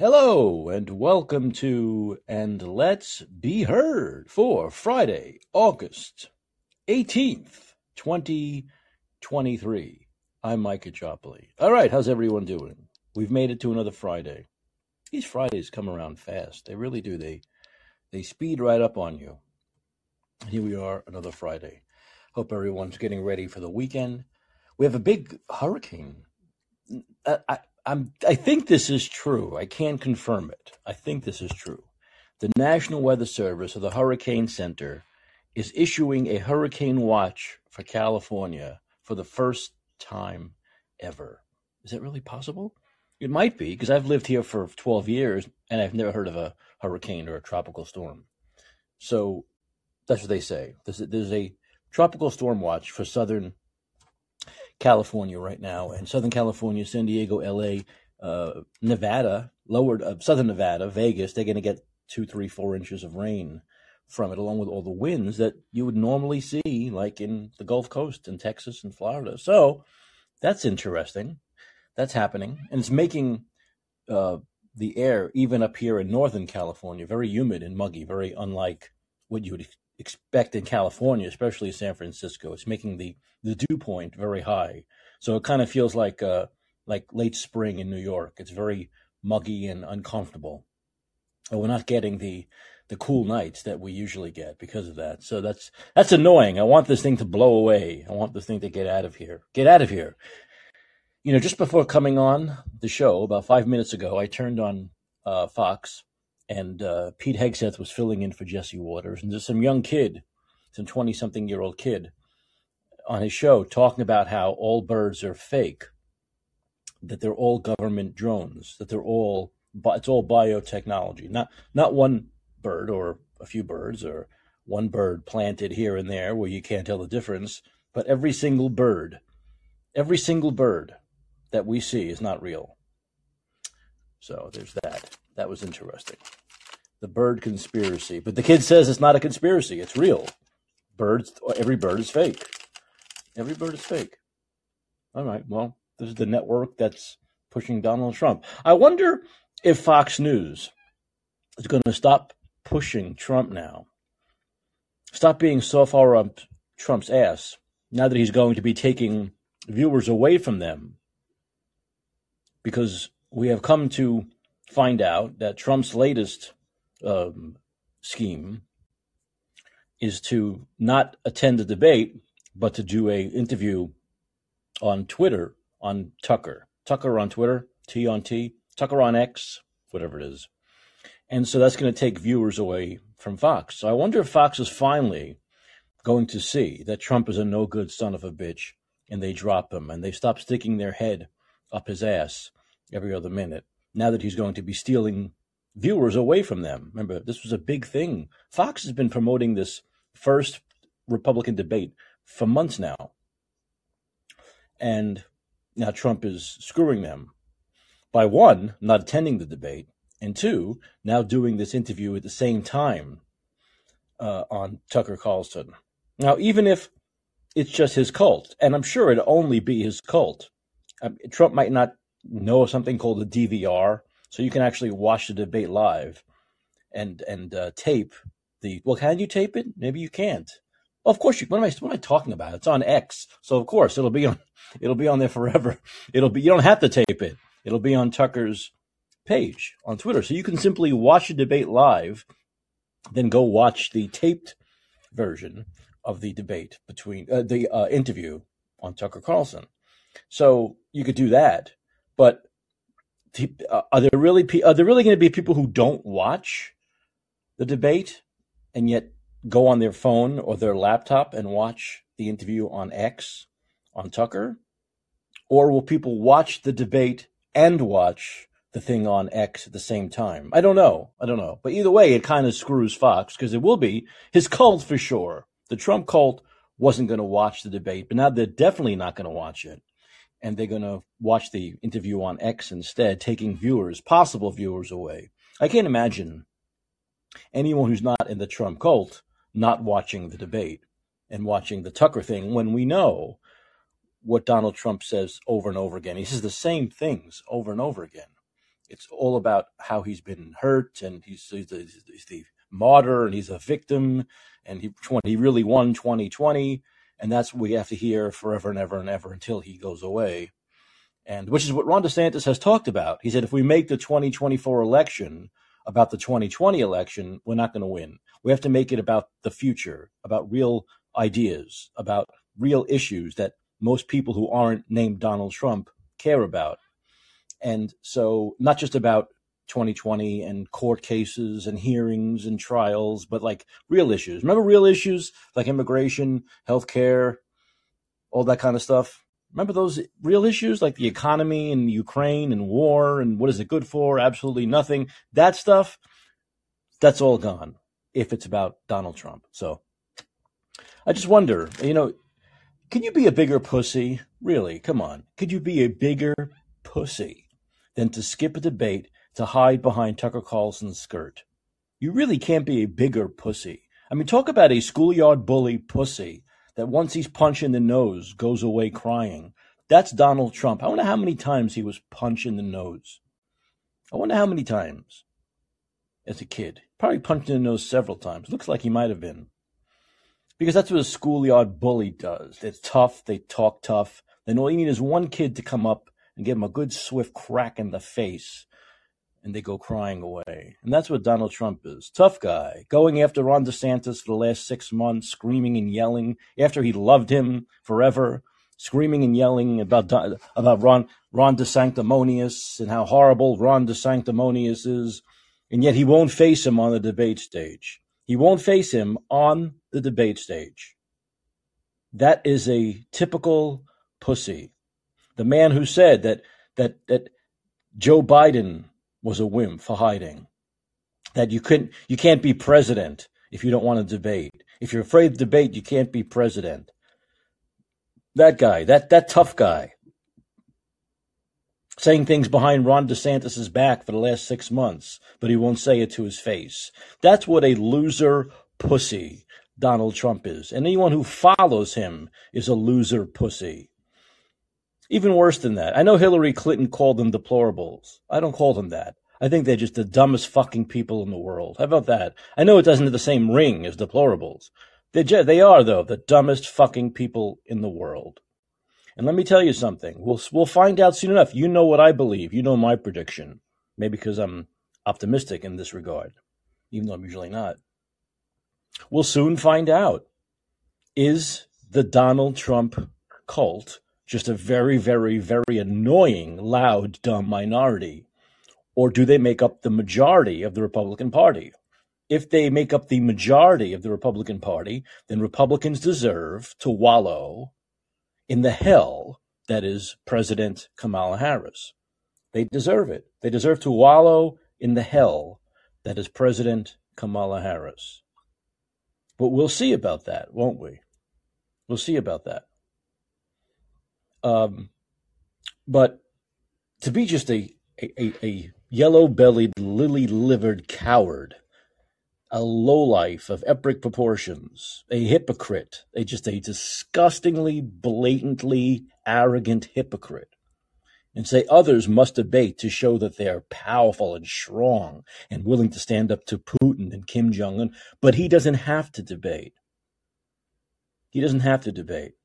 Hello and welcome to And Let's Be Heard for Friday, August 18th, 2023. I'm Mike Caccioppoli. All right, how's everyone doing? We've made it to another Friday. These Fridays come around fast. They really do. They they speed right up on you. Here we are, another Friday. Hope everyone's getting ready for the weekend. We have a big hurricane. Uh, I, I, I'm, I think this is true. I can't confirm it. I think this is true. The National Weather Service or the Hurricane Center is issuing a hurricane watch for California for the first time ever. Is that really possible? It might be because I've lived here for 12 years and I've never heard of a hurricane or a tropical storm. So that's what they say. There's a, there's a tropical storm watch for southern California right now, and Southern California, San Diego, LA, uh, Nevada, lower uh, Southern Nevada, Vegas, they're going to get two, three, four inches of rain from it, along with all the winds that you would normally see, like in the Gulf Coast in Texas and Florida. So that's interesting. That's happening, and it's making uh, the air, even up here in Northern California, very humid and muggy, very unlike what you would expect in California, especially San Francisco. It's making the, the dew point very high. So it kind of feels like uh, like late spring in New York. It's very muggy and uncomfortable. And we're not getting the the cool nights that we usually get because of that. So that's that's annoying. I want this thing to blow away. I want this thing to get out of here. Get out of here. You know, just before coming on the show, about five minutes ago, I turned on uh, Fox and uh, Pete Hegseth was filling in for Jesse Watters, and there's some young kid, some twenty-something-year-old kid, on his show talking about how all birds are fake, that they're all government drones, that they're all it's all biotechnology, not not one bird or a few birds or one bird planted here and there where you can't tell the difference, but every single bird, every single bird that we see is not real. So there's that. That was interesting. The bird conspiracy. But the kid says it's not a conspiracy. It's real. Birds, every bird is fake. Every bird is fake. All right. Well, this is the network that's pushing Donald Trump. I wonder if Fox News is going to stop pushing Trump now. Stop being so far up Trump's ass now that he's going to be taking viewers away from them. Because we have come to find out that Trump's latest um, scheme is to not attend the debate, but to do a interview on Twitter on Tucker. Tucker on Twitter, T on T, Tucker on X, whatever it is. And so that's going to take viewers away from Fox. So I wonder if Fox is finally going to see that Trump is a no good son of a bitch and they drop him and they stop sticking their head up his ass every other minute now that he's going to be stealing viewers away from them. Remember, this was a big thing. Fox has been promoting this first Republican debate for months now. And now Trump is screwing them by one, not attending the debate, and two, now doing this interview at the same time uh, on Tucker Carlson. Now, even if it's just his cult, and I'm sure it'd only be his cult, um, Trump might not know something called a DVR, so you can actually watch the debate live and and uh, tape the. Well, can you tape it? Maybe you can't. Well, of course you. What am I? What am I talking about? It's on X, so of course it'll be on. It'll be on there forever. It'll be. You don't have to tape it. It'll be on Tucker's page on Twitter, so you can simply watch the debate live, then go watch the taped version of the debate between uh, the uh, interview on Tucker Carlson. So you could do that, but uh, are there really are there really going to be people who don't watch the debate and yet go on their phone or their laptop and watch the interview on X on Tucker? Or will people watch the debate and watch the thing on X at the same time? I don't know. I don't know. But either way, it kind of screws Fox because it will be his cult for sure. The Trump cult wasn't going to watch the debate, but now they're definitely not going to watch it and they're going to watch the interview on X instead, taking viewers, possible viewers away. I can't imagine anyone who's not in the Trump cult not watching the debate and watching the Tucker thing when we know what Donald Trump says over and over again. He says the same things over and over again. It's all about how he's been hurt and he's, he's, the, he's the martyr and he's a victim and he he really won 2020 and that's what we have to hear forever and ever and ever until he goes away. And which is what Ron DeSantis has talked about. He said if we make the 2024 election about the 2020 election, we're not going to win. We have to make it about the future, about real ideas, about real issues that most people who aren't named Donald Trump care about. And so, not just about 2020 and court cases and hearings and trials, but like real issues. Remember real issues like immigration, healthcare, all that kind of stuff? Remember those real issues like the economy and Ukraine and war and what is it good for? Absolutely nothing. That stuff, that's all gone if it's about Donald Trump. So I just wonder, you know, can you be a bigger pussy? Really? Come on. Could you be a bigger pussy than to skip a debate to hide behind Tucker Carlson's skirt? You really can't be a bigger pussy. I mean, talk about a schoolyard bully pussy that once he's punched in the nose goes away crying. That's Donald Trump. I wonder how many times he was punched in the nose. I wonder how many times as a kid. Probably punched in the nose several times. Looks like he might have been. Because that's what a schoolyard bully does. They're tough, they talk tough. Then all you need is one kid to come up and give him a good swift crack in the face and they go crying away. And that's what Donald Trump is. Tough guy, going after Ron DeSantis for the last six months, screaming and yelling after he loved him forever, screaming and yelling about about Ron Ron DeSanctimonious and how horrible Ron DeSanctimonious is, and yet he won't face him on the debate stage. He won't face him on the debate stage. That is a typical pussy. The man who said that that that Joe Biden was a whim for hiding. That you couldn't, you can't be president if you don't want to debate. If you're afraid of debate, you can't be president. That guy, that that tough guy, saying things behind Ron DeSantis's back for the last six months, but he won't say it to his face. That's what a loser pussy Donald Trump is. And anyone who follows him is a loser pussy. Even worse than that, I know Hillary Clinton called them deplorables. I don't call them that. I think they're just the dumbest fucking people in the world. How about that? I know it doesn't have the same ring as deplorables. They're just, they are, though, the dumbest fucking people in the world. And let me tell you something. We'll, we'll find out soon enough. You know what I believe. You know my prediction. Maybe because I'm optimistic in this regard, even though I'm usually not. We'll soon find out. Is the Donald Trump cult just a very, very, very annoying, loud, dumb minority? Or do they make up the majority of the Republican Party? If they make up the majority of the Republican Party, then Republicans deserve to wallow in the hell that is President Kamala Harris. They deserve it. They deserve to wallow in the hell that is President Kamala Harris. But we'll see about that, won't we? We'll see about that. Um, but to be just a a, a yellow bellied, lily livered coward, a lowlife of epic proportions, a hypocrite, a just a disgustingly, blatantly arrogant hypocrite, and say others must debate to show that they are powerful and strong and willing to stand up to Putin and Kim Jong un, but he doesn't have to debate. He doesn't have to debate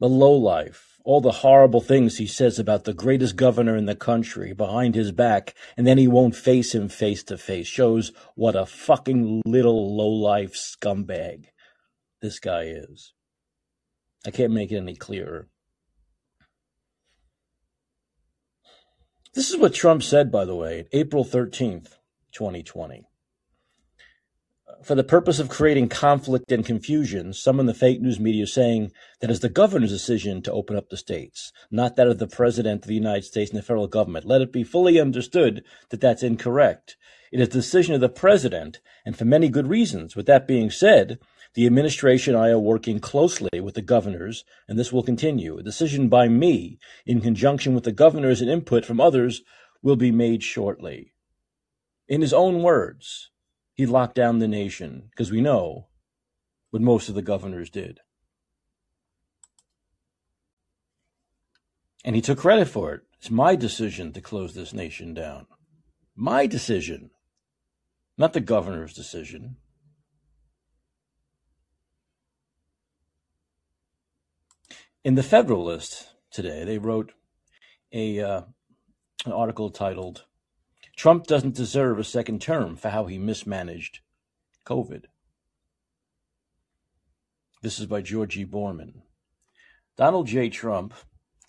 the lowlife, all the horrible things he says about the greatest governor in the country behind his back, and then he won't face him face to face, shows what a fucking little lowlife scumbag this guy is. I can't make it any clearer. This is what Trump said, by the way, April 13th, 2020 for the purpose of creating conflict and confusion, some in the fake news media are saying that it's the governor's decision to open up the states, not that of the president of the United States and the federal government. Let it be fully understood that that's incorrect. It is the decision of the president, and for many good reasons. With that being said, the administration and I are working closely with the governors, and this will continue. A decision by me, in conjunction with the governors and input from others, will be made shortly. In his own words, he locked down the nation because we know what most of the governors did. And he took credit for it. It's my decision to close this nation down. My decision, not the governor's decision. In the Federalist today, they wrote a uh, an article titled "Trump doesn't deserve a second term for how he mismanaged COVID." This is by Georgi Boorman. Donald J. Trump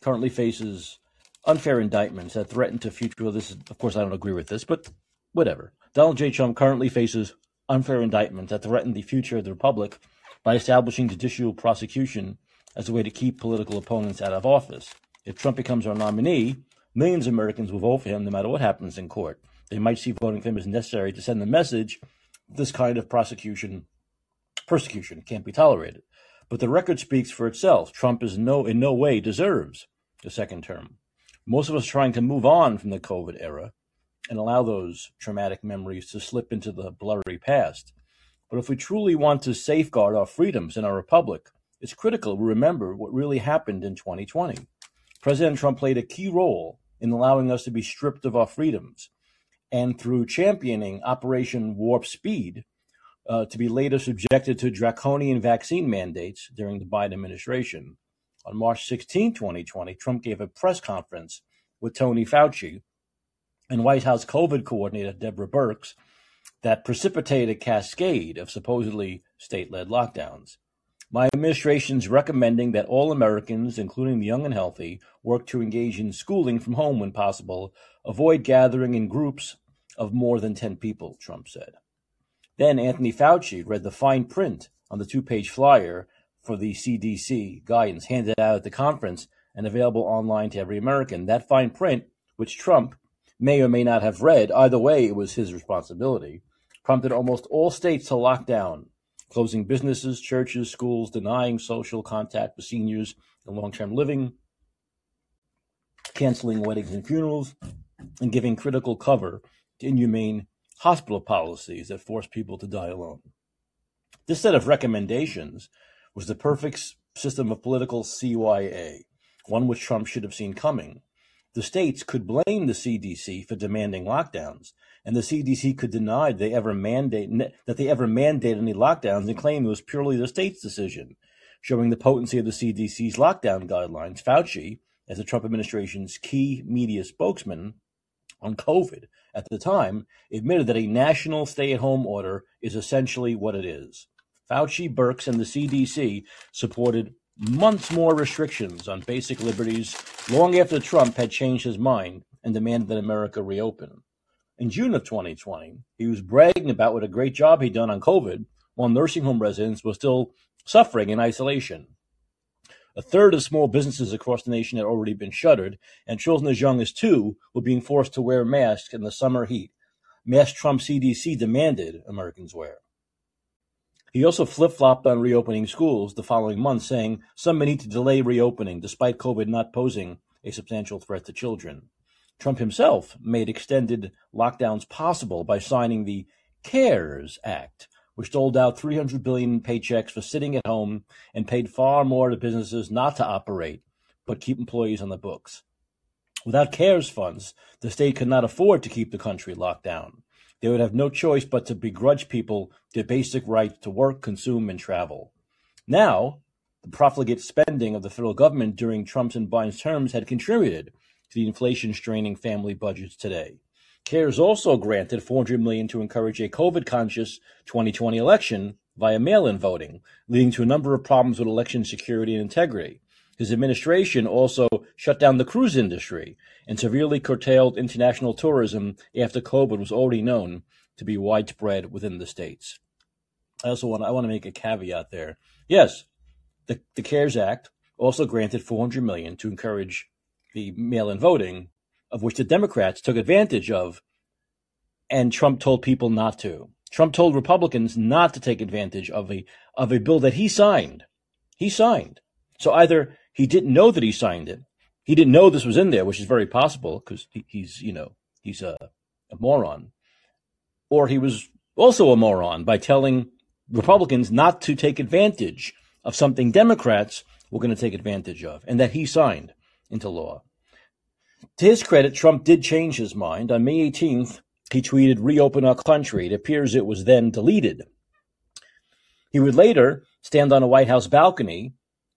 currently faces unfair indictments that threaten to future. Well, this is, of course, I don't agree with this, but whatever. Donald J. Trump currently faces unfair indictments that threaten the future of the republic by establishing judicial prosecution as a way to keep political opponents out of office. If Trump becomes our nominee, millions of Americans will vote for him no matter what happens in court. They might see voting for him as necessary to send the message this kind of prosecution, persecution can't be tolerated. But the record speaks for itself. Trump is no in no way deserves a second term. Most of us trying to move on from the COVID era and allow those traumatic memories to slip into the blurry past. But if we truly want to safeguard our freedoms in our republic, it's critical we remember what really happened in 2020. President Trump played a key role in allowing us to be stripped of our freedoms, and through championing Operation Warp Speed, uh, to be later subjected to draconian vaccine mandates during the Biden administration. On March 16, 2020, Trump gave a press conference with Tony Fauci and White House COVID coordinator Deborah Birx that precipitated a cascade of supposedly state led lockdowns. My administration is recommending that all Americans, including the young and healthy, work to engage in schooling from home when possible, avoid gathering in groups of more than 10 people, Trump said. Then Anthony Fauci read the fine print on the two page flyer for the CDC guidance handed out at the conference and available online to every American. That fine print, which Trump may or may not have read, either way, it was his responsibility, prompted almost all states to lock down closing businesses, churches, schools, denying social contact with seniors and long term living, canceling weddings and funerals, and giving critical cover to inhumane hospital policies that force people to die alone. This set of recommendations was the perfect system of political CYA, one which Trump should have seen coming. The states could blame the CDC for demanding lockdowns, and the CDC could deny they ever mandate that they ever mandated any lockdowns and claim it was purely the state's decision, showing the potency of the CDC's lockdown guidelines. Fauci, as the Trump administration's key media spokesman on COVID at the time, admitted that a national stay-at-home order is essentially what it is. Fauci, Birx, and the CDC supported months more restrictions on basic liberties long after Trump had changed his mind and demanded that America reopen. In June of 2020, he was bragging about what a great job he'd done on COVID while nursing home residents were still suffering in isolation. A third of small businesses across the nation had already been shuttered, and children as young as two were being forced to wear masks in the summer heat. Masks Trump CDC demanded Americans wear. He also flip-flopped on reopening schools the following month, saying some may need to delay reopening despite COVID not posing a substantial threat to children. Trump himself made extended lockdowns possible by signing the CARES Act, which doled out 300 billion paychecks for sitting at home and paid far more to businesses not to operate but keep employees on the books. Without CARES funds, the state could not afford to keep the country locked down. They would have no choice but to begrudge people their basic right to work, consume, and travel. Now, the profligate spending of the federal government during Trump's and Biden's terms had contributed to the inflation straining family budgets today. CARES also granted 400 million to encourage a COVID-conscious 2020 election via mail-in voting, leading to a number of problems with election security and integrity. His administration also shut down the cruise industry and severely curtailed international tourism after COVID was already known to be widespread within the states. I also want I want to make a caveat there. Yes, the, the CARES Act also granted 400 million to encourage the mail-in voting, of which the Democrats took advantage of, and Trump told people not to. Trump told Republicans not to take advantage of a of a bill that he signed. He signed. So either he didn't know that he signed it. He didn't know this was in there, which is very possible because he, he's, you know, he's a, a moron. Or he was also a moron by telling Republicans not to take advantage of something Democrats were going to take advantage of and that he signed into law. To his credit, Trump did change his mind. On May 18th, he tweeted, Reopen our country. It appears it was then deleted. He would later stand on a White House balcony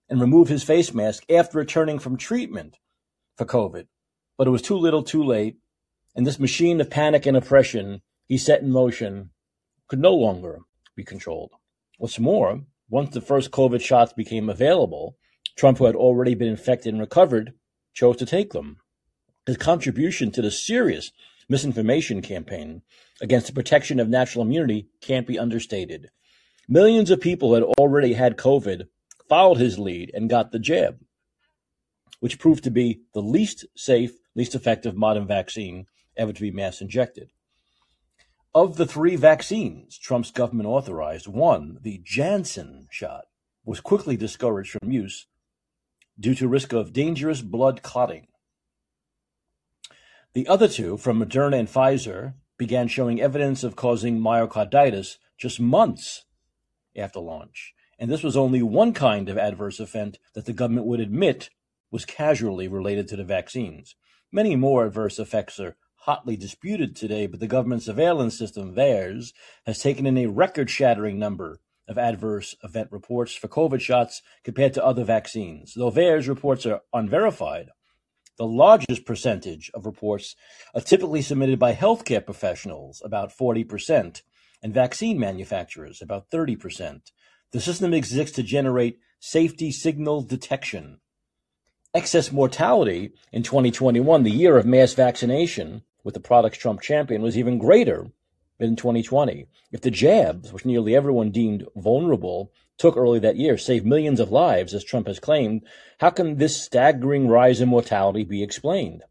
and remove his face mask after returning from treatment for COVID. But it was too little too late, and this machine of panic and oppression he set in motion could no longer be controlled. What's more, once the first COVID shots became available, Trump, who had already been infected and recovered, chose to take them. His contribution to the serious misinformation campaign against the protection of natural immunity can't be understated. Millions of people had already had COVID followed his lead and got the jab, which proved to be the least safe, least effective modern vaccine ever to be mass injected. Of the three vaccines Trump's government authorized, one, the Janssen shot, was quickly discouraged from use due to risk of dangerous blood clotting. The other two, from Moderna and Pfizer, began showing evidence of causing myocarditis just months after launch, and this was only one kind of adverse event that the government would admit was casually related to the vaccines. Many more adverse effects are hotly disputed today, but the government surveillance system, VAERS, has taken in a record-shattering number of adverse event reports for COVID shots compared to other vaccines. Though VAERS reports are unverified, the largest percentage of reports are typically submitted by healthcare professionals, about 40%, and vaccine manufacturers, about 30%. The system exists to generate safety signal detection. Excess mortality in 2021, the year of mass vaccination with the products Trump championed, was even greater in 2020. If the jabs, which nearly everyone deemed vulnerable, took early that year, saved millions of lives, as Trump has claimed, how can this staggering rise in mortality be explained?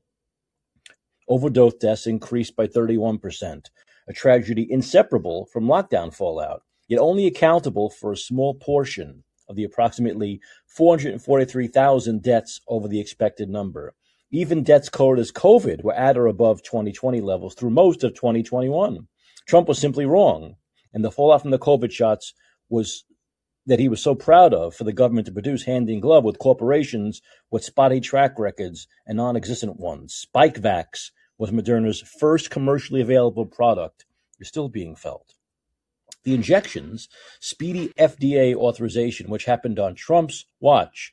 Overdose deaths increased by 31%, a tragedy inseparable from lockdown fallout, yet only accountable for a small portion of the approximately 443,000 deaths over the expected number. Even deaths coded as COVID were at or above 2020 levels through most of 2021. Trump was simply wrong, and the fallout from the COVID shots was that he was so proud of for the government to produce hand in glove with corporations with spotty track records and non existent ones. Spikevax was Moderna's first commercially available product, is still being felt. The injections, speedy FDA authorization, which happened on Trump's watch,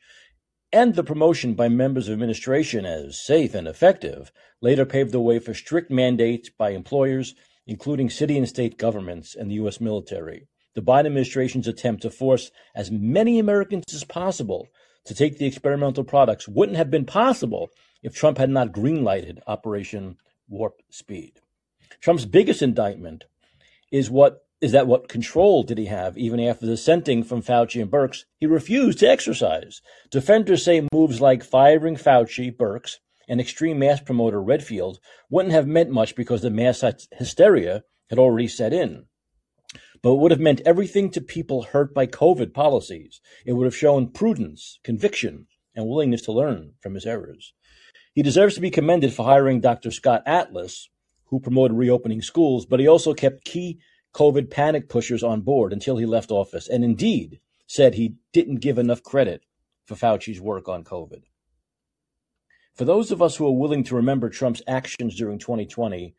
and the promotion by members of administration as safe and effective later paved the way for strict mandates by employers including city and state governments and the U.S. military. The Biden administration's attempt to force as many Americans as possible to take the experimental products wouldn't have been possible if Trump had not greenlighted Operation Warp Speed. Trump's biggest indictment is what is that what control did he have even after dissenting from Fauci and Birx he refused to exercise. Defenders say moves like firing Fauci, Birx, and extreme mass promoter Redfield wouldn't have meant much because the mass hysteria had already set in. But it would have meant everything to people hurt by COVID policies. It would have shown prudence, conviction, and willingness to learn from his errors. He deserves to be commended for hiring Dr. Scott Atlas, who promoted reopening schools, but he also kept key COVID panic pushers on board until he left office, and indeed said he didn't give enough credit for Fauci's work on COVID. For those of us who are willing to remember Trump's actions during 2020,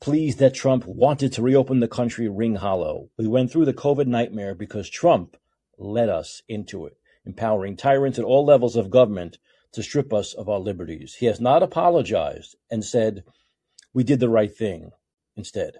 pleased that Trump wanted to reopen the country ring hollow. We went through the COVID nightmare because Trump led us into it, empowering tyrants at all levels of government to strip us of our liberties. He has not apologized and said, We did the right thing. Instead,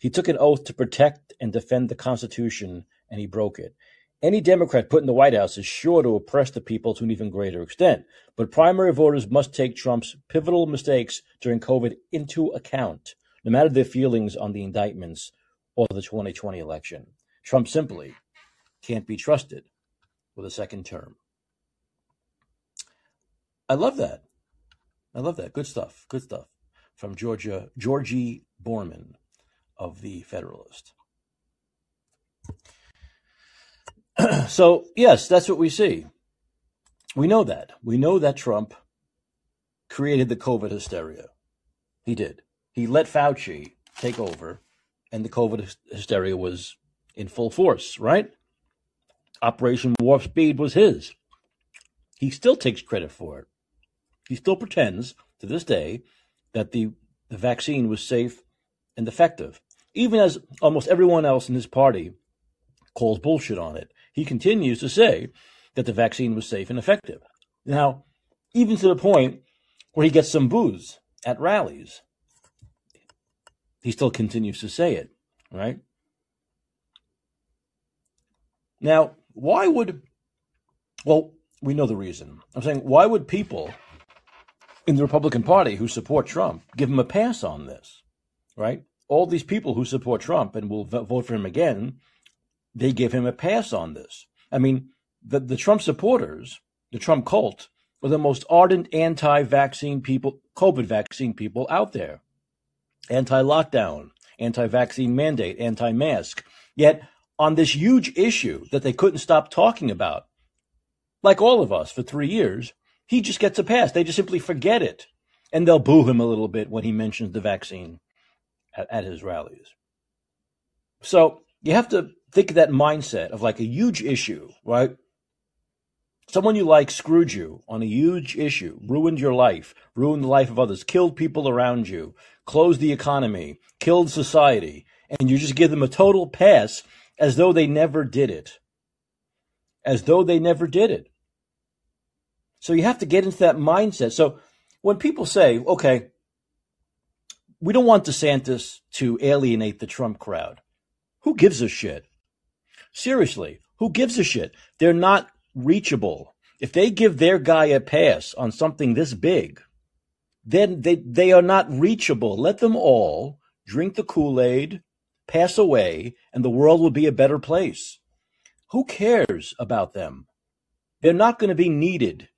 he took an oath to protect and defend the Constitution, and he broke it. Any Democrat put in the White House is sure to oppress the people to an even greater extent. But primary voters must take Trump's pivotal mistakes during COVID into account, no matter their feelings on the indictments or the 2020 election. Trump simply can't be trusted with a second term. I love that. I love that. Good stuff. Good stuff. From Georgia, Georgi Boorman of the Federalist. so, yes, that's what we see. We know that. We know that Trump created the COVID hysteria. He did. He let Fauci take over, and the COVID hysteria was in full force, right? Operation Warp Speed was his. He still takes credit for it. He still pretends to this day that the, the vaccine was safe and effective. Even as almost everyone else in his party calls bullshit on it, he continues to say that the vaccine was safe and effective. Now, even to the point where he gets some booze at rallies, he still continues to say it, right? Now, why would, well, we know the reason. I'm saying, why would people in the Republican Party who support Trump give him a pass on this, right? All these people who support Trump and will vote for him again, they give him a pass on this. I mean, the, the Trump supporters, the Trump cult, are the most ardent anti-vaccine people, COVID vaccine people out there. Anti-lockdown, anti-vaccine mandate, anti-mask. Yet on this huge issue that they couldn't stop talking about, like all of us for three years, he just gets a pass. They just simply forget it. And they'll boo him a little bit when he mentions the vaccine at, at his rallies. So you have to think of that mindset of like a huge issue, right? Someone you like screwed you on a huge issue, ruined your life, ruined the life of others, killed people around you, closed the economy, killed society, and you just give them a total pass as though they never did it. As though they never did it. So you have to get into that mindset. So when people say, okay, we don't want DeSantis to alienate the Trump crowd, who gives a shit? Seriously, who gives a shit? They're not reachable. If they give their guy a pass on something this big, then they, they are not reachable. Let them all drink the Kool Aid, pass away, and the world will be a better place. Who cares about them? They're not going to be needed.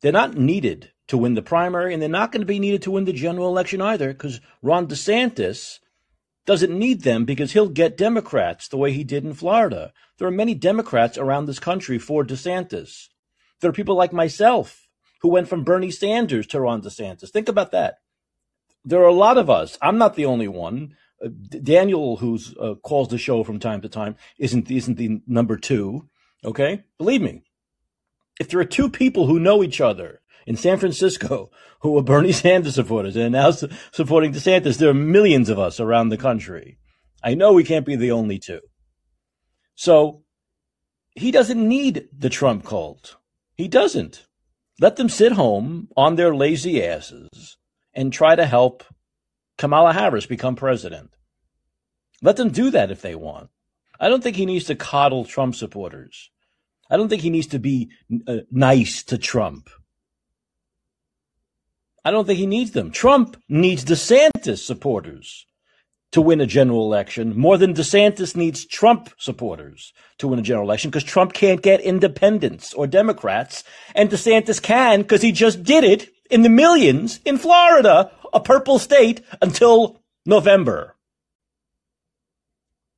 They're not needed to win the primary, and they're not going to be needed to win the general election either, because Ron DeSantis doesn't need them because he'll get Democrats the way he did in Florida. There are many Democrats around this country for DeSantis. There are people like myself who went from Bernie Sanders to Ron DeSantis. Think about that. There are a lot of us. I'm not the only one. Uh, Daniel, who uh, calls the show from time to time, isn't isn't the number two. Okay, believe me. If there are two people who know each other in San Francisco who are Bernie Sanders supporters and now su- supporting DeSantis, there are millions of us around the country. I know we can't be the only two. So he doesn't need the Trump cult. He doesn't. Let them sit home on their lazy asses and try to help Kamala Harris become president. Let them do that if they want. I don't think he needs to coddle Trump supporters. I don't think he needs to be uh, nice to Trump. I don't think he needs them. Trump needs DeSantis supporters to win a general election more than DeSantis needs Trump supporters to win a general election because Trump can't get independents or Democrats and DeSantis can because he just did it in the millions in Florida, a purple state until November.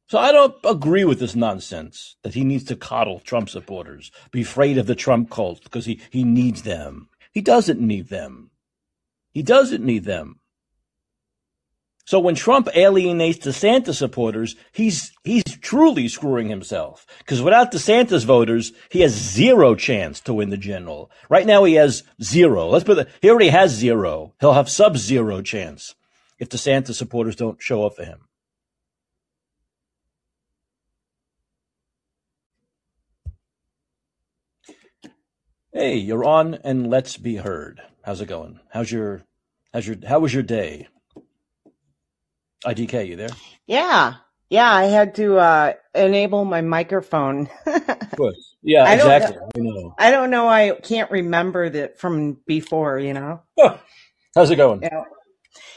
So I don't agree with this nonsense that he needs to coddle Trump supporters, be afraid of the Trump cult because he, he needs them. He doesn't need them. He doesn't need them. So when Trump alienates DeSantis supporters, he's he's truly screwing himself. Because without DeSantis voters, he has zero chance to win the general. Right now, he has zero. Let's put it. He already has zero. He'll have sub-zero chance if DeSantis supporters don't show up for him. Hey, you're on, and let's be heard. How's it going? How's your how's your how was your day? IDK, you there? Yeah. Yeah, I had to uh, enable my microphone. of course. Yeah, I exactly. Don't, I know. I don't know. I can't remember that from before, you know? Oh, how's it going? Yeah.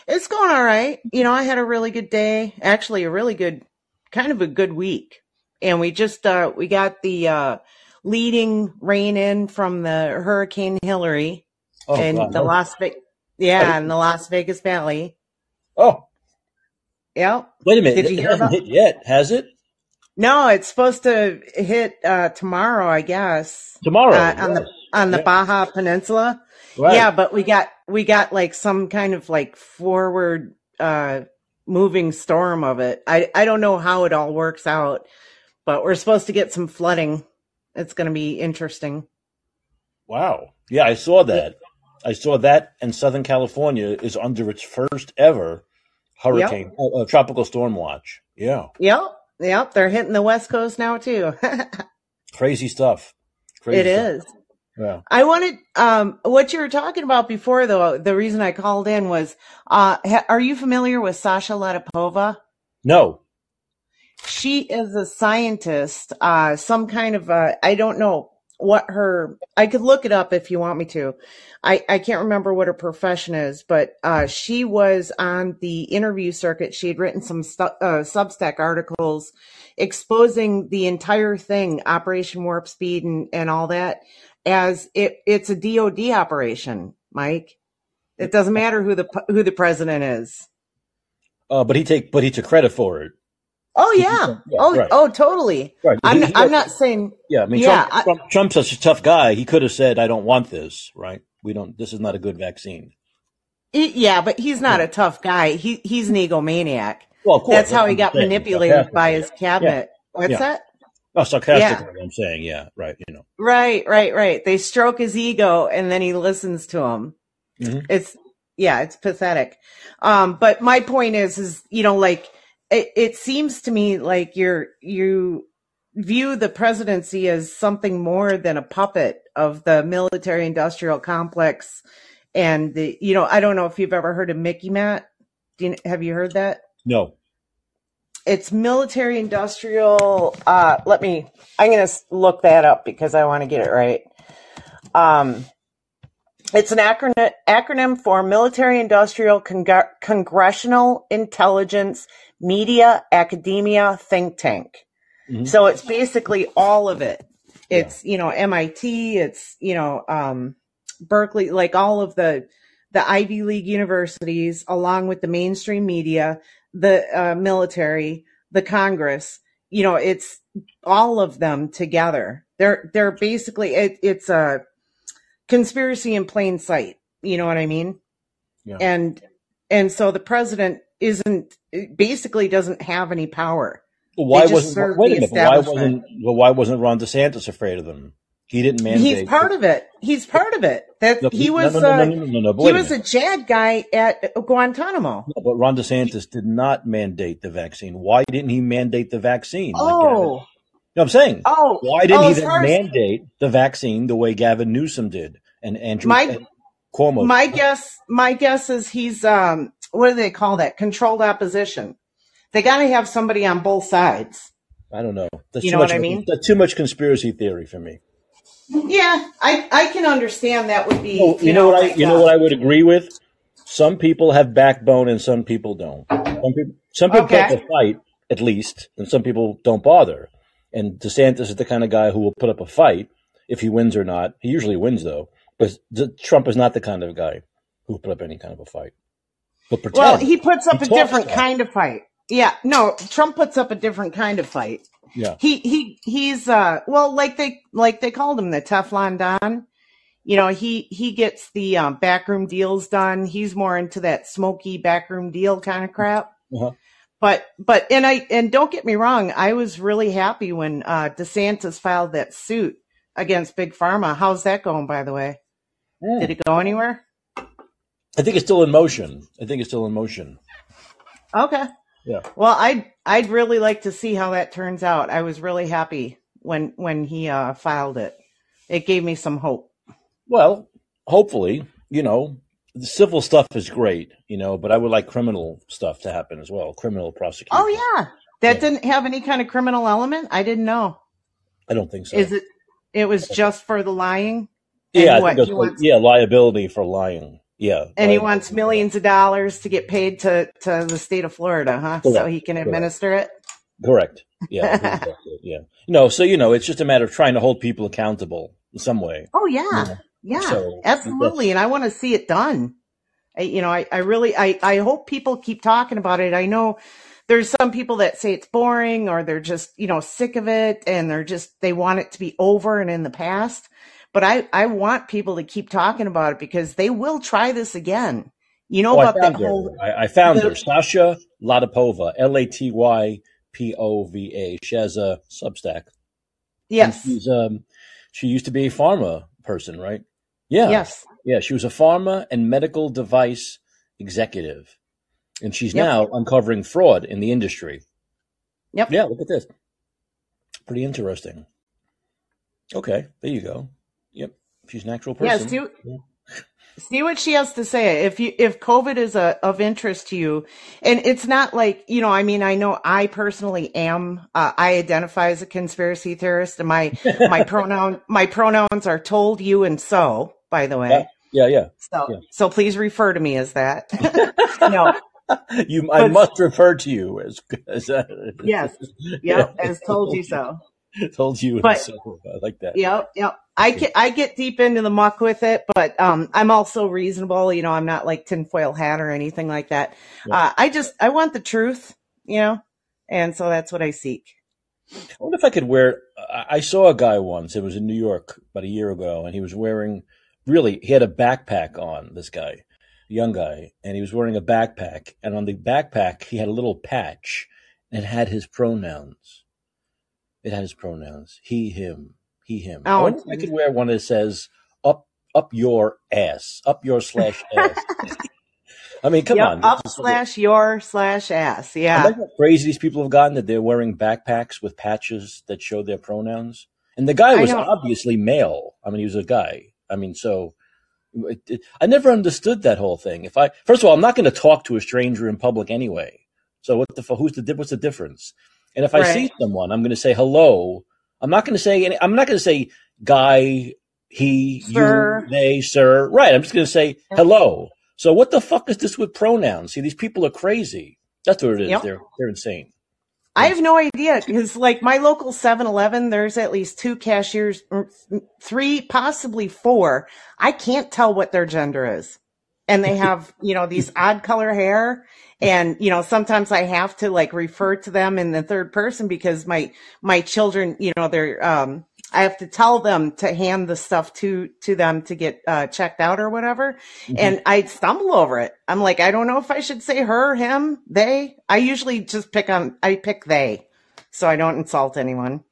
It's going all right. You know, I had a really good day. Actually, a really good, kind of a good week. And we just, uh, we got the, uh, leading rain in from the Hurricane Hilary oh, and the Las Vegas, yeah, in the Las Vegas Valley. Oh, yeah. Wait a minute. Did you it hear hasn't about- hit yet, has it? No, it's supposed to hit uh, tomorrow, I guess. Tomorrow uh, on yes. the on the yeah. Baja Peninsula. Right. Yeah, but we got we got like some kind of like forward uh moving storm of it. I I don't know how it all works out, but we're supposed to get some flooding. It's going to be interesting. Wow. Yeah, I saw that. I saw that, and Southern California is under its first ever hurricane, Yep. uh, tropical storm watch. Yeah, Yep. Yep. They're hitting the West Coast now too. crazy stuff. Crazy it stuff. is. Yeah. I wanted um what you were talking about before though. The reason I called in was uh ha- are you familiar with Sasha Latypova? No. She is a scientist, uh some kind of uh I don't know what her I could look it up if you want me to. I I can't remember what her profession is, but uh she was on the interview circuit. She had written some stu- uh Substack articles exposing the entire thing, Operation Warp Speed and and all that as it it's a DoD operation, Mike. It doesn't matter who the who the president is. Uh, but he take, but he took credit for it. Oh yeah. Yeah, Oh right. oh totally. Right. I'm He- not, he- I'm not saying Yeah, I mean, Yeah, Trump, I- Trump, Trump's such a tough guy. He could have said, "I don't want this." Right? We don't. This is not a good vaccine. he- yeah, but he's not a tough guy. He he's an egomaniac. Well, of course. That's how he got saying. manipulated by his cabinet. What's Yeah. that? Oh, sarcastically, I'm saying, yeah, right. You know, Right, right, right. They stroke his ego and then he listens to him. Mhm. It's yeah, it's pathetic. Um, but my point is, is you know, like it, it seems to me like you're you view the presidency as something more than a puppet of the military industrial complex, and the you know, I don't know if you've ever heard of MICIMATT. Do you, have you heard that? no. It's military industrial. Uh, let me. I'm gonna look that up because I want to get it right. Um, it's an acronym acronym for Military Industrial Congr- Congressional Intelligence Media Academia Think Tank. Mhm. So it's basically all of it. It's you know MIT. It's you know um, Berkeley. Like all of the the Ivy League universities, along with the mainstream media, the uh, military, the Congress. You know, it's all of them together. They're they're basically it, it's a conspiracy in plain sight. You know what I mean? Yeah. And and so the president isn't basically doesn't have any power. Well, why wasn't wait a minute? Why wasn't well, why wasn't Ron DeSantis afraid of them? He didn't mandate. He's part of it. He's part of it. That No, he was no, no, uh, no, no, no, no, he a was a. JAG guy at Guantanamo. But Ron DeSantis did not mandate the vaccine. Why didn't he mandate the vaccine? like Oh, You know I'm saying? oh, Why didn't oh, he far as- mandate the vaccine the way Gavin Newsom did and Andrew My- and Cuomo? My guess, my guess is he's um, what do they call that? Controlled opposition. They got to have somebody on both sides. I don't know. That's You too know much what I mean? That's too much conspiracy theory for me. Yeah, I I can understand that would be. Well, you, know, what I you know uh, what I would agree with. Some people have backbone and some people don't. Some people some people put up Okay. a fight at least, and some people don't bother. And DeSantis is the kind of guy who will put up a fight if he wins or not. He usually wins though, but Trump is not the kind of guy who put up any kind of a fight. But pretend. Well, he puts up He a different kind of fight. Yeah, no, Trump puts up a different kind of fight. yeah, He he he's uh well like they like they called him the Teflon Don. You know, he he gets the um, backroom deals done. He's more into that smoky backroom deal kind of crap. Uh-huh. But but and I and don't get me wrong, I was really happy when uh DeSantis filed that suit against Big Pharma. How's that going by the way? Hmm. Did it go anywhere? I think it's still in motion. I think it's still in motion. Okay. Yeah. Well, I'd I'd really like to see how that turns out. I was really happy when when he uh filed it. It gave me some hope. Well, hopefully, you know, the civil stuff is great, you know, but I would like criminal stuff to happen as well. Criminal prosecution. Oh yeah. That Yeah. didn't have any kind of criminal element? I didn't know. I don't think so. Is it it was just for the lying? Yeah, I what, think that's he wants- yeah, liability for lying. Yeah. And he wants millions of dollars to get paid to to the state of Florida, huh? So he can correct. administer it. Correct. Yeah. I think that's it, yeah. No, so you know, it's just a matter of trying to hold people accountable in some way. Oh yeah. Yeah. Yeah. So, absolutely. And I want to see it done. I, you know, I, I really, I, I hope people keep talking about it. I know there's some people that say it's boring or they're just, you know, sick of it and they're just, they want it to be over and in the past. But I, I want people to keep talking about it because they will try this again. You know Oh, about that her. whole, I, I found the- her. Sasha Latypova, L A T Y P O V A. She has a Substack. And yes. she's um she used to be a pharma person, right? Yeah. Yes. Yeah. She was a pharma and medical device executive. And she's Yep. now uncovering fraud in the industry. Yep. Yeah, look at this. Pretty interesting. Okay, there you go. She's an actual Yeah. person. See, Yeah. see what she has to say. If you, if COVID is a, of interest to you, and it's not like, you know, I mean, I know I personally am, uh, I identify as a conspiracy theorist and my, my pronoun, my pronouns are told you and so, by the way. Yeah, yeah. So, Yeah. so please refer to me as that. no. You, I But- must refer to you as, as uh, Yes. Yep. As told you so. told you. But- so. I like that. Yep, yep. I get I get deep into the muck with it, but um, I'm also reasonable. You know, I'm not like tinfoil hat or anything like that. Yeah. Uh, I just I want the truth, you know, and so that's what I seek. I wonder if I could wear. I I saw a guy once. It was in New York about a year ago, and he was wearing. Really, he had a backpack on. This guy, young guy, and he was wearing a backpack. And on the backpack, he had a little patch, and had his pronouns. It had his pronouns. He, him. He, him. I Oh, wonder if I could wear one that says "up, up your ass, up your slash ass." I mean, come Yep, on. up slash your slash ass. I Yeah, like how crazy these people have gotten that they're wearing backpacks with patches that show their pronouns. And the guy was obviously male. I mean, he was a guy. I mean, so it, it, I never understood that whole thing. If I first of all, I'm not going to talk to a stranger in public anyway. So what the who's the what's the difference? And if I Right. see someone, I'm going to say hello. I'm not going to say any. I'm not going to say guy, he, Sir. you, they, sir. Right. I'm just going to say hello. So what the fuck is this with pronouns? See, these people are crazy. That's what it is. Yep. They're they're insane. I have no idea because like my local 7-Eleven, there's at least two cashiers, three, possibly four. I can't tell what their gender is. And they have, you know, these odd color hair. And, you know, sometimes I have to like refer to them in the third person because my, my children, you know, they're, um, I have to tell them to hand the stuff to, to them to get, uh, checked out or whatever. And I stumble over it. I'm like, I don't know if I should say her, him, they. I usually just pick on, I pick they. So I don't insult anyone.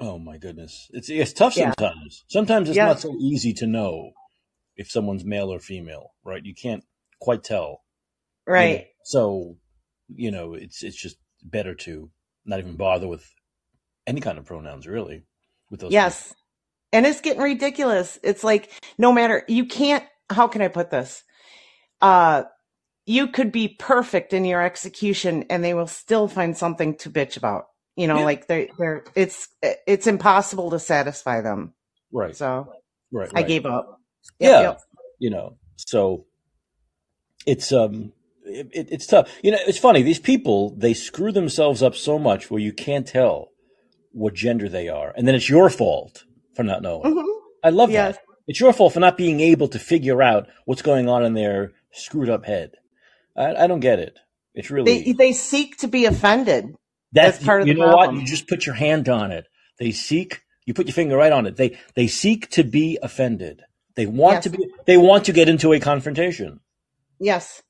Oh my goodness, it's it's tough Yeah. sometimes. Sometimes it's Yeah. not so easy to know if someone's male or female, right? You can't quite tell. you know. Right. So, you know, it's it's just better to not even bother with any kind of pronouns, really. With those. Yes. And it's getting ridiculous. It's like no matter you can't how can I put this? Uh you could be perfect in your execution and they will still find something to bitch about. You know, Yeah. like they they're it's it's impossible to satisfy them. right, So right, I gave up. Yeah, Yep, yep. you know. So it's um, it, it, it's tough. You know, it's funny. These people they screw themselves up so much where you can't tell what gender they are, and then it's your fault for not knowing. Mhm. I love Yes. that. It's your fault for not being able to figure out what's going on in their screwed up head. I, I don't get it. It's really They they seek to be offended. that's that's part of you the know what problem. you just put your hand on it. They seek. You put your finger right on it. They they seek to be offended. They want Yes. to be. They want to get into a confrontation. Yes.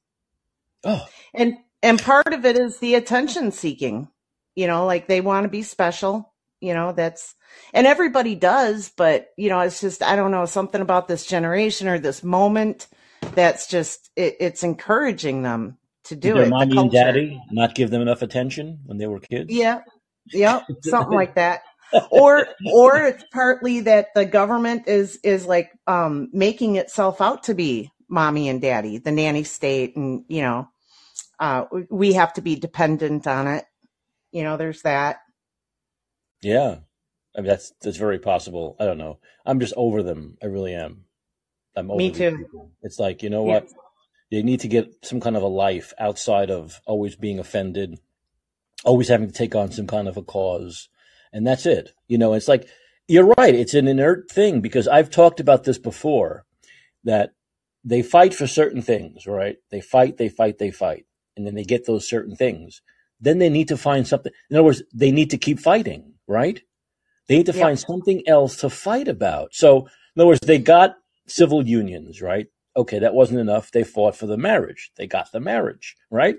Oh, And and part of it is the attention seeking. You know, like they want to be special. You know, that's and everybody does, but you know, it's just I don't know something about this generation or this moment that's just it, it's encouraging them to do did their it. the mommy and daddy not give them enough attention when they were kids? Yeah. Yep. Something like that. Or or it's partly that the government is is like um making itself out to be mommy and daddy, the nanny state and you know, uh we- have to be dependent on it. You know, there's that. Yeah, I mean that's that's very possible. I don't know. I'm just over them. I really am. I'm over Me too. people. It's like you know Yeah. what? They need to get some kind of a life outside of always being offended, always having to take on some kind of a cause, and that's it. You know, it's like you're right. It's an inert thing because I've talked about this before that they fight for certain things, right? They fight, they fight, they fight, and then they get those certain things. Then they need to find something. In other words, they need to keep fighting, right? They need to Yeah. find something else to fight about. So, in other words, they got civil unions, right? Okay, that wasn't enough. They fought for the marriage. They got the marriage, right?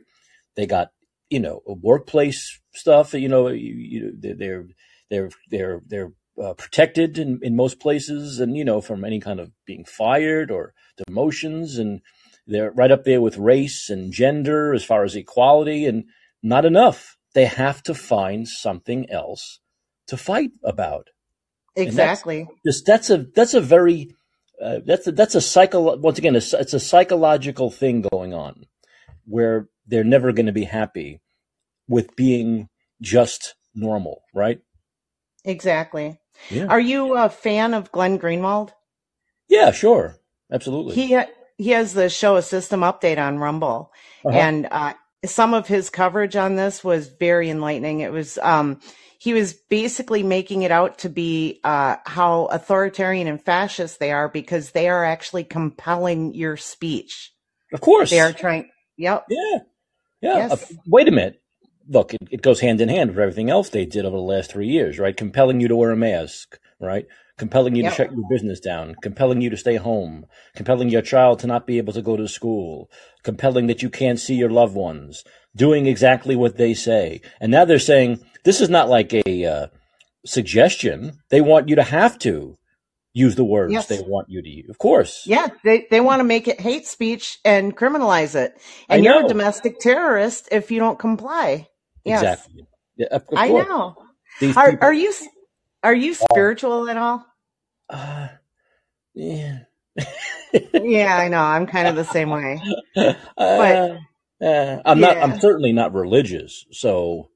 They got, you know, a workplace stuff. You know, you, you, they're they're they're they're uh, protected in, in most places, and you know from any kind of being fired or demotions, and they're right up there with race and gender as far as equality, and not enough. They have to find something else to fight about. Exactly. That's, that's a that's a very uh, that's a, that's a psycho. Once again, it's, it's a psychological thing going on where they're never going to be happy with being just normal, right? Exactly. Yeah. Are you a fan of Glenn Greenwald? Yeah, sure, absolutely. He he has the show a system update on Rumble, Uh-huh. and uh, some of his coverage on this was very enlightening. It was um, he was basically making it out to be uh, how authoritarian and fascist they are because they are actually compelling your speech. of course. They are trying. Yep. Yeah. Yeah. Yes. Uh, wait a minute. Look, it, it goes hand in hand with everything else they did over the last three years, right? Compelling you to wear a mask, right? Compelling you Yep. to shut your business down, compelling you to stay home, compelling your child to not be able to go to school, compelling that you can't see your loved ones, doing exactly what they say. And now they're saying this is not like a uh, suggestion. They want you to have to use the words Yes. they want you to use. Of course. Yeah, they they want to make it hate speech and criminalize it, and you're a domestic terrorist if you don't comply. Yes. Exactly. Yeah, of, of I course. know. These Are people- are you are you spiritual at all? Uh, yeah. Yeah, I know. I'm kind of the same way. Uh, uh, I'm not. I'm certainly not religious, so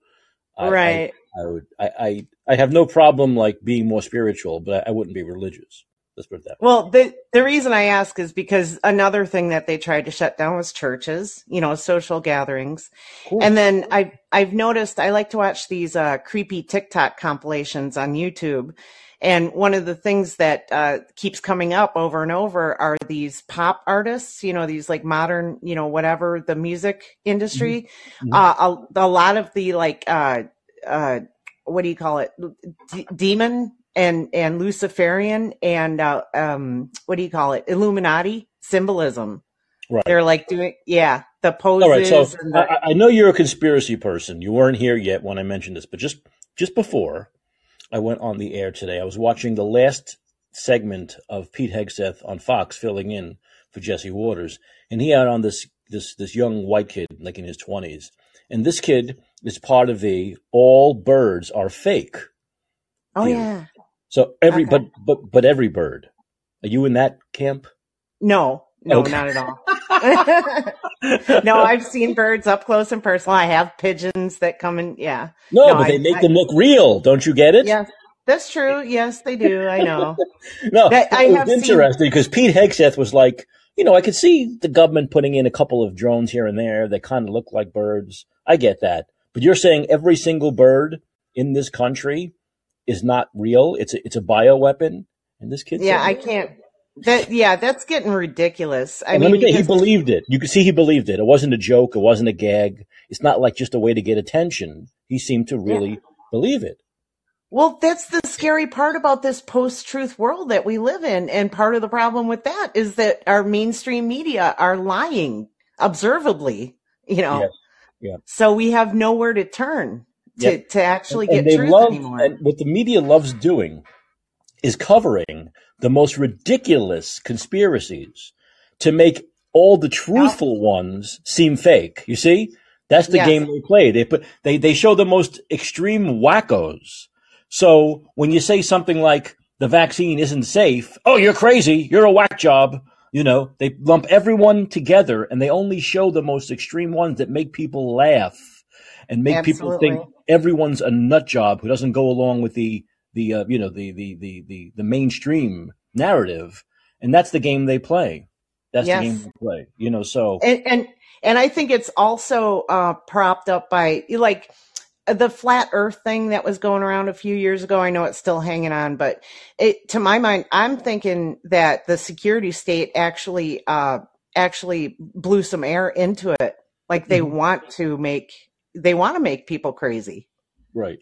I, right. I, I would. I, I. I have no problem like being more spiritual, but I, I wouldn't be religious. Let's put it that way. Well, the the reason I ask is because another thing that they tried to shut down was churches, you know, social gatherings. Cool. And then I I've noticed I like to watch these uh, creepy TikTok compilations on YouTube. And one of the things that uh, keeps coming up over and over are these pop artists, you know, these like modern, you know, whatever the music industry. Mhm. Uh, a, a lot of the like, uh, uh, what do you call it? D- demon and and Luciferian and uh, um, what do you call it? Illuminati symbolism. Right. They're like doing, yeah, the poses. All right. So and the, I, I know you're a conspiracy person. You weren't here yet when I mentioned this, but just just before I went on the air today, I was watching the last segment of Pete Hegseth on Fox, filling in for Jesse Watters, and he had on this this this young white kid, like in his twenties, and this kid is part of the all birds are fake. oh theory. yeah. So every Okay. but but but every bird. Are you in that camp? No, no, Okay. not at all. no, I've seen birds up close and personal. I have pigeons that come and Yeah. No, No, but they make I- them look real. Don't you get it? Yes, that's true. Yes, they do. I know. No, That- I have was seen- interesting because Pete Hegseth was like, you know, I could see the government putting in a couple of drones here and there that kind of look like birds. I get that, but you're saying every single bird in this country is not real. It's a, it's a bioweapon, and this kid. Yeah, I can't. That yeah, that's getting ridiculous. I And mean, let me tell you, he believed it. You could see he believed it. It wasn't a joke. It wasn't a gag. It's not like just a way to get attention. He seemed to really believe it. well, that's the scary part about this post-truth world that we live in, and part of the problem with that is that our mainstream media are lying observably. You know, Yes. Yeah. so we have nowhere to turn to Yep. to actually and get they truth love anymore. and what the media loves doing is covering the most ridiculous conspiracies to make all the truthful ones seem fake. You see, that's the Yes. game they play. They put they they show the most extreme wackos. So when you say something like the vaccine isn't safe, oh, you're crazy, you're a whack job. You know, they lump everyone together and they only show the most extreme ones that make people laugh and make people think Absolutely. Everyone's a nut job who doesn't go along with the the uh, you know the, the the the the mainstream narrative, and that's the game they play. That's Yes. the game they play. You know, so and and and I think it's also uh, propped up by like the flat Earth thing that was going around a few years ago. I know it's still hanging on, but it, to my mind, I'm thinking that the security state actually uh, actually blew some air into it. Like they Mhm. want to make they want to make people crazy. right.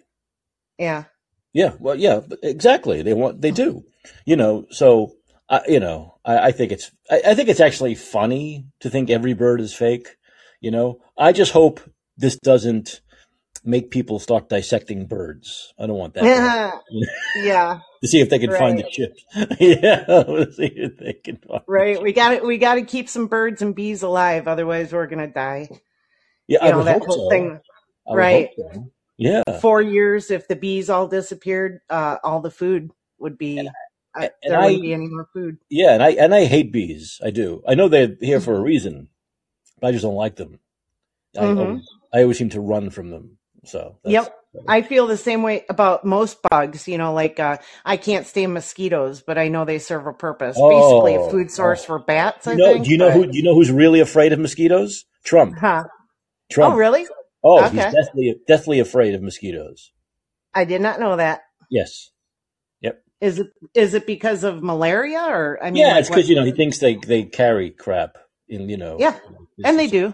Yeah. Yeah, well, yeah, exactly. They want, they do, you know. So, uh, you know, I, I think it's, I, I think it's actually funny to think every bird is fake. You know, I just hope this doesn't make people start dissecting birds. I don't want that. Yeah. yeah, to see if they can find the right, chips. yeah, to see if they can find the right. We got to we got to keep some birds and bees alive, otherwise we're gonna die. Yeah, You I know that hope whole so. thing, I right? so. Yeah, Four years, if the bees all disappeared, uh, all the food would and be uh, and there wouldn't I be any more food. yeah, and I and I hate bees. I do. I know they're here for a reason, but I just don't like them. I hmm always I always seem to run from them. So that's Yep. I feel the same way about most bugs, you know, like uh, I can't stand mosquitoes, but I know they serve a purpose. Basically, a oh food source oh. for bats, I know? Do you know But who? Do you know who's really afraid of mosquitoes? Trump. huh? Oh, really? Oh, he's Okay. deathly deathly afraid of mosquitoes. I did not know that. Yes. Yep. Is it is it because of malaria or I mean, Yeah, like it's because you know he thinks they they carry crap in you know Yeah, and they do.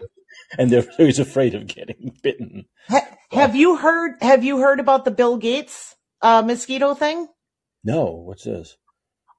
and they're he's afraid of getting bitten. Ha- have you heard? Have you heard about the Bill Gates uh, mosquito thing? no, what's this?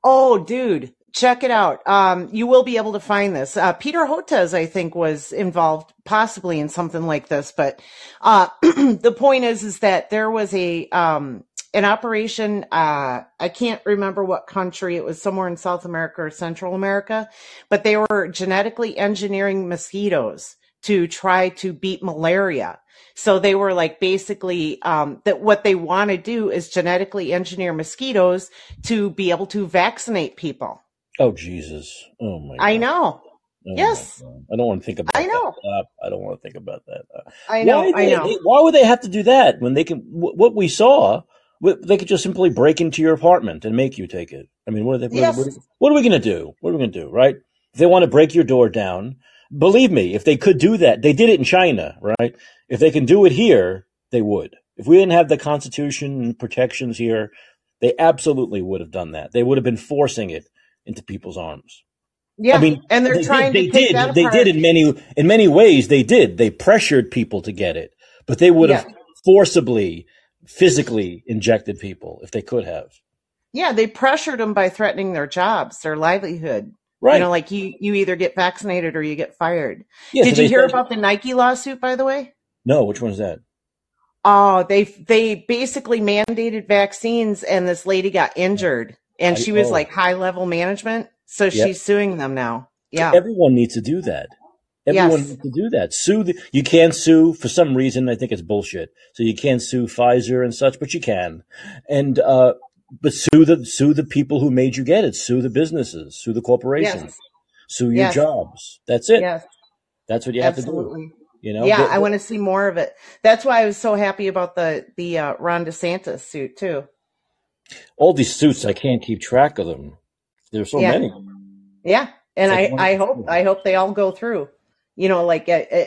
Oh, dude, check it out. Um, you will be able to find this. Uh, Peter Hotez, I think, was involved possibly in something like this, but, uh, the point is, is that there was a, um, an operation, uh, I can't remember what country. It was somewhere in South America or Central America, but they were genetically engineering mosquitoes to try to beat malaria. So they were like basically um, that what they want to do is genetically engineer mosquitoes to be able to vaccinate people. Oh Jesus! Oh my I know. Oh Yes, I don't want to think about that. know. Uh, I don't want to think about that. Uh, I know. why I they, know. Why would they have to do that when they can? What we saw, they could just simply break into your apartment and make you take it. I mean, what are they? What, what, Yes. what are we going to do? What are we going to do? Right? If they want to break your door down, believe me, if they could do that, they did it in China, right? If they can do it here, they would. If we didn't have the Constitution and protections here, they absolutely would have done that. They would have been forcing it into people's arms. Yeah, I mean, And they're they did. trying They take did. They did in many in many ways. They did. They pressured people to get it, but they would Yeah. have forcibly, physically injected people if they could have. Yeah. They pressured them by threatening their jobs, their livelihood. Right. You know, like you, you either get vaccinated or you get fired. Yeah. So Did you hear about the Nike lawsuit, by the way? no. Which one's that? Oh, they they basically mandated vaccines, and this lady got injured, and I she was like high level management, so yep. she's suing them now. Yeah. everyone needs to do that. Everyone Yes. needs to do that. Sue. The, you can't sue for some reason. I think it's bullshit. So you can't sue Pfizer and such, but you can. And uh, but sue the sue the people who made you get it. Sue the businesses. Sue the corporations. Yes. Sue your Yes. jobs. That's it. Yes. That's what you have to do. You know, Yeah, Get- I want to see more of it. That's why I was so happy about the the uh, Ron DeSantis suit too. All these suits. I can't keep track of them. There's so Yeah. many. Yeah, and like I. I hope I hope they all go through. You know, like uh, uh,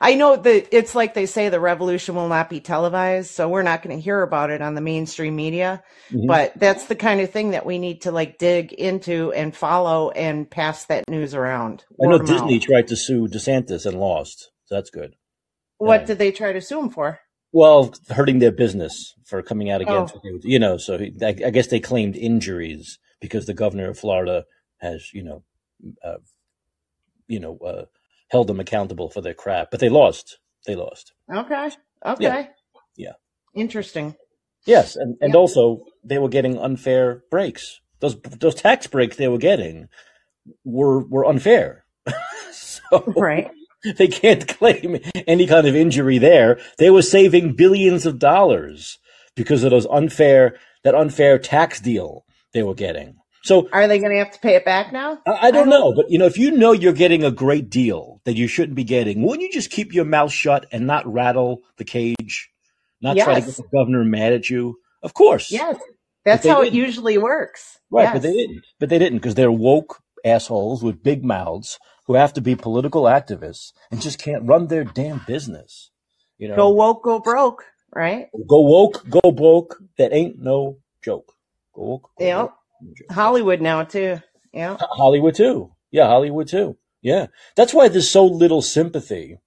I know that it's like they say the revolution will not be televised, so we're not going to hear about it on the mainstream media. Mhm. But that's the kind of thing that we need to like dig into and follow and pass that news around. I know Disney mouth. tried to sue DeSantis and lost. So that's good. What Yeah. did they try to sue him for? Well, hurting their business for coming out against, Oh, would- you know. So he, I, I guess they claimed injuries because the governor of Florida has, you know, uh, you know, uh, held them accountable for their crap. But they lost. They lost. okay, Yeah, okay, yeah, interesting. yes, and and Yeah, also they were getting unfair breaks. Those those tax breaks they were getting were were unfair. so right. they can't claim any kind of injury there. They were saving billions of dollars because of those unfair that unfair tax deal they were getting. So Are they going to have to pay it back now? I, I I don't hope. know, but you know, if you know you're getting a great deal that you shouldn't be getting, wouldn't you just keep your mouth shut and not rattle the cage, not try to get the governor mad at you? Of course, yes. That's how it didn't. usually works. Right, but they didn't. But they didn't because they're woke assholes with big mouths who have to be political activists and just can't run their damn business. You know, Go woke, go broke. Right. go woke, go broke. That ain't no joke. Go woke, go Yep. broke. No joke. Hollywood now too. Yeah. Hollywood too. Yeah, Hollywood too. Yeah. That's why there's so little sympathy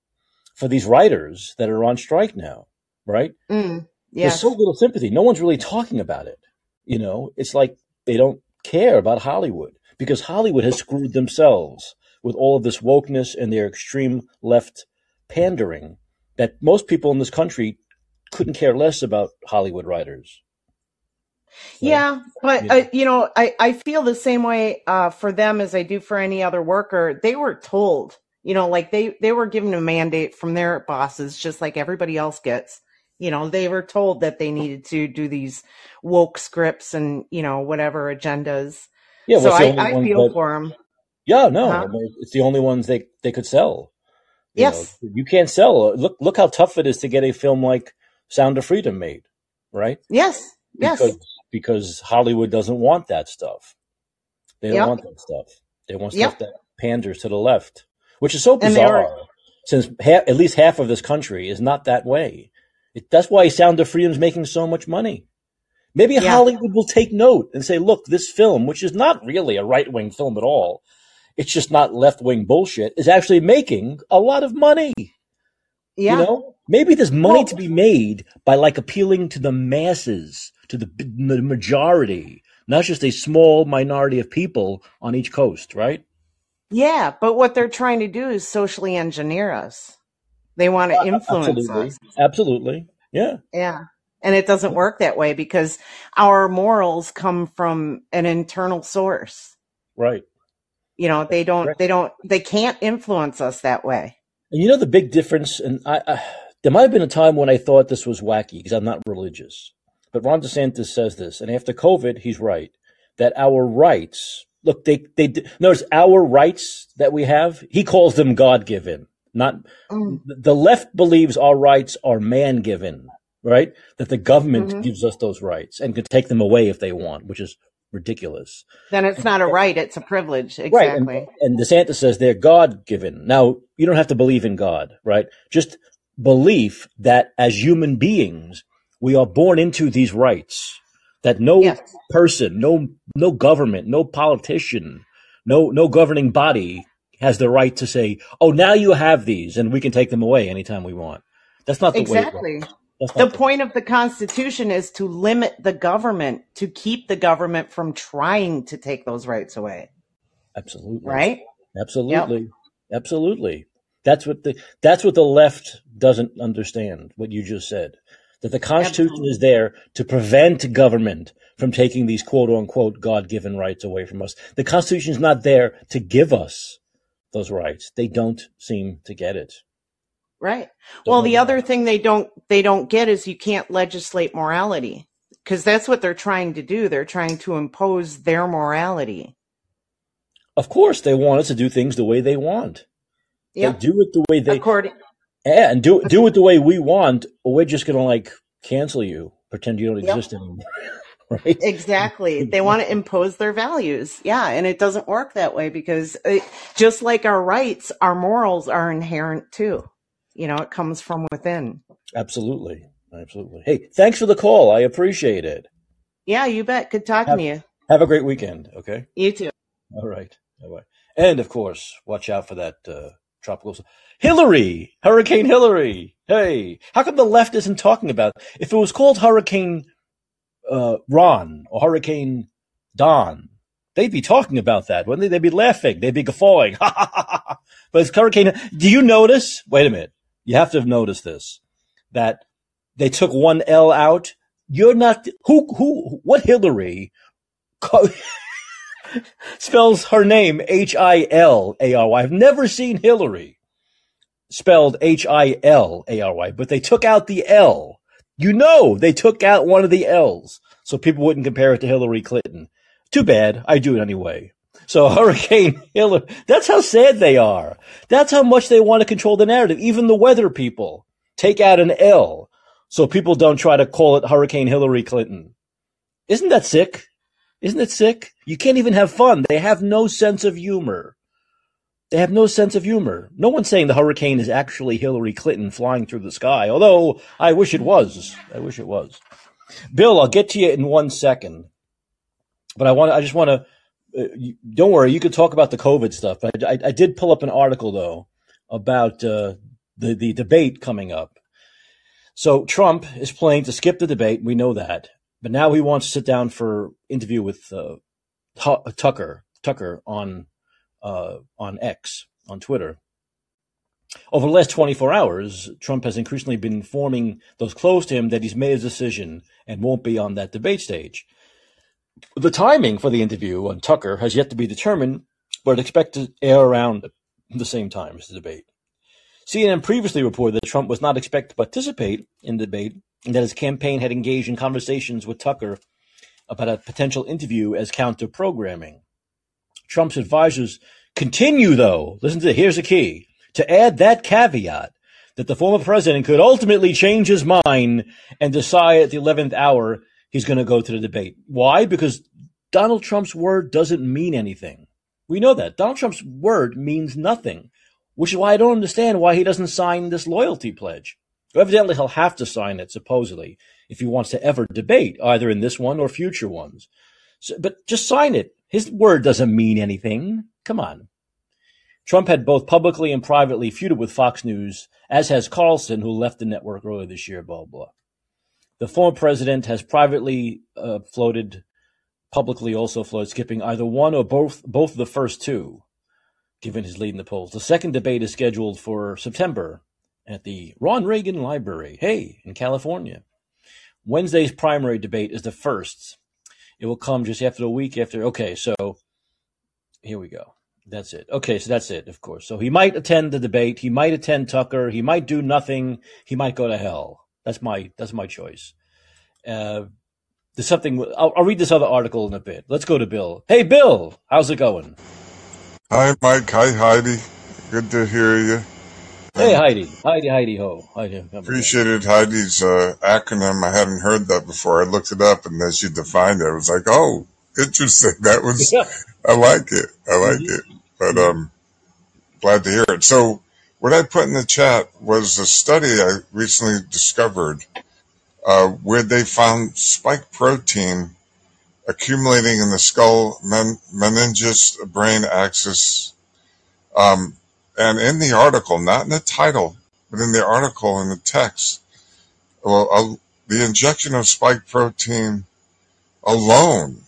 for these writers that are on strike now, right? Mm. There's so little sympathy. No one's really talking about it. You know, it's like they don't care about Hollywood because Hollywood has screwed themselves with all of this wokeness and their extreme left pandering that most people in this country couldn't care less about Hollywood writers. So, yeah, but yeah. Uh, you know, I I feel the same way uh, for them as I do for any other worker. They were told, you know, like they they were given a mandate from their bosses, just like everybody else gets. You know, they were told that they needed to do these woke scripts and you know whatever agendas. Yeah, well, so I, I feel that, for them. Yeah, no, uh-huh. it's the only ones they they could sell. You yes, know, you can't sell. Look, look how tough it is to get a film like Sound of Freedom made, right? Yes, because, yes. Because Hollywood doesn't want that stuff. They don't yep. want that stuff. They want stuff yep. that panders to the left, which is so bizarre. Since half, at least half of this country is not that way. It, that's why Sound of Freedom is making so much money. Maybe yeah. Hollywood will take note and say, look, this film, which is not really a right wing film at all, it's just not left wing bullshit, is actually making a lot of money. Yeah. You know, maybe there's money well, to be made by like appealing to the masses, to the, the majority, not just a small minority of people on each coast, right? Yeah, but what they're trying to do is socially engineer us. They want to uh, influence Absolutely. us. Absolutely. Yeah. Yeah. And it doesn't work that way because our morals come from an internal source. Right. You know, they don't, they don't, they can't influence us that way. And you know the big difference, and I, I there might have been a time when I thought this was wacky because I'm not religious. But Ron DeSantis says this, and after COVID, he's right that our rights look they they notice our rights that we have. He calls them God given, not mm. the left believes our rights are man given, right? That the government mm-hmm. gives us those rights and can take them away if they want, which is ridiculous. Then it's not a right; it's a privilege. Exactly. Right. And, and DeSantis says they're God given. Now you don't have to believe in God, right? Just belief that as human beings we are born into these rights. That no yes. person, no no government, no politician, no no governing body has the right to say, "Oh, now you have these, and we can take them away anytime we want." That's not the way exactly. way. The point of the Constitution is to limit the government, to keep the government from trying to take those rights away. Absolutely. Right? Absolutely. Yep. Absolutely. That's what the that's what the left doesn't understand, what you just said. That the Constitution Absolutely. is there to prevent government from taking these quote unquote God given rights away from us. The Constitution is not there to give us those rights. They don't seem to get it. Right. Well, the other thing they don't they don't get is you can't legislate morality because that's what they're trying to do. They're trying to impose their morality. Of course, they want us to do things the way they want. Yeah. do it the way they according. Yeah, and do do it the way we want, or we're just gonna like cancel you, pretend you don't exist anymore. right? Exactly. They want to impose their values. Yeah, and it doesn't work that way because it, just like our rights, our morals are inherent too you know, it comes from within. Absolutely. Absolutely. Hey, thanks for the call. I appreciate it. Yeah, you bet. Good talking have, to you. Have a great weekend. Okay. You too. All right. Bye And of course, watch out for that uh, tropical hillary Hurricane hillary Hey, how come the left isn't talking about? It? If it was called Hurricane uh, Ron or Hurricane Don, they'd be talking about that, wouldn't they? They'd be laughing. They'd be guffawing. but it's Hurricane. Do you notice? Wait a minute you have to have noticed this that they took one L out. You're not who who what Hillary spells her name H I L A R Y. I've never seen Hillary spelled H I L A R Y, but they took out the L. You know, they took out one of the L's so people wouldn't compare it to Hillary Clinton. Too bad. I do it anyway. So Hurricane Hillary, that's how sad they are. That's how much they want to control the narrative. Even the weather people take out an L so people don't try to call it Hurricane Hillary Clinton. Isn't that sick? Isn't it sick? You can't even have fun. They have no sense of humor. They have no sense of humor. No one's saying the hurricane is actually Hillary Clinton flying through the sky, although I wish it was. I wish it was. Bill, I'll get to you in one second. But I want I just want to don't worry, you could talk about the COVID stuff. But I, I did pull up an article though about uh, the the debate coming up. So Trump is planning to skip the debate. We know that, but now he wants to sit down for interview with uh, Tucker Tucker on uh, on X on Twitter. Over the last 24 hours, Trump has increasingly been informing those close to him that he's made his decision and won't be on that debate stage. The timing for the interview on Tucker has yet to be determined, but expected to air around the same time as the debate. CNN previously reported that Trump was not expected to participate in the debate and that his campaign had engaged in conversations with Tucker about a potential interview as counter programming. Trump's advisors continue, though, listen to here's the key, to add that caveat that the former president could ultimately change his mind and decide at the 11th hour he's going to go to the debate. Why? Because Donald Trump's word doesn't mean anything. We know that. Donald Trump's word means nothing, which is why I don't understand why he doesn't sign this loyalty pledge. Evidently, he'll have to sign it, supposedly, if he wants to ever debate, either in this one or future ones. So, but just sign it. His word doesn't mean anything. Come on. Trump had both publicly and privately feuded with Fox News, as has Carlson, who left the network earlier this year, blah, blah. The former president has privately uh, floated, publicly also floated, skipping either one or both, both the first two, given his lead in the polls. The second debate is scheduled for September at the Ron Reagan Library, hey, in California. Wednesday's primary debate is the first. It will come just after the week after. Okay, so here we go. That's it. Okay, so that's it, of course. So he might attend the debate. He might attend Tucker. He might do nothing. He might go to hell. That's my that's my choice. Uh, there's something. I'll, I'll read this other article in a bit. Let's go to Bill. Hey, Bill, how's it going? Hi, Mike. Hi, Heidi. Good to hear you. Hey, Heidi. Heidi, Heidi, ho. Heidi. Appreciated Heidi's uh, acronym. I hadn't heard that before. I looked it up, and then she defined it, I was like, "Oh, interesting. That was. I like it. I like mm-hmm. it." But um, glad to hear it. So, what I put in the chat was a study I recently discovered uh, where they found spike protein accumulating in the skull men- meninges brain axis. Um, and in the article, not in the title, but in the article in the text, well, uh, the injection of spike protein alone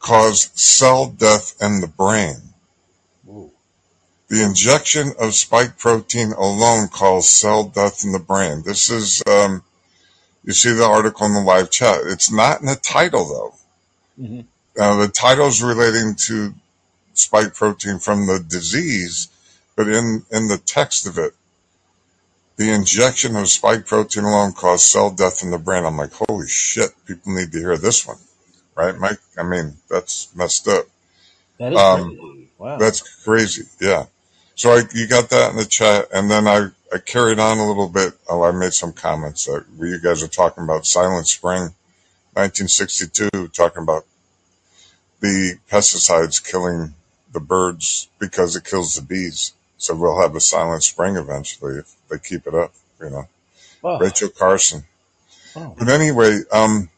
caused cell death in the brain. The injection of spike protein alone caused cell death in the brain. This is, um, you see the article in the live chat. It's not in the title though. Mm-hmm. Uh, the title is relating to spike protein from the disease, but in, in the text of it, the injection of spike protein alone caused cell death in the brain. I'm like, holy shit, people need to hear this one, right, Mike? I mean, that's messed up. That is um, crazy. Wow. That's crazy. Yeah. So I, you got that in the chat, and then I, I carried on a little bit. Oh, I made some comments that you guys are talking about Silent Spring, 1962, talking about the pesticides killing the birds because it kills the bees. So we'll have a Silent Spring eventually if they keep it up, you know. Wow. Rachel Carson. Oh. But anyway, um,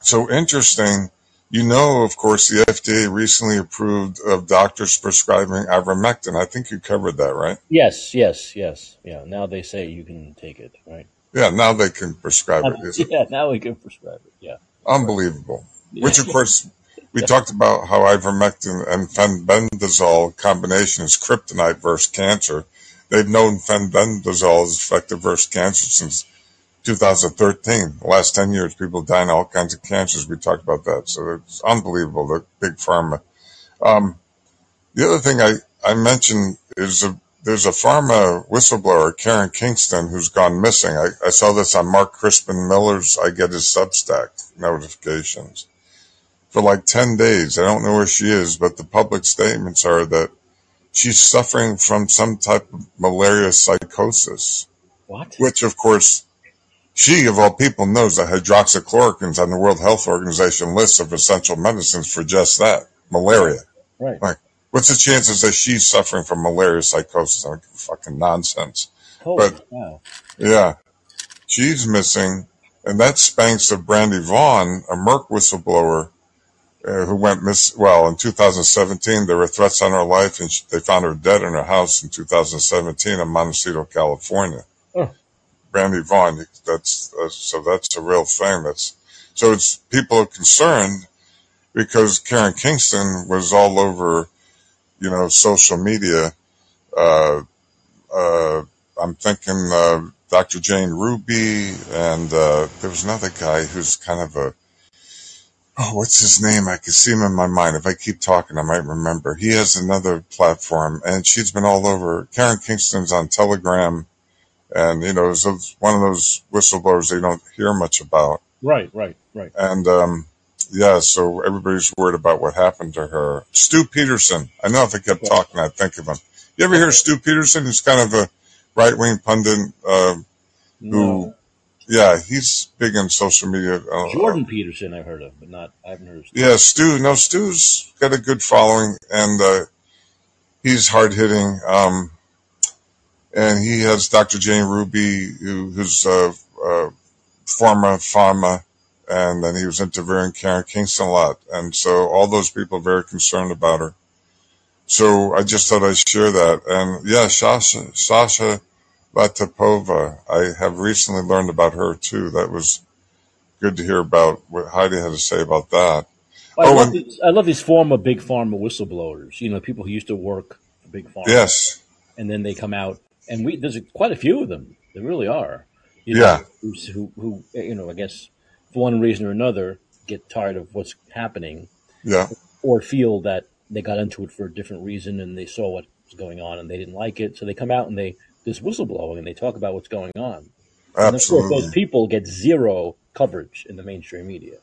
so interesting you know, of course, the FDA recently approved of doctors prescribing ivermectin. I think you covered that, right? Yes, yes, yes. Yeah. Now they say you can take it, right? Yeah. Now they can prescribe it. it? Yeah. Now we can prescribe it. Yeah. Unbelievable. Yeah. Which, of course, we talked about how ivermectin and fenbendazole combination is kryptonite versus cancer. They've known fenbendazole is effective versus cancer since 2013. The last 10 years, people dying of all kinds of cancers. We talked about that. So it's unbelievable, the big pharma. Um, the other thing I, I mentioned is a, there's a pharma whistleblower, Karen Kingston, who's gone missing. I, I saw this on Mark Crispin Miller's, I get his Substack notifications for like 10 days. I don't know where she is, but the public statements are that she's suffering from some type of malaria psychosis. What? Which, of course, she, of all people, knows that hydroxychloroquine is on the World Health Organization list of essential medicines for just that malaria. Right. Like, what's the chances that she's suffering from malaria psychosis? Like, fucking nonsense. Holy but, wow. yeah, she's missing. And that spanks of Brandy Vaughan, a Merck whistleblower uh, who went miss. Well, in 2017, there were threats on her life, and she, they found her dead in her house in 2017 in Montecito, California. Oh. Brandy Vaughan. That's uh, so that's a real thing. That's so it's people are concerned because Karen Kingston was all over, you know, social media, uh, uh, I'm thinking uh, Dr. Jane Ruby, and uh, there was another guy who's kind of a oh, what's his name? I can see him in my mind. If I keep talking, I might remember. He has another platform, and she's been all over. Karen Kingston's on Telegram, and you know, it's one of those whistleblowers they don't hear much about. Right, right, right. And um, yeah, so everybody's worried about what happened to her. Stu Peterson. I know if I kept talking, I'd think of him. You ever hear Stu Peterson? He's kind of a right wing pundit uh, who No. yeah, he's big on social media. Uh, Jordan Peterson, I've heard of, but not. I haven't heard of. Yeah, Stu. No, Stu's got a good following, and uh, he's hard hitting. Um, and he has Dr. Jane Ruby, who, who's a, uh, former pharma, and then he was interviewing Karen Kingston a lot, and so all those people are very concerned about her. So I just thought I'd share that. And yeah, Sasha, Sasha Latypova, I have recently learned about her too. That was good to hear about what Heidi had to say about that. I Oh, love and these, I love these former big pharma whistleblowers. You know, people who used to work for big pharma, yes, and then they come out, and we there's quite a few of them. There really are. You yeah, know, who's, who who you know, I guess for one reason or another, get tired of what's happening, yeah, or feel that they got into it for a different reason and they saw what was going on and they didn't like it, so they come out and they this whistleblowing and they talk about what's going on. And of course, those people get zero coverage in the mainstream media.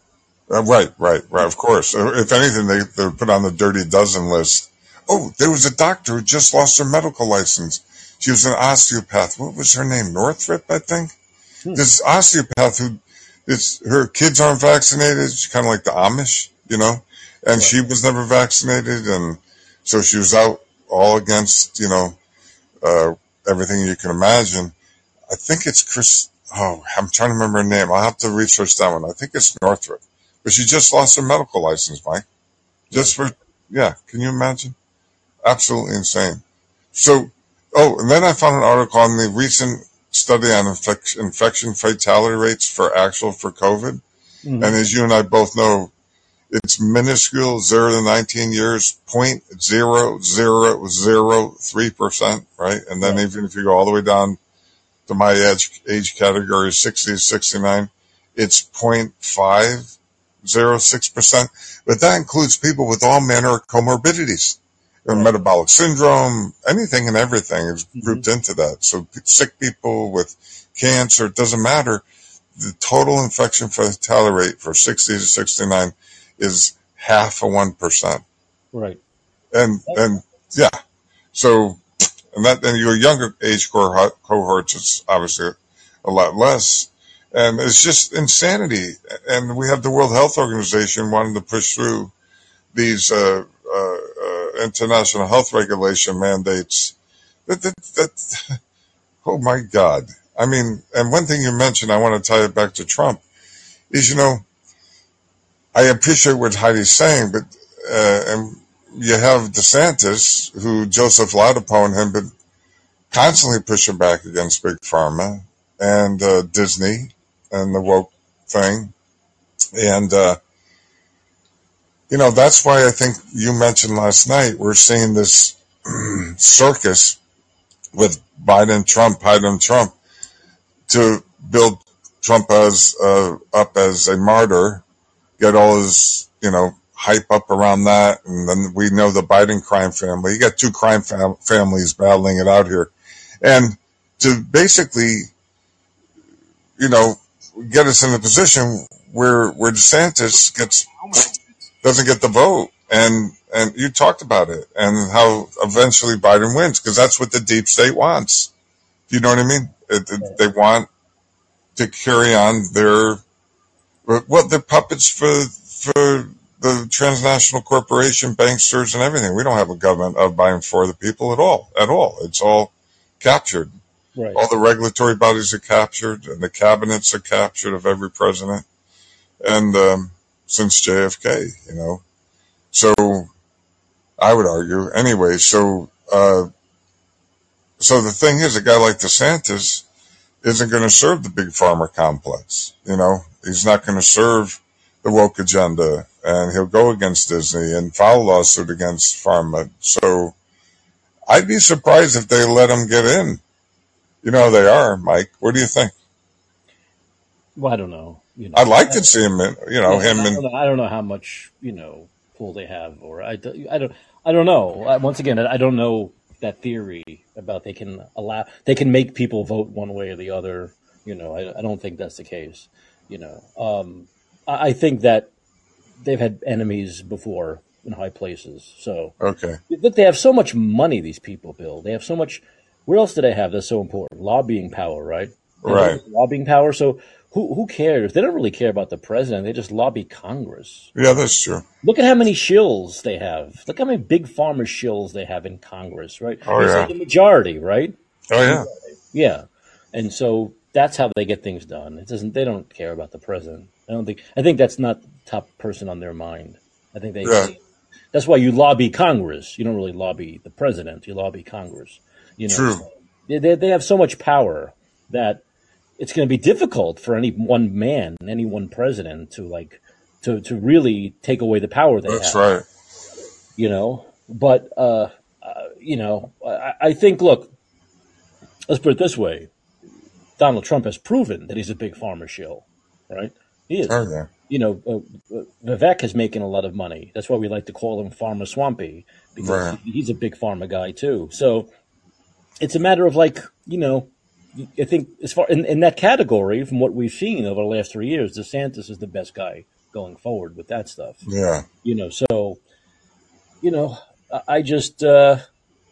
Uh, right, right, right. Of course. Uh, If anything, they they put on the dirty dozen list. Oh, there was a doctor who just lost her medical license. She was an osteopath. What was her name? Northrop, I think. Hmm. This osteopath who, it's her kids aren't vaccinated. She's kind of like the Amish, you know, and Right. she was never vaccinated, and so she was out all against, you know, uh, everything you can imagine. I think it's Chris. Oh, I'm trying to remember her name. I'll have to research that one. I think it's Northrop, but she just lost her medical license, Mike. Just for yeah, can you imagine? Absolutely insane. So, oh, and then I found an article on the recent study on infec- infection fatality rates for actual for COVID, Mhm. and as you and I both know, it's minuscule, zero to 19 years, point zero zero zero three percent, right? And then Right. even if you go all the way down to my age, age category, 60 to 69, it's 0.506%. But that includes people with all manner of comorbidities. Right. metabolic syndrome, anything and everything is Mhm. grouped into that. So sick people with cancer, it doesn't matter. The total infection fatality rate for 60 to 69 is half of 1%. Right. And, and yeah, so, and that, and your younger age cohort, cohorts, it's obviously a lot less. And it's just insanity. And we have the World Health Organization wanting to push through these, uh, uh, uh, international health regulation mandates. That, that, that, oh my God. I mean, and one thing you mentioned, I want to tie it back to Trump, is, you know, I appreciate what Heidi's saying, but, uh, and you have DeSantis, who Joseph Ladapo and him been constantly pushing back against Big Pharma and uh, Disney and the woke thing. And, uh, you know, that's why I think you mentioned last night, we're seeing this circus with Biden, Trump, Biden, Trump to build Trump as, uh, up as a martyr, get all his, you know, hype up around that. And then we know the Biden crime family. You got two crime fam- families battling it out here. And to basically, you know, get us in a position where, where DeSantis gets, doesn't get the vote. And, and you talked about it and how eventually Biden wins because that's what the deep state wants. Do you know what I mean? It, it, they want to carry on their, well, they're puppets for, for the transnational corporation, banksters and everything. We don't have a government of by and for the people at all, at all. It's all captured. Right. All the regulatory bodies are captured and the cabinets are captured of every president. And, um, since JFK, you know, so I would argue anyway. So, uh, so the thing is, a guy like DeSantis isn't going to serve the big pharma complex. You know, he's not going to serve the woke agenda, and he'll go against Disney and file a lawsuit against pharma. So, I'd be surprised if they let him get in. You know they are, Mike. What do you think? Well, I don't know. You know, I'd like I, to see him in. You know yeah, him I don't know, I don't know how much you know pull they have, or I, don't- I don't I don't know. I- Once again, I I don't know that theory about they can allow they can make people vote one way or the other. You know, I, I don't think that's the case. You know, um, I, I think that they've had enemies before in high places, so. Okay. Look, they have so much money. These people, Bill. They have so much. Where else do they have that's so important? Lobbying power, right? Right. Lobbying power. So who who cares? They don't really care about the president. They just lobby Congress. Yeah, that's true. Look at how many shills they have. Look how many Big Pharma shills they have in Congress, right? Oh It's yeah. like the majority, right? Oh yeah. Yeah, and so that's how they get things done. It doesn't. They don't care about the president. I don't think. I think that's not the top person on their mind. I think they. Yeah. That's why you lobby Congress. You don't really lobby the president. You lobby Congress. You know, True. so they they have so much power that it's going to be difficult for any one man, any one president, to like to to really take away the power they That's have right. you know. But uh, uh, you know, I, I think look, let's put it this way: Donald Trump has proven that he's a Big Pharma shill, right? He is. Oh yeah. You know, uh, uh, Vivek is making a lot of money. That's why we like to call him Pharma Swampy because Right. he's a Big Pharma guy too. So it's a matter of like, you know, I think as far in, in that category, from what we've seen over the last three years, DeSantis is the best guy going forward with that stuff Yeah. you know so you know i I just uh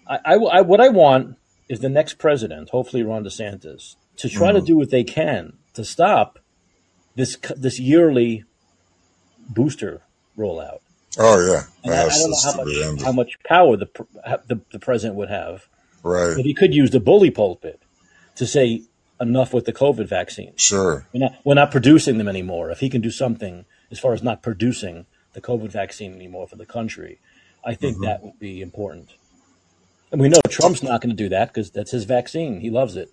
I, I, I- what i want is the next president hopefully ron desantis to try to Mhm. do what they can to stop this this yearly booster rollout Oh yeah. and I, I don't know how much how much power the, the the president would have Right. but he could use the bully pulpit to say enough with the covid vaccine Sure. we're not, we're not producing them anymore. If he can do something as far as not producing the COVID vaccine anymore for the country, I think hmm that would be important. And we know Trump's not going to do that because that's his vaccine. He loves it.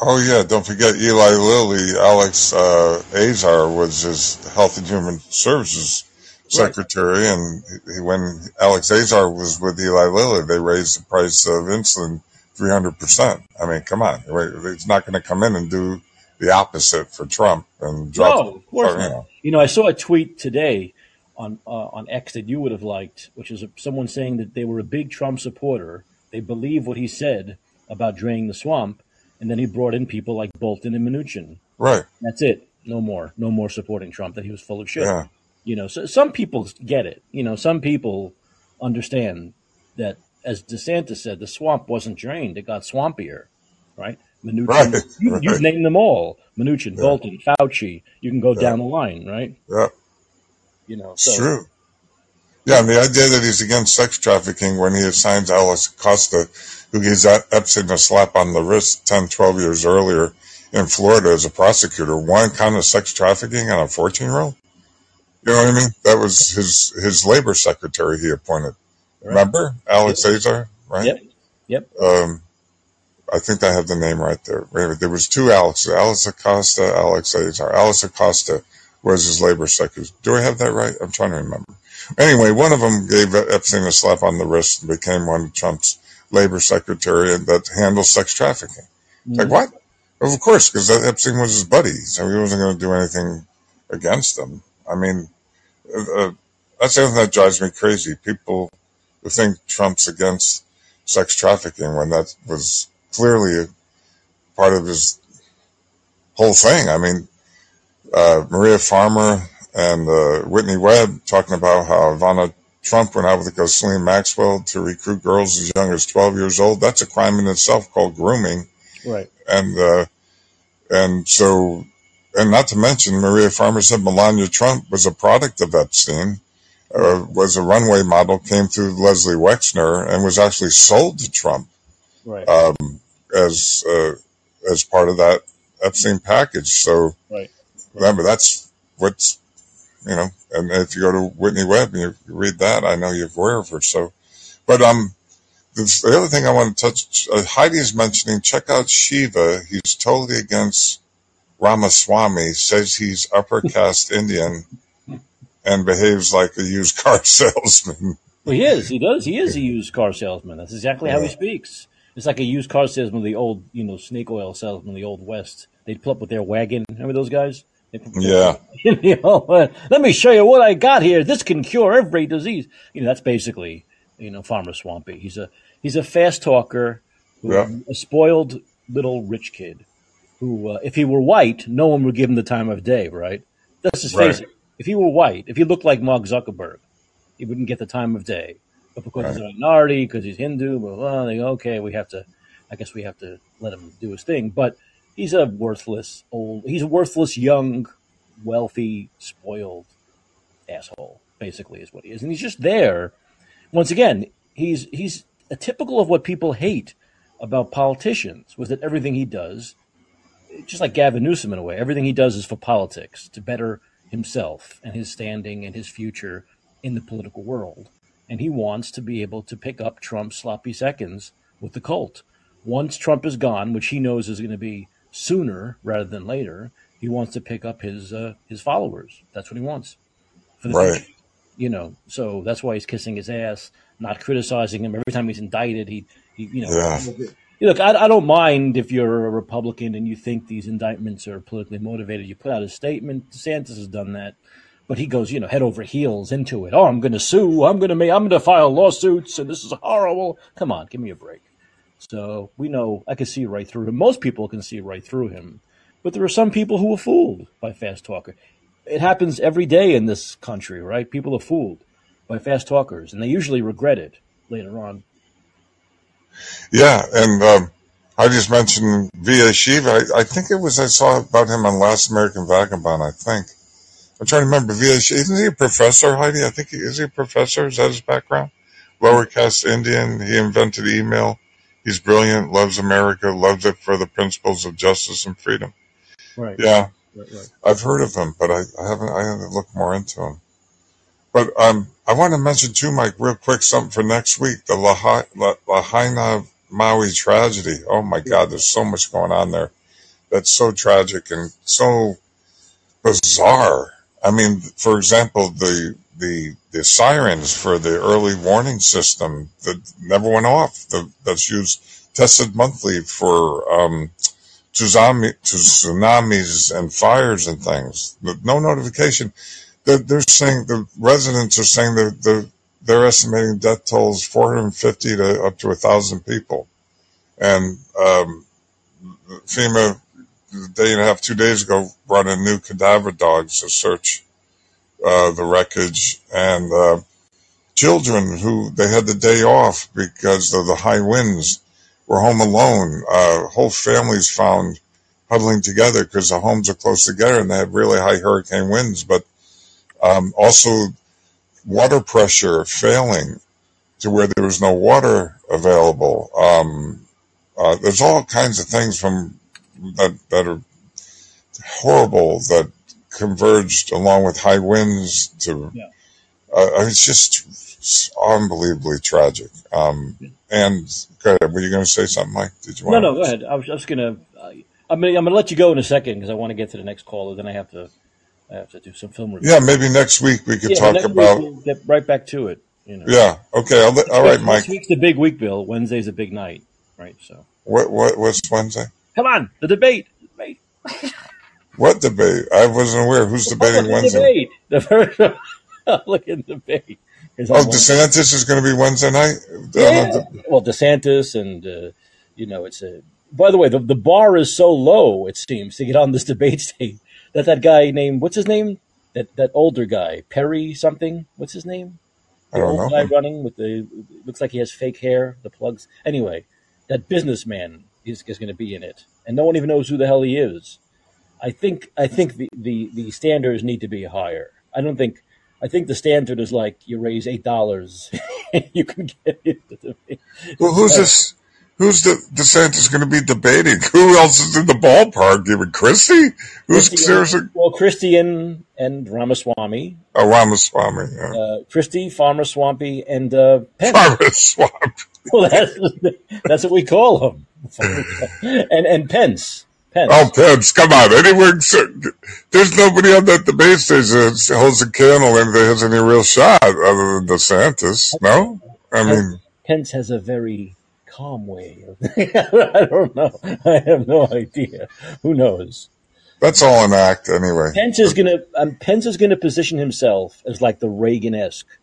Oh yeah. Don't forget Eli Lilly. Alex uh, Azar was his Health and Human Services Right. secretary, and he, when Alex Azar was with Eli Lilly, they raised the price of insulin three hundred percent. I mean, come on. It's not going to come in and do the opposite for Trump and drop. No, of course or, you know. You know, I saw a tweet today on uh, on X that you would have liked, which is someone saying that they were a big Trump supporter. They believe what he said about draining the swamp, and then he brought in people like Bolton and Mnuchin. Right. That's it. No more. No more supporting Trump. That he was full of shit. Yeah. You know, so some people get it. You know, some people understand that, as DeSantis said, the swamp wasn't drained; it got swampier, right? Mnuchin, Right. you, you've Right. named them all: Mnuchin, Yeah. Bolton, Fauci. You can go Yeah. down the line, right? Yeah. You know, It's so true. Yeah, and the idea that he's against sex trafficking when he assigns Alex Acosta, who gives Epstein a slap on the wrist 10, 12 years earlier in Florida as a prosecutor, one count of sex trafficking on a 14 year old? You know what I mean? That was his his labor secretary he appointed. Remember? Alex Yep, Azar, right? yep, yep. Um, I think I have the name right there. Wait a minute. There was two Alexes, Alex Acosta, Alex Azar. Alex Acosta was his labor secretary. Do I have that right? I'm trying to remember. Anyway, one of them gave Epstein a slap on the wrist and became one of Trump's labor secretary that handles sex trafficking. It's like, what? Well, of course, because Epstein was his buddy, so he wasn't going to do anything against them. I mean, uh, uh, that's the other thing that drives me crazy. People who think Trump's against sex trafficking when that was clearly a part of his whole thing. I mean, uh, Maria Farmer and uh, Whitney Webb talking about how Ivana Trump went out with Ghislaine Maxwell to recruit girls as young as 12 years old. That's a crime in itself called grooming. Right. And, uh, and so, and not to mention, Maria Farmer said Melania Trump was a product of Epstein, uh, was a runway model, came through Leslie Wexner, and was actually sold to Trump Right. um, as uh, as part of that Epstein package. So Right. Remember, that's what's you know. And if you go to Whitney Webb and you, read that, I know you're aware of her. So, but um, the, the other thing I want to touch, uh, Heidi is mentioning. Check out Shiva. He's totally against Ramaswamy. Says he's upper caste Indian and behaves like a used car salesman. Well, he is. He does. He is a used car salesman. That's exactly how he speaks. It's like a used car salesman, the old, you know, snake oil salesman, the old west. They'd pull up with their wagon. Remember those guys? Yeah. you know, uh, let me show you what I got here. This can cure every disease. You know, that's basically, you know, Pharma Swampy. He's a he's a fast talker, who, Yeah. a spoiled little rich kid. Who, uh, if he were white, no one would give him the time of day. Right? That's his face Right. it. If he were white, if he looked like Mark Zuckerberg, he wouldn't get the time of day. But because he's a minority, because he's Hindu, blah, blah, blah, they go, okay, we have to, I guess we have to let him do his thing. But he's a worthless old, he's a worthless young, wealthy, spoiled asshole, basically, is what he is. And he's just there. Once again, he's he's a typical of what people hate about politicians, was that everything he does, just like Gavin Newsom in a way, everything he does is for politics, to better himself and his standing and his future in the political world. And he wants to be able to pick up Trump's sloppy seconds with the cult. Once Trump is gone, which he knows is going to be sooner rather than later, he wants to pick up his uh, his followers. That's what he wants. For the Right. future. You know, so that's why he's kissing his ass, not criticizing him. Every time he's indicted, he, he you know, Yeah. Look, I, I don't mind if you're a Republican and you think these indictments are politically motivated. You put out a statement. DeSantis has done that, but he goes, you know, head over heels into it. Oh, I'm going to sue. I'm going to make. I'm going to file lawsuits, and this is horrible. Come on, give me a break. So we know I can see right through him. Most people can see right through him, but there are some people who are fooled by fast talker. It happens every day in this country, right? People are fooled by fast talkers, and they usually regret it later on. Yeah, and um, I just mentioned V.A. Shiva. I, I think it was I saw about him on Last American Vagabond. I think I'm trying to remember V.A. Shiva. Isn't he a professor, Heidi? I think he is. He a professor? Is that his background? Lower caste Indian. He invented email. He's brilliant. Loves America. Loves it for the principles of justice and freedom. Right. Yeah, Right. Right. I've heard of him, but I, I haven't. I haven't looked more into him. But um, I want to mention too, Mike, real quick, something for next week: the Lahaina, La- Lahaina Maui tragedy. Oh my God, there's so much going on there. That's so tragic and so bizarre. I mean, for example, the the the sirens for the early warning system that never went off. The, that's used tested monthly for um, tsunami, tsunamis and fires and things. But no notification. They're, they're saying the residents are saying that they're, they're estimating death tolls 450 to up to a thousand people. And um, FEMA, a day and a half, two days ago, brought in new cadaver dogs to search uh, the wreckage and uh, children who they had the day off because of the high winds were home alone. Uh, whole families found huddling together because the homes are close together and they had really high hurricane winds, but um, also water pressure failing to where there was no water available. Um, uh, there's all kinds of things from that that are horrible that converged along with high winds to. Yeah. Uh, it's just unbelievably tragic. Um, and go ahead. Were you going to say something, Mike? Did you No, want? no, go ahead. I was just gonna. Uh, I'm. I'm gonna let you go in a second because I want to get to the next caller. Then I have to. I have to do some film review. Yeah, maybe next week we could Yeah, talk about. we'll get right back to it. You know. Yeah. Okay. I'll all right, Mike. Next week's the big week, Bill. Wednesday's a big night, right? So What what what's Wednesday? come on, the debate. Debate. What debate? I wasn't aware. Who's debating Republican Wednesday? Debate. The first Republican debate. is Oh. DeSantis is going to be Wednesday night. Yeah. Well, DeSantis and uh, you know it's a. By the way, the, the bar is so low. It seems to get on this debate stage that that guy named what's his name that that older guy Perry something. What's his name? I The don't old know. guy running with the looks like he has fake hair. The plugs. Anyway, that businessman is, is going to be in it, and no one even knows who the hell he is. I think I think the, the, the standards need to be higher. I don't think I think the standard is like you raise eight dollars, you can get into the. Well, who's this? Who's the DeSantis going to be debating? Who else is in the ballpark? Even Christie? Who's Christie seriously? and, well, Christie and, and Ramaswamy, Oh, Ramaswamy. Yeah. uh, Christie, Pharma Swampy, and uh, Pence. Ramaswamy. Well, that's that's what we call him, and and Pence, Pence. Oh, Pence, come on. Anywhere, there's nobody on that debate stage that holds a candle and that has any real shot other than DeSantis. No? I mean, Pence has a very calm way. I don't know. I have no idea. Who knows? That's all an act, anyway. Pence is gonna. Um, Pence is gonna position himself as like the Reagan-esque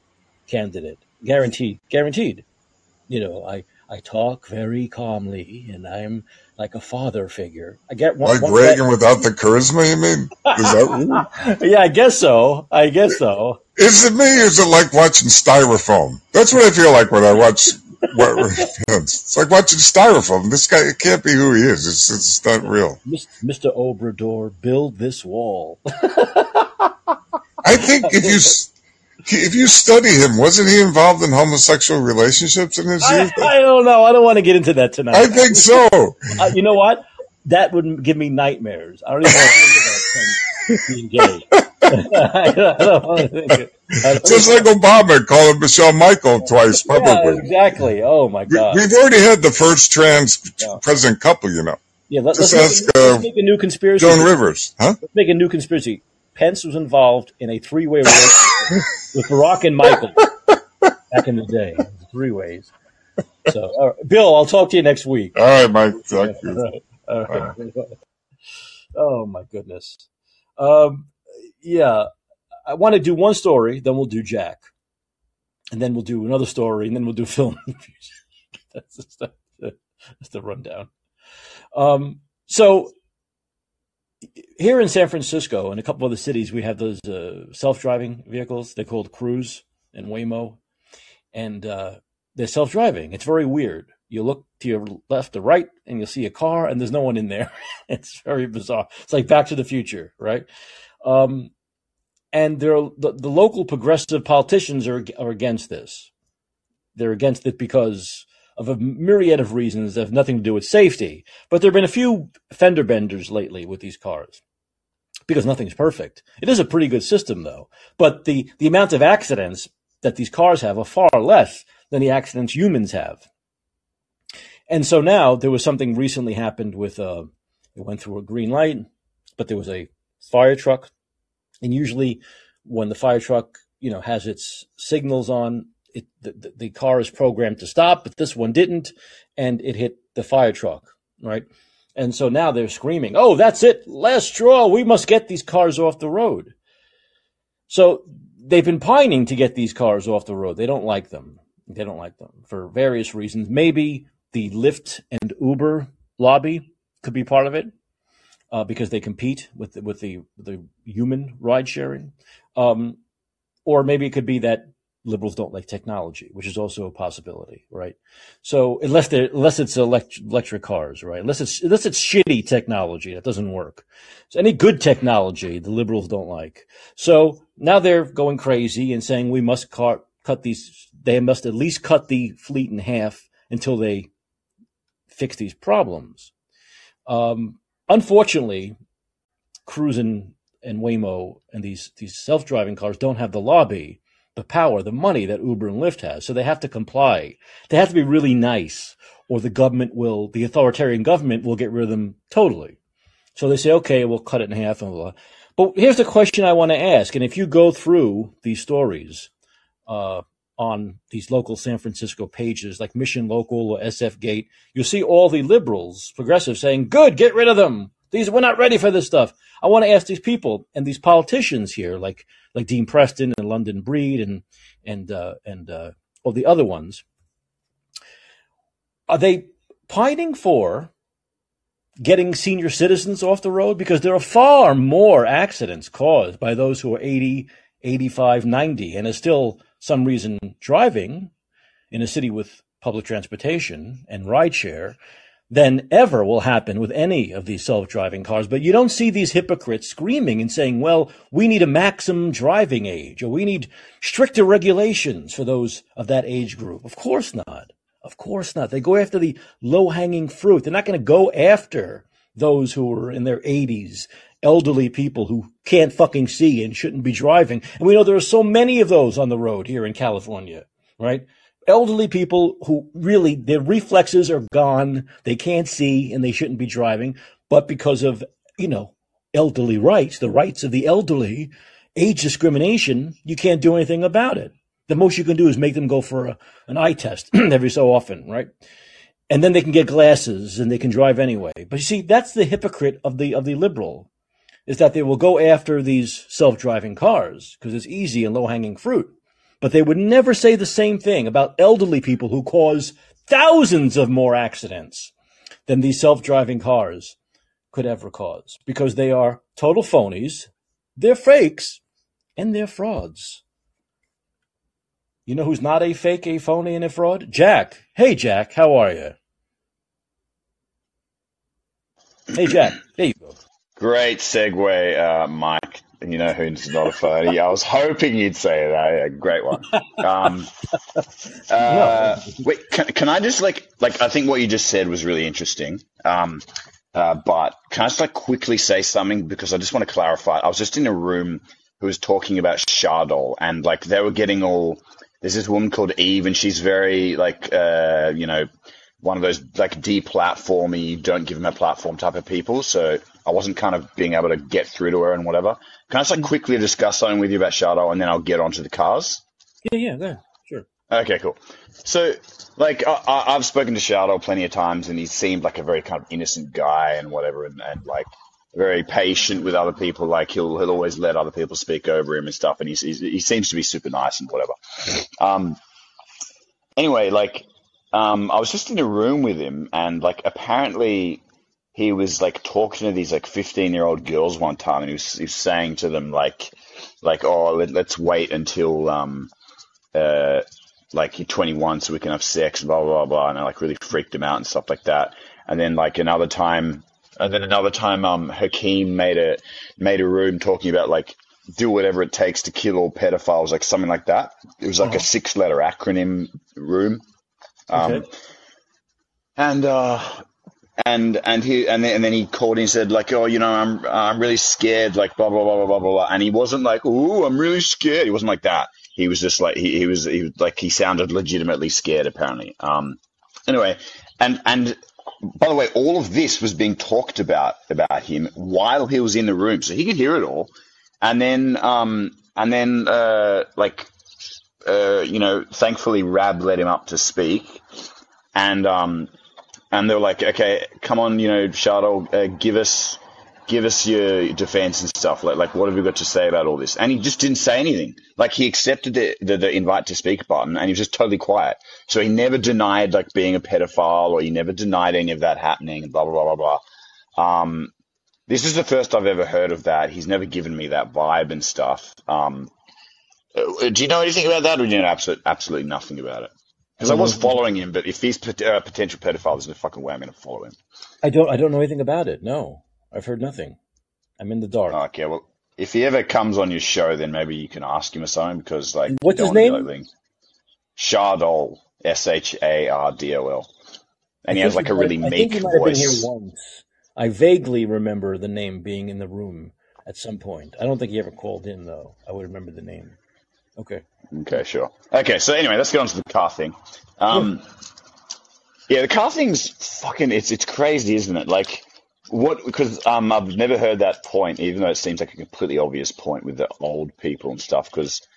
candidate, guaranteed. Guaranteed. You know, I I talk very calmly, and I'm like a father figure. I get one, like one Reagan without the charisma. You mean? That, yeah, I guess so. I guess so. Is it me? Or is it like watching styrofoam? That's what I feel like when I watch. it's like watching styrofoam. This guy, it can't be who he is. It's it's not real. Mr. Obrador, build this wall. I think if you if you study him, wasn't he involved in homosexual relationships in his youth? I, I don't know. I don't want to get into that tonight. I think so. uh, you know what? That would give me nightmares. I don't even want to think about being gay. I don't want to Just like Obama calling Michelle Michael twice publicly. Yeah, exactly. Oh my God. We, have already had the first trans yeah. president couple, you know. Yeah, let, us ask make, uh, make, a new conspiracy. Joan Rivers, huh? Let's make a new conspiracy. Pence was involved in a three-way relationship with Barack and Michael back in the day. Three ways. So, Bill, I'll talk to you next week. All right, Mike. Thank you. All right. All right. Oh my goodness. Um, yeah, I want to do one story, then we'll do Jack, and then we'll do another story, and then we'll do film. that's, just, that's the rundown. Um, so here in San Francisco and a couple other cities, we have those uh, self-driving vehicles. They're called Cruise and Waymo, and uh, they're self-driving. It's very weird. You look to your left or right, and you'll see a car, and there's no one in there. it's very bizarre. It's like Back to the Future, right? Um, and the, the local progressive politicians are are against this. They're against it because of a myriad of reasons that have nothing to do with safety. But there have been a few fender benders lately with these cars because nothing's perfect. It is a pretty good system though. But the, the amount of accidents that these cars have are far less than the accidents humans have. And so now there was something recently happened with, uh, it went through a green light, but there was a fire truck. And usually when the fire truck, you know, has its signals on, it, the, the car is programmed to stop, but this one didn't, and it hit the fire truck, right? And so now they're screaming, "Oh, that's it, last straw. We must get these cars off the road." So they've been pining to get these cars off the road. They don't like them. They don't like them for various reasons. Maybe the Lyft and Uber lobby could be part of it uh, because they compete with the, with the the human ride sharing, um, or maybe it could be that liberals don't like technology, which is also a possibility, right? So unless they unless it's electric, electric cars, right? Unless it's unless it's shitty technology that doesn't work. So any good technology, the liberals don't like. So now they're going crazy and saying we must cut cut these. They must at least cut the fleet in half until they fix these problems. Um, unfortunately, Cruise and, and Waymo and these these self driving cars don't have the lobby the power, the money that Uber and Lyft has. So they have to comply. They have to be really nice, or the government will, the authoritarian government will get rid of them totally. So they say, okay, we'll cut it in half and blah. But here's the question I want to ask. And if you go through these stories uh, on these local San Francisco pages like Mission Local or SF Gate, you'll see all the liberals, progressives saying, good, get rid of them. These, we're not ready for this stuff. I want to ask these people and these politicians here, like like Dean Preston and London Breed and and uh, and uh, all the other ones, are they pining for getting senior citizens off the road? Because there are far more accidents caused by those who are 80, 85, 90, and are still some reason driving in a city with public transportation and rideshare than ever will happen with any of these self-driving cars. But you don't see these hypocrites screaming and saying, well, we need a maximum driving age or we need stricter regulations for those of that age group. Of course not. Of course not. They go after the low hanging fruit. They're not going to go after those who are in their 80s, elderly people who can't fucking see and shouldn't be driving. And we know there are so many of those on the road here in California, right? elderly people who really their reflexes are gone, they can't see, and they shouldn't be driving. but because of, you know, elderly rights, the rights of the elderly, age discrimination, you can't do anything about it. The most you can do is make them go for a, an eye test every so often, right? And then they can get glasses and they can drive anyway. But you see, that's the hypocrite of the of the liberal, is that they will go after these self-driving cars because it's easy and low-hanging fruit. But they would never say the same thing about elderly people who cause thousands of more accidents than these self-driving cars could ever cause because they are total phonies, they're fakes, and they're frauds. You know who's not a fake, a phony, and a fraud? Jack. Hey, Jack, how are you? Hey, Jack. Go. Great segue, uh, Mike. You know who's not a phony. I was hoping you'd say that. Yeah, great one. Um, uh, wait, can, can I just like like I think what you just said was really interesting. Um, uh, but can I just like quickly say something because I just want to clarify. I was just in a room who was talking about Shardol and like they were getting all. There's this woman called Eve and she's very like uh, you know one of those like deplatformy, don't give them a platform type of people. So I wasn't kind of being able to get through to her and whatever. Can I just like mm. quickly discuss something with you about Shadow and then I'll get onto the cars? Yeah, yeah, yeah, sure. Okay, cool. So, like, I, have spoken to Shadow plenty of times, and he seemed like a very kind of innocent guy and whatever, and, and like very patient with other people. Like he'll he'll always let other people speak over him and stuff, and he's, he's he seems to be super nice and whatever. Um, anyway, like um, I was just in a room with him, and like apparently he was like talking to these like 15 year old girls one time, and he was, he was saying to them like, like, oh, let, us wait until um, uh, like you're 21 so we can have sex, blah blah blah, and I like really freaked him out and stuff like that. And then like another time, and then another time, um, Hakeem made a made a room talking about like do whatever it takes to kill all pedophiles, like something like that. It was like oh. a six letter acronym room. Um, okay. And uh, and and he and then, and then he called and said like, oh, you know, I'm I'm really scared, like blah blah blah blah blah blah. And he wasn't like, oh, I'm really scared. He wasn't like that. He was just like he, he was he was like he sounded legitimately scared apparently. Um, anyway, and and by the way, all of this was being talked about about him while he was in the room, so he could hear it all. And then um and then uh like uh, you know, thankfully Rab let him up to speak, and um, and they were like, okay, come on, you know, Shadow, uh, give us, give us your defense and stuff. Like, like, what have you got to say about all this? And he just didn't say anything. Like, he accepted the, the, the invite to speak button, and he was just totally quiet. So he never denied like being a pedophile, or he never denied any of that happening, and blah blah blah blah blah. Um, this is the first I've ever heard of that. He's never given me that vibe and stuff. Um, uh, do you know anything about that, or do you know absolutely, absolutely nothing about it? Because I was following him, but if he's a uh, potential pedophile, there's no fucking way I'm going to follow him. I don't. I don't know anything about it. No, I've heard nothing. I'm in the dark. Okay, well, if he ever comes on your show, then maybe you can ask him or something. Because like, what's his name? Shardol, S H A R D O L, and he has like a really might, meek I voice. I vaguely remember the name being in the room at some point. I don't think he ever called in though. I would remember the name. Okay. Okay, sure. Okay, so anyway, let's get on to the car thing. Um, yeah, the car thing's fucking. It's it's crazy, isn't it? Like what? Because um, I've never heard that point, even though it seems like a completely obvious point with the old people and stuff. Because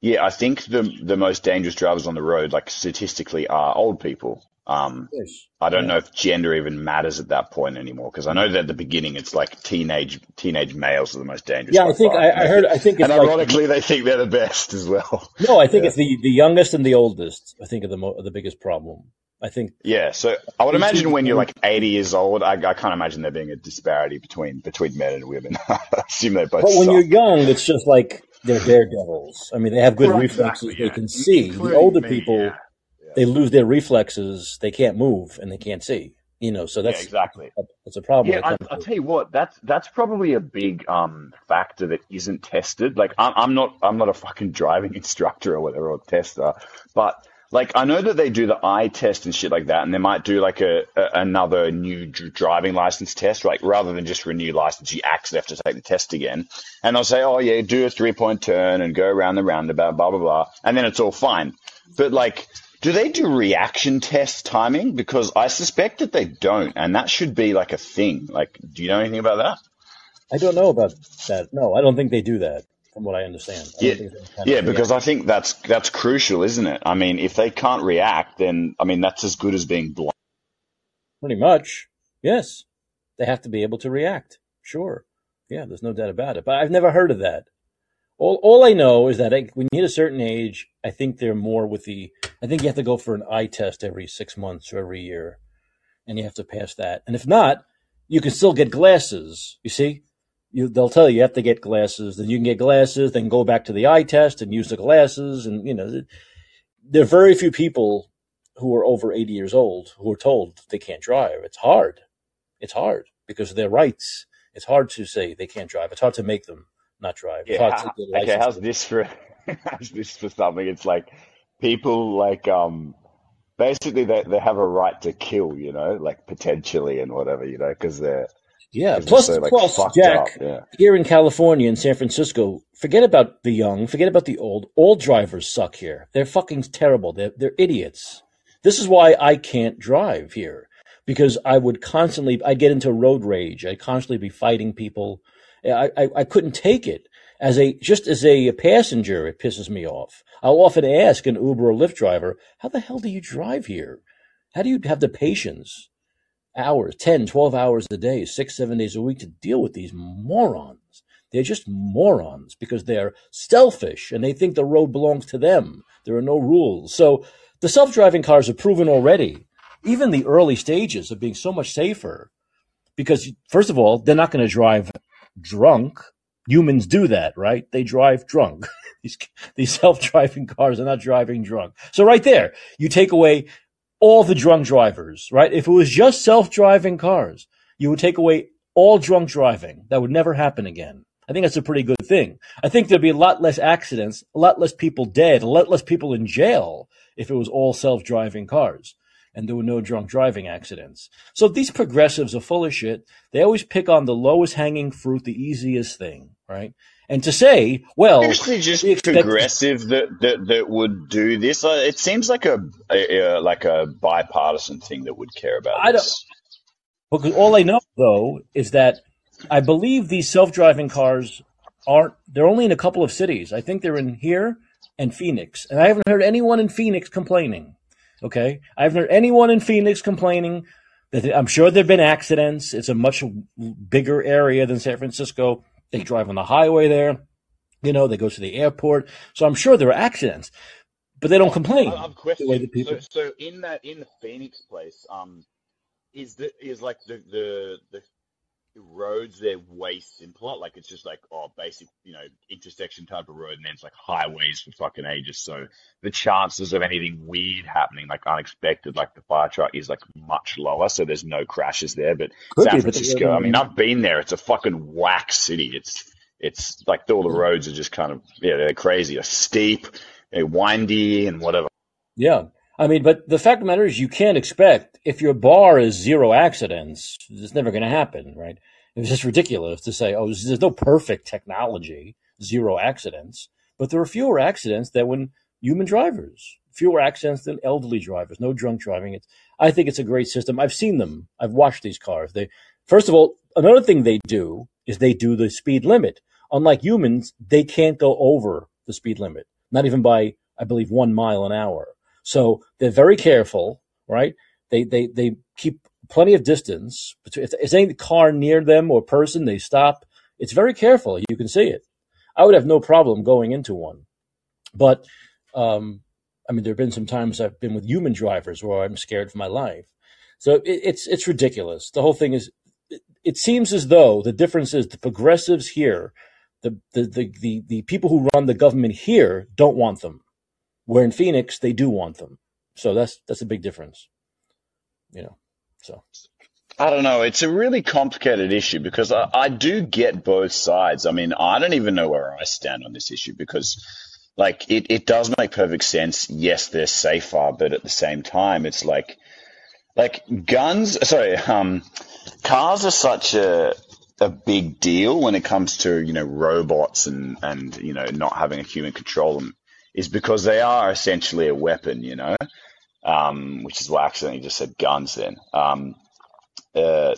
yeah, I think the the most dangerous drivers on the road, like statistically, are old people. Um, yes. I don't yeah. know if gender even matters at that point anymore because I know that at the beginning it's like teenage teenage males are the most dangerous. Yeah, I think I, I, heard. I think, and ironically, like, they think they're the best as well. No, I think yeah. it's the the youngest and the oldest. I think are the mo- are the biggest problem. I think. Yeah, so I would imagine when you're like 80 years old, I, I can't imagine there being a disparity between between men and women. I assume they both. But when suck. you're young, it's just like they're daredevils. I mean, they have good right, reflexes; exactly, yeah. they can see. the older me, people they lose their reflexes. They can't move and they can't see. You know, so that's yeah, exactly that's a problem. Yeah, I, will tell you what. That's that's probably a big um, factor that isn't tested. Like, I'm, I'm not I'm not a fucking driving instructor or whatever or tester, but like I know that they do the eye test and shit like that, and they might do like a, a another new driving license test, like rather than just renew license, you actually have to take the test again, and they'll say, oh yeah, do a three point turn and go around the roundabout, blah blah blah, and then it's all fine. But like do they do reaction test timing? Because I suspect that they don't, and that should be like a thing. Like, do you know anything about that? I don't know about that. No, I don't think they do that, from what I understand. I Yeah, don't think they kind yeah, because. I think that's that's crucial, isn't it? I mean, if they can't react, then I mean that's as good as being blind. Pretty much, yes. They have to be able to react. Sure. Yeah, there's no doubt about it. But I've never heard of that. All, all I know is that I, when you hit a certain age, I think they're more with the. I think you have to go for an eye test every six months or every year, and you have to pass that. And if not, you can still get glasses. You see, you they'll tell you you have to get glasses. Then you can get glasses. Then go back to the eye test and use the glasses. And you know, there are very few people who are over 80 years old who are told they can't drive. It's hard. It's hard because of their rights. It's hard to say they can't drive. It's hard to make them not drive. Yeah. hard to get a okay. How's this for? how's this for something? It's like people like um basically they they have a right to kill, you know, like potentially and whatever, you know, because they're Yeah. Plus, so like plus. Jack, Yeah. here in California in San Francisco, forget about the young, forget about the old. All drivers suck here. They're fucking terrible. They're, they're idiots. This is why I can't drive here because I would constantly, I'd get into road rage. I'd constantly be fighting people. I, I, couldn't take it. As a, just as a passenger, it pisses me off. I'll often ask an Uber or Lyft driver, how the hell do you drive here? How do you have the patience? hours, 10, 12 hours a day, six, seven days a week to deal with these morons. They're just morons because they're selfish and they think the road belongs to them. There are no rules. So the self driving cars have proven already, even the early stages of being so much safer because, first of all, they're not going to drive drunk. Humans do that, right? They drive drunk. these these self driving cars are not driving drunk. So, right there, you take away all the drunk drivers, right? If it was just self-driving cars, you would take away all drunk driving. That would never happen again. I think that's a pretty good thing. I think there'd be a lot less accidents, a lot less people dead, a lot less people in jail if it was all self-driving cars and there were no drunk driving accidents. So these progressives are full of shit. They always pick on the lowest hanging fruit, the easiest thing, right? And to say, well, Seriously, just we progressive that, that that would do this. Uh, It seems like a, a, a like a bipartisan thing that would care about I don't. this. Because all I know though is that I believe these self-driving cars aren't. They're only in a couple of cities. I think they're in here and Phoenix, and I haven't heard anyone in Phoenix complaining. Okay, I haven't heard anyone in Phoenix complaining. That I'm sure there've been accidents. It's a much bigger area than San Francisco. They drive on the highway there. You know, they go to the airport. So I'm sure there are accidents, but they don't complain have the people. So, so in that in the Phoenix place, um, is the is like the the the roads there way plot. Like it's just like oh, basic, you know, intersection type of road, and then it's like highways for fucking ages. So the chances of anything weird happening, like unexpected, like the fire truck, is like much lower. So there's no crashes there. But Could San be, but Francisco, I mean, I've been there. It's a fucking whack city. It's it's like all the roads are just kind of yeah, they're crazy. They're steep, they're windy, and whatever. Yeah. I mean, but the fact of the matter is, you can't expect if your bar is zero accidents, it's never going to happen, right? It's just ridiculous to say, oh, there's no perfect technology, zero accidents, but there are fewer accidents than when human drivers, fewer accidents than elderly drivers, no drunk driving. It's, I think it's a great system. I've seen them. I've watched these cars. They, first of all, another thing they do is they do the speed limit. Unlike humans, they can't go over the speed limit, not even by, I believe, one mile an hour. So they're very careful, right? They they they keep plenty of distance. Between. If there's any car near them or person, they stop. It's very careful. You can see it. I would have no problem going into one, but um, I mean, there have been some times I've been with human drivers where I'm scared for my life. So it, it's it's ridiculous. The whole thing is. It, it seems as though the difference is the progressives here, the the, the the the people who run the government here don't want them where in Phoenix they do want them. So that's that's a big difference, you know. So I don't know. It's a really complicated issue because I, I do get both sides. I mean, I don't even know where I stand on this issue because, like, it, it does make perfect sense. Yes, they're safer, but at the same time, it's like, like guns. Sorry, um, cars are such a a big deal when it comes to you know robots and and you know not having a human control them is because they are essentially a weapon. You know, um, which is why I accidentally just said guns then. Um, uh,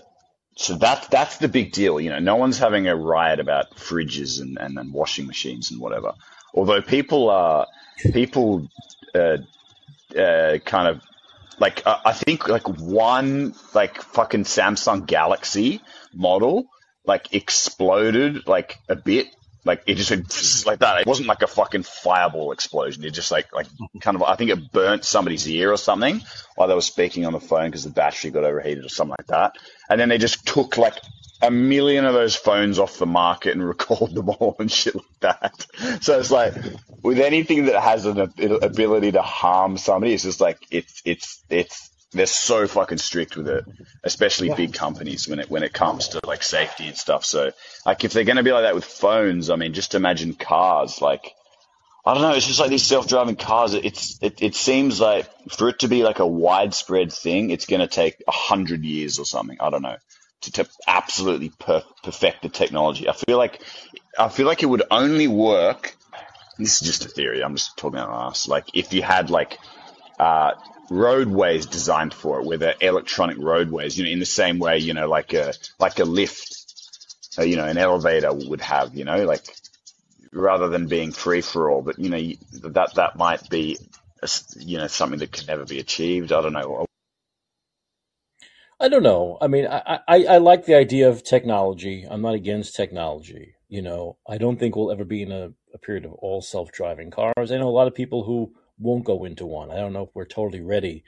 so that that's the big deal. You know, no one's having a riot about fridges and, and, and washing machines and whatever. Although people are people uh, uh, kind of like I think like one like fucking Samsung Galaxy model like exploded like a bit like it just went like that. It wasn't like a fucking fireball explosion. It just like like kind of I think it burnt somebody's ear or something while they were speaking on the phone because the battery got overheated or something like that. And then they just took like a million of those phones off the market and recalled them all and shit like that. So it's like with anything that has an ability to harm somebody, it's just like it's it's it's they're so fucking strict with it, especially big companies when it when it comes to like safety and stuff. So like if they're going to be like that with phones, I mean, just imagine cars. Like I don't know, it's just like these self driving cars. It's it, it seems like for it to be like a widespread thing, it's going to take a hundred years or something. I don't know to, to absolutely per- perfect the technology. I feel like I feel like it would only work. This is just a theory. I'm just talking out ass. Like if you had like uh, roadways designed for it, where they're electronic roadways, you know, in the same way, you know, like a like a lift, uh, you know, an elevator would have, you know, like rather than being free for all. But you know, that that might be, a, you know, something that can never be achieved. I don't know. I don't know. I mean, I, I, I like the idea of technology. I'm not against technology. You know, I don't think we'll ever be in a, a period of all self driving cars. I know a lot of people who won't go into one. I don't know if we're totally ready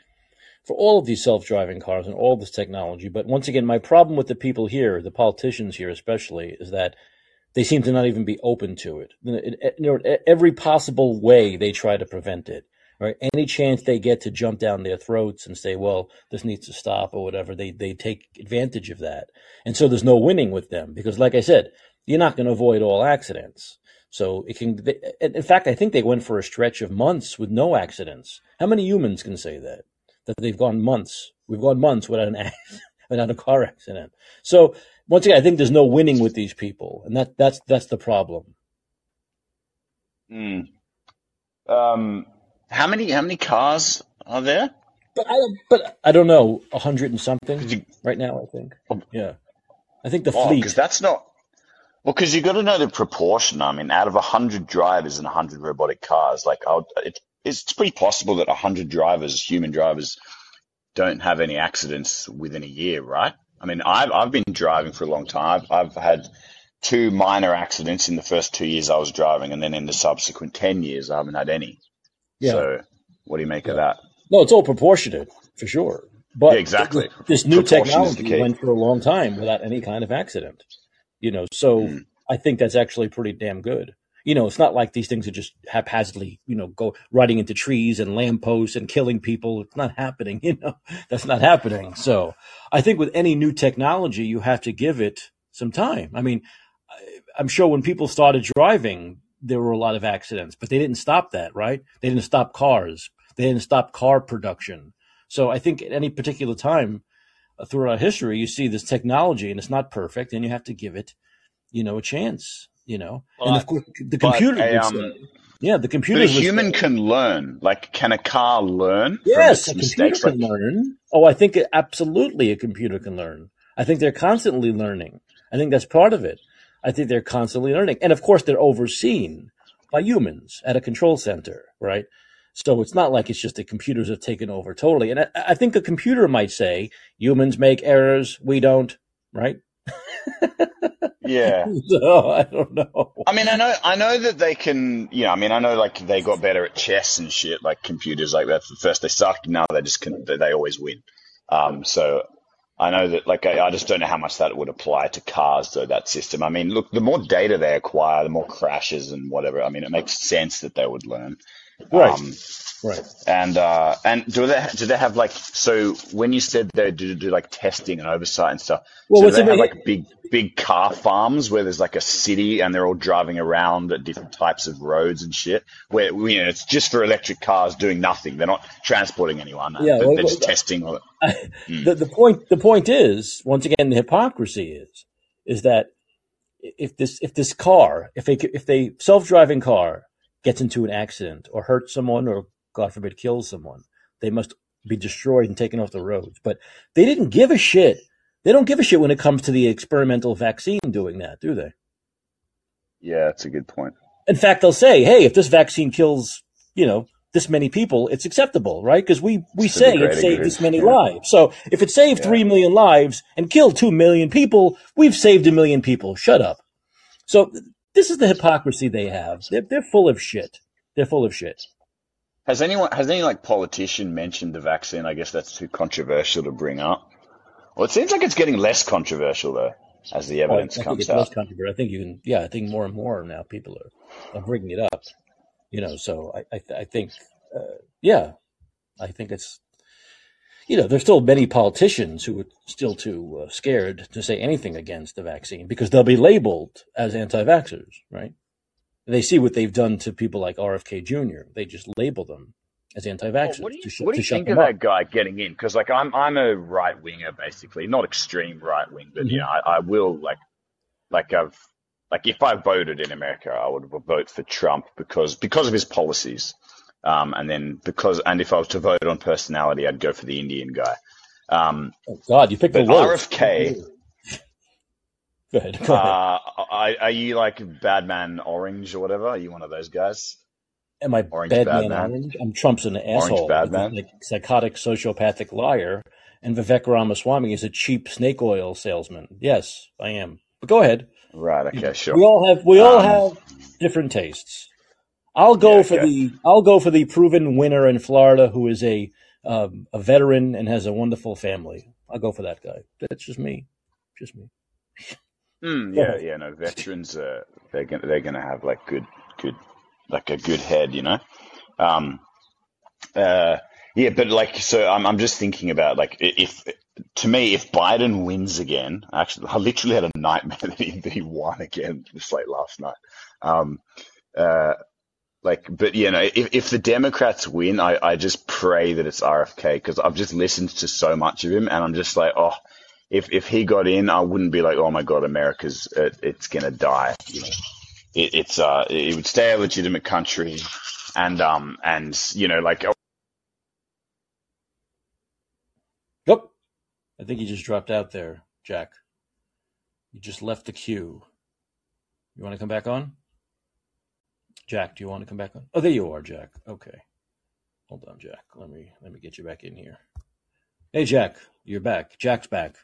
for all of these self-driving cars and all this technology. But once again, my problem with the people here, the politicians here especially, is that they seem to not even be open to it. Every possible way they try to prevent it. Right? Any chance they get to jump down their throats and say, "Well, this needs to stop" or whatever, they they take advantage of that. And so there's no winning with them because, like I said, you're not going to avoid all accidents. So it can. In fact, I think they went for a stretch of months with no accidents. How many humans can say that? That they've gone months. We've gone months without an accident, without a car accident. So once again, I think there's no winning with these people, and that that's that's the problem. Mm. Um, how many how many cars are there? But I but I don't know, a hundred and something you, right now. I think. Oh. Yeah, I think the oh, fleet because that's not well, because you've got to know the proportion. I mean, out of hundred drivers and hundred robotic cars, like it, it's pretty possible that hundred drivers, human drivers, don't have any accidents within a year, right? I mean, I've I've been driving for a long time. I've, I've had two minor accidents in the first two years I was driving, and then in the subsequent ten years, I haven't had any. Yeah. So, what do you make yeah. of that? No, it's all proportionate for sure. But yeah, exactly. This new technology went for a long time without any kind of accident. You know, so mm. I think that's actually pretty damn good. You know, it's not like these things are just haphazardly, you know, go riding into trees and lampposts and killing people. It's not happening. You know, that's not happening. So I think with any new technology, you have to give it some time. I mean, I'm sure when people started driving, there were a lot of accidents, but they didn't stop that, right? They didn't stop cars. They didn't stop car production. So I think at any particular time, throughout history, you see this technology and it's not perfect and you have to give it, you know, a chance, you know, well, and of course the computer, a, um, yeah, the computer. The human can learn. Like, can a car learn? Yes, a computer can like, learn. Oh, I think absolutely a computer can learn. I think they're constantly learning. I think that's part of it. I think they're constantly learning. And of course, they're overseen by humans at a control center, right? So it's not like it's just the computers have taken over totally. And I, I think a computer might say humans make errors, we don't, right? yeah. So I don't know. I mean, I know, I know that they can. You know, I mean, I know like they got better at chess and shit. Like computers, like that. First they sucked, now they just can. They always win. Um, so I know that, like, I, I, just don't know how much that would apply to cars, though, that system. I mean, look, the more data they acquire, the more crashes and whatever. I mean, it makes sense that they would learn. Right. Um, right. And, uh, and do they, do they have like, so when you said they do, do like testing and oversight and stuff, well, so do they have like big, big car farms where there's like a city and they're all driving around at different types of roads and shit where, you know, it's just for electric cars doing nothing. They're not transporting anyone. Yeah. They're, well, they're just well, testing. All mm. the, the point, the point is, once again, the hypocrisy is, is that if this, if this car, if they if a self-driving car gets into an accident or hurts someone or God forbid kills someone, they must be destroyed and taken off the roads. But they didn't give a shit. They don't give a shit when it comes to the experimental vaccine doing that, do they? Yeah, that's a good point. In fact, they'll say, "Hey, if this vaccine kills, you know, this many people, it's acceptable, right? Because we we It's say it saved this many Yeah. lives. So if it saved Yeah. three million lives and killed two million people, we've saved a million people. Shut up. So this is the hypocrisy they have. They're they're full of shit. They're full of shit. Has anyone, has any like politician mentioned the vaccine? I guess that's too controversial to bring up. Well, it seems like it's getting less controversial though, as the Oh, I, I evidence think comes it's less controversial. I think you can. Yeah, I think more and more now people are, are bringing it up. You know, so I I, I think uh, yeah, I think it's you know, there's still many politicians who are still too uh, scared to say anything against the vaccine because they'll be labeled as anti-vaxxers, right? They see what they've done to people like RFK Jr. They just label them as anti-vaxxers what do you to, sh- what do you think of up. that guy getting in? Because like I'm I'm a right winger basically, not extreme right wing, but you hmm know I, I will like like I've like if I voted in America, I would vote for Trump because because of his policies, um, and then because and if I was to vote on personality, I'd go for the Indian guy. Um, Oh God, you picked the. RFK, Go ahead. Go ahead. uh, are, are you like Badman Orange or whatever? Are you one of those guys? Am I Orange bad Badman, orange? I'm Trump's an asshole. A Badman. like, psychotic sociopathic liar, and Vivek Ramaswamy is a cheap snake oil salesman. Yes, I am. But go ahead. Right. Okay. Sure. we all have we all Um. have different tastes. I'll go Yeah. for Okay. the I'll go for the proven winner in Florida who is a um, a veteran and has a wonderful family. I'll go for that guy. That's just me. Just me. Mm, yeah, yeah, no, veterans, uh, they're gonna they're gonna have like good, good, like a good head, you know. Um, uh, yeah, but like, so I'm I'm just thinking about like if to me if Biden wins again, actually, I literally had a nightmare that he that he won again just like last night. Um, uh, like, but you know, if if the Democrats win, I I just pray that it's RFK because I've just listened to so much of him, and I'm just like, oh if if he got in, I wouldn't be like, oh my god, America's uh, it's gonna die. You know, it, it's uh, it would stay a legitimate country, and um, and you know, like Yep. I think you just dropped out there, Jack. You just left the queue. You want to come back on? Jack, do you want to come back on? Oh, there you are, Jack. Okay. Hold on, Jack. Let me let me get you back in here. Hey, Jack, you're back. Jack's back.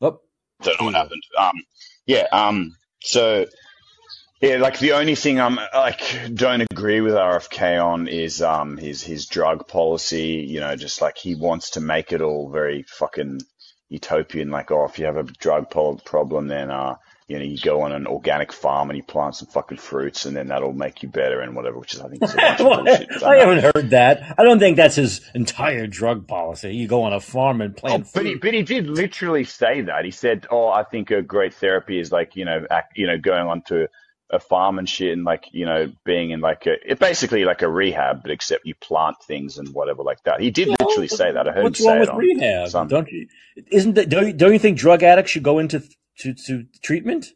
Oh, don't know what happened. Um, yeah, um, so yeah, like the only thing I'm like don't agree with RFK on is um his his drug policy. You know, just like he wants to make it all very fucking utopian. Like, oh, if you have a drug problem, then uh, you know, you go on an organic farm and you plant some fucking fruits, and then that'll make you better and whatever. Which is, I think, is a bunch of Well, I haven't heard that. I don't think that's his entire drug policy. You go on a farm and Oh, plant but he but he did literally say that. He said, "Oh, I think a great therapy is like you know, act, you know, going onto a farm and shit, and like you know, being in like a it basically like a rehab, but except you plant things and whatever like that." He did literally say that. I heard him what's wrong say it with on rehab? some. Don't you? Isn't that? Don't you, don't you think drug addicts should go into to, to treatment?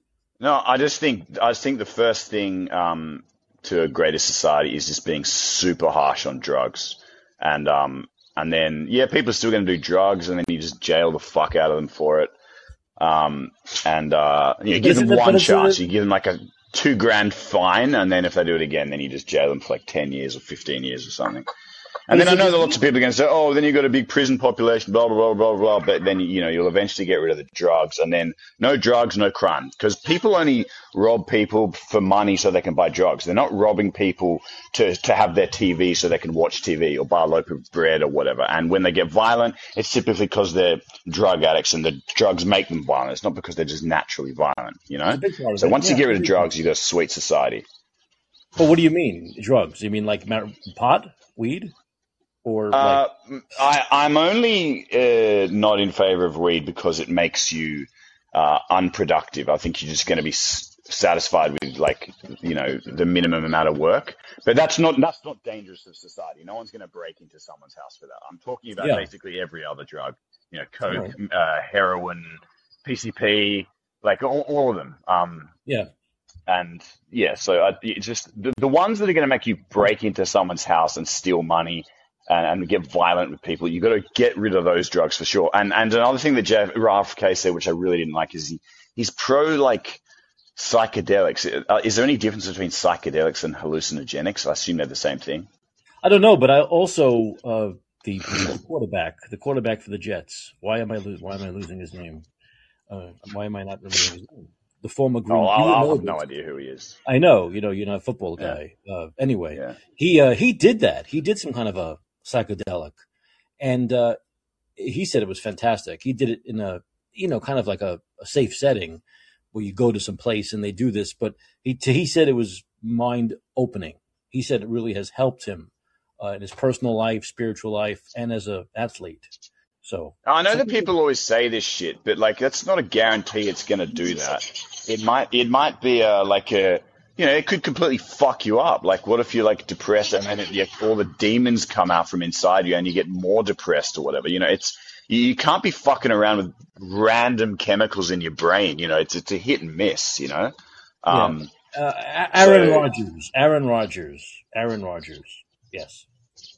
No, I just think I just think the first thing um, to a greater society is just being super harsh on drugs, and um, and then yeah, people are still going to do drugs, and then you just jail the fuck out of them for it. Um, and uh, you know, give them? But one chance. You give them like a two grand fine, and then if they do it again, then you just jail them for like ten years or fifteen years or something. And then I know that lots of people are going to say, "Oh, then you've got a big prison population, blah blah blah blah blah." But then you know you'll eventually get rid of the drugs, and then no drugs, no crime, because people only rob people for money so they can buy drugs. They're not robbing people to to have their TV so they can watch TV or buy a loaf of bread or whatever. And when they get violent, it's typically because they're drug addicts and the drugs make them violent. It's not because they're just naturally violent, you know. big part of So once you get rid of drugs, you got a sweet society. But what do you mean drugs? You mean like pot, weed, or like? Uh, I, I'm only uh, not in favor of weed because it makes you uh, unproductive. I think you're just going to be s- satisfied with like you know the minimum amount of work. But that's not that's not dangerous to society. No one's going to break into someone's house for that. I'm talking about Yeah. basically every other drug. You know, coke, right. uh, heroin, PCP, like all, all of them. Um, Yeah. and yeah, so I, just the, the ones that are going to make you break into someone's house and steal money and, and get violent with people. You've got to get rid of those drugs for sure. And and another thing that Jeff RFK said, which I really didn't like, is he, he's pro like psychedelics. Uh, is there any difference between psychedelics and hallucinogenics? I assume they're the same thing. I don't know, but I also uh, the, the quarterback, the quarterback for the Jets. Why am I lo- why am I losing his name? Uh, why am I not remembering his name? The former Green. Oh, I, have no idea who he is. I know, you know, you're not a football Yeah, guy. Uh, anyway, yeah. he uh, he did that. He did some kind of a psychedelic, and uh, he said it was fantastic. He did it in a you know kind of like a, a safe setting where you go to some place and they do this. But he he said it was mind opening. He said it really has helped him uh, in his personal life, spiritual life, and as a athlete. So I know some that people, people always say this shit, but like that's not a guarantee it's going to do that. It might it might be a like a you know it could completely fuck you up. Like what if you're like depressed and then it, yeah, all the demons come out from inside you and you get more depressed or whatever. You know it's you, you can't be fucking around with random chemicals in your brain. You know it's it's a hit and miss. You know. yeah. Um. Uh, Aaron So Rodgers, Aaron Rodgers, Aaron Rodgers. Yes,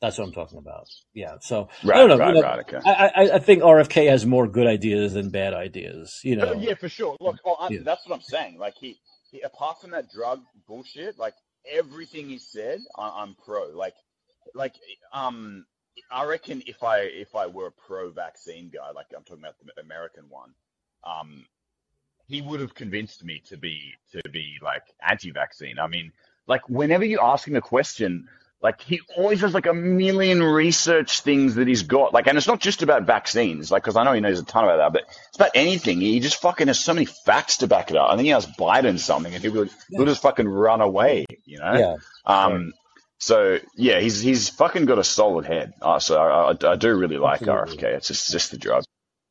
that's what I'm talking about. Yeah. So I right, don't know. You know, right. Okay. I, I, I think RFK has more good ideas than bad ideas. You Oh, know. yeah, for sure. Look, oh, I, Yeah. that's what I'm saying. Like he, he, apart from that drug bullshit, like everything he said, I, I'm pro. Like, like, um, I reckon if I if I were a pro-vaccine guy, like I'm talking about the American one, um, he would have convinced me to be to be like anti-vaccine. I mean, like whenever you ask him a question, like he always has like a million research things that he's got. Like, and it's not just about vaccines, like because I know he knows a ton about that, but it's about anything. He just fucking has so many facts to back it up. I think he asked Biden something, and he would Yeah. he'll just fucking run away, you know. Yeah. Right. Um, so yeah, he's he's fucking got a solid head. Uh, so I, I, I do really like Absolutely. RFK. It's just just the drug.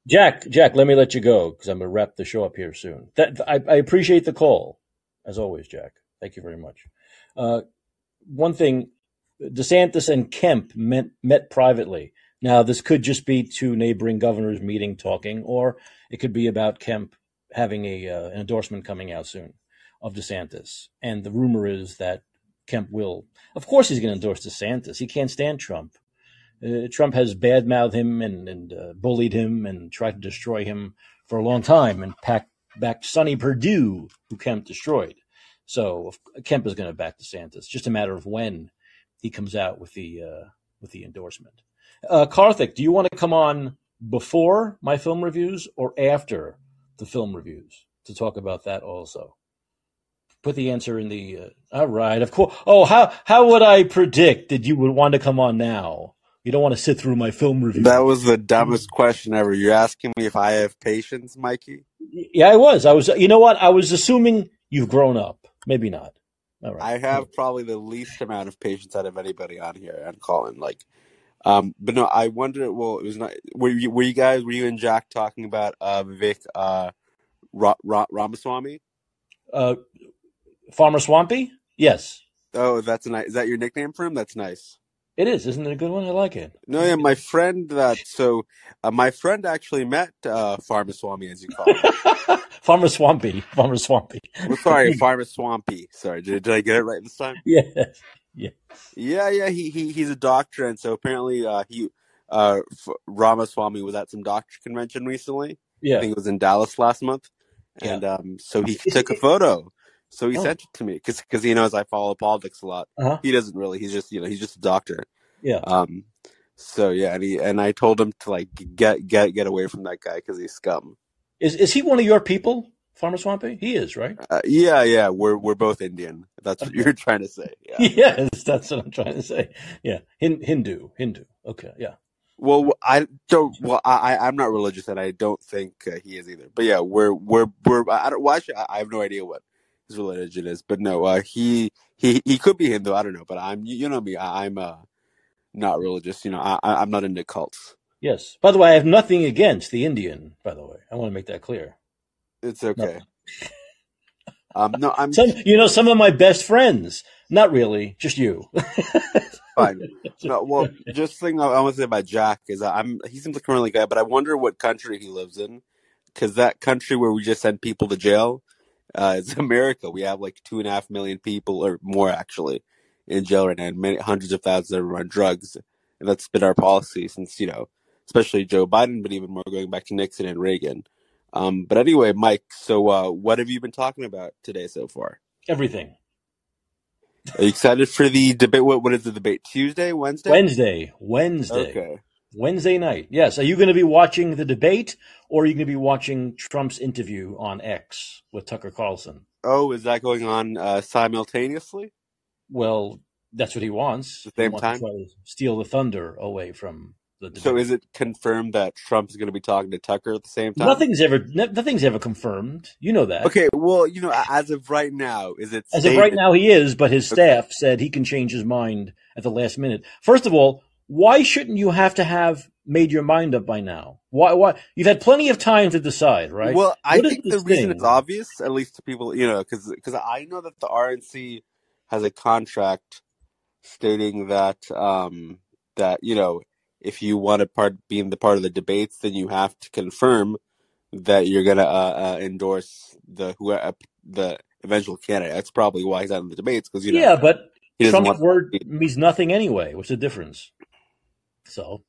Jack, Jack, let me let you go because I'm to wrap the show up here soon. That, I, I appreciate the call, as always, Jack. Thank you very much. Uh, one thing, DeSantis and Kemp met, met privately. Now, this could just be two neighboring governors meeting, talking, or it could be about Kemp having a uh, an endorsement coming out soon of DeSantis. And the rumor is that Kemp will, of course, he's going to endorse DeSantis. He can't stand Trump. Uh, Trump has badmouthed him and, and uh, bullied him and tried to destroy him for a long time and packed, backed Sonny Perdue, who Kemp destroyed. So Kemp is going to back DeSantis. Just a matter of when he comes out with the uh, with the endorsement. Uh, Karthik, do you want to come on before my film reviews or after the film reviews to talk about that also? Put the answer in the. Uh, all right, of course. Oh, how how would I predict that you would want to come on now? You don't want to sit through my film review. That was the dumbest question ever. You're asking me if I have patience, Mikey? Yeah, I was. I was. You know what? I was assuming you've grown up. Maybe not. All right. I have probably the least amount of patience out of anybody on here and Callin. Like, um, but no, I wonder. Well, it was not. Were you, were you guys? Were you and Jack talking about uh, Vivek uh, Ra- Ra- Ramaswamy? Uh, Pharma Swampy. Yes, Oh, that's a nice. Is that your nickname for him? That's nice. It is. Isn't it a good one? I like it. No, yeah, my friend. That so, uh, my friend actually met uh, Farmaswamy, as you call him. Pharma Swampy. Pharma Swampy. Well, sorry, Pharma Swampy. Sorry, did, did I get it right this time? yes. Yeah. Yeah, yeah, he, he he's a doctor, and so apparently uh, he uh, F- Ramaswamy was at some doctor convention recently. Yeah, I think it was in Dallas last month, Yeah. and um, so he took a photo. So he Oh. sent it to me because because he knows I follow politics a lot. Uh huh. He doesn't really. He's just you know he's just a doctor. Yeah. Um, so yeah, and he and I told him to like get get get away from that guy because he's scum. Is is he one of your people, Pharma Swampy? He is, right? Uh, yeah, yeah, we're we're both Indian. That's what Okay. you're trying to say. Yeah. Yes, that's what I'm trying to say. Yeah. Hin- Hindu. Hindu. Okay. Yeah. Well, I don't. Well, I I'm not religious, and I don't think uh, he is either. But yeah, we're we're we're. I don't. Well, actually, I I have no idea what his religion is. But no, uh, he he he could be Hindu. I don't know. But I'm you you know me. I, I'm uh not religious. You know, I I'm not into cults. Yes. By the way, I have nothing against the Indian. By the way, I want to make that clear. It's okay. Nothing. Um, no, I'm Some, you know, some of my best friends. Not really, just you. fine. No, well, just thing I, I want to say about Jack is I'm he seems like a really guy, but I wonder what country he lives in, because that country where we just send people to jail uh, is America. We have like two and a half million people or more actually in jail right now, and many hundreds of thousands that are on drugs. and that's been our policy since you know, especially Joe Biden, but even more going back to Nixon and Reagan. Um, but anyway, Mike, so uh, what have you been talking about today so far? Everything. Are you excited for the debate? What what is the debate? Tuesday, Wednesday? Wednesday. Wednesday. Okay. Wednesday night. Yes. Are you going to be watching the debate or are you going to be watching Trump's interview on X with Tucker Carlson? Oh, is that going on uh, simultaneously? Well, that's what he wants. At the He same wants time? to steal the thunder away from the debate. So is it confirmed that Trump is going to be talking to Tucker at the same time? Nothing's ever no- nothing's ever confirmed. You know that. Okay, well, you know, as of right now, is it As of right now, he is, but his Okay. staff said he can change his mind at the last minute. First of all, why shouldn't you have to have made your mind up by now? Why? Why? You've had plenty of time to decide, right? Well, I What think the this reason thing? it's obvious, at least to people, you know, because because I know that the RNC has a contract stating that um, that you know if you want to part being the part of the debates, then you have to confirm that you're gonna uh, uh, endorse the who uh, the eventual candidate. That's probably why he's out in the debates because you know yeah, but Trump's word means nothing anyway. What's the difference? So,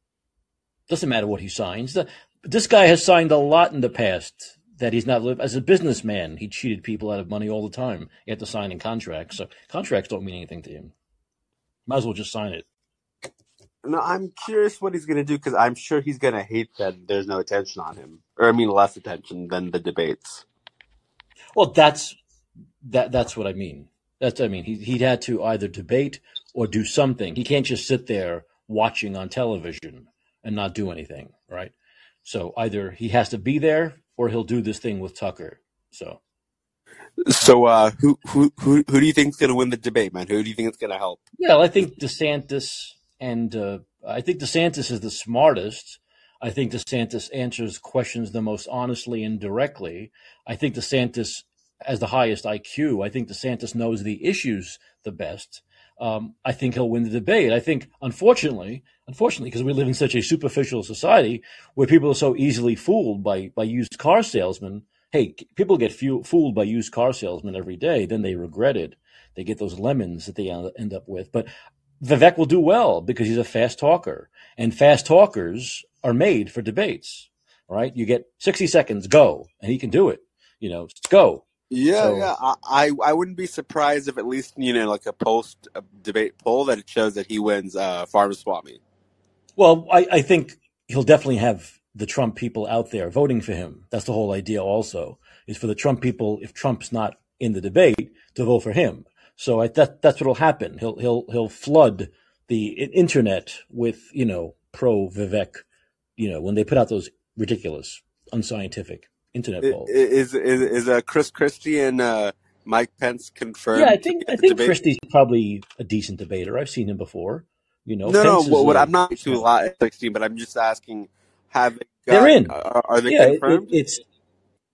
doesn't matter what he signs. The, this guy has signed a lot in the past that he's not lived as a businessman. He cheated people out of money all the time. He had to sign in contracts. So contracts don't mean anything to him. Might as well just sign it. No, I'm curious what he's gonna do because I'm sure he's gonna hate that there's no attention on him, or I mean less attention than the debates. Well, that's that. That's what I mean. That's I mean. He he had to either debate or do something. He can't just sit there watching on television and not do anything, right? So either he has to be there or he'll do this thing with Tucker. So So, uh, who who who who do you think's gonna win the debate, man? Who do you think is gonna help? yeah, I think DeSantis and uh, I think DeSantis is the smartest. I think DeSantis answers questions the most honestly and directly. I think DeSantis has the highest IQ. I think DeSantis knows the issues the best. Um, I think he'll win the debate. I think, unfortunately, unfortunately, because we live in such a superficial society where people are so easily fooled by by used car salesmen. Hey, people get fu- fooled by used car salesmen every day. Then they regret it. They get those lemons that they end up with. But Vivek will do well because he's a fast talker, and fast talkers are made for debates. Right? You get sixty seconds, go, and he can do it. You know, go. Yeah, So- yeah. I, I I wouldn't be surprised if at least you know like a post debate poll that it shows that he wins uh Farm Swami. Well, I, I think he'll definitely have the Trump people out there voting for him. That's the whole idea. Also, is for the Trump people, if Trump's not in the debate, to vote for him. So I, that that's what'll happen. He'll he'll he'll flood the internet with you know pro Vivek. You know when they put out those ridiculous, unscientific internet polls. Is is is uh, Chris Christie and uh, Mike Pence confirmed? Yeah, I think I think debate? Christie's probably a decent debater. I've seen him before. You know, No, no. Pence is What, what I'm not too lot at 16, but I'm just asking. Have they They're in. Are, are they yeah, it, it, confirmed? it's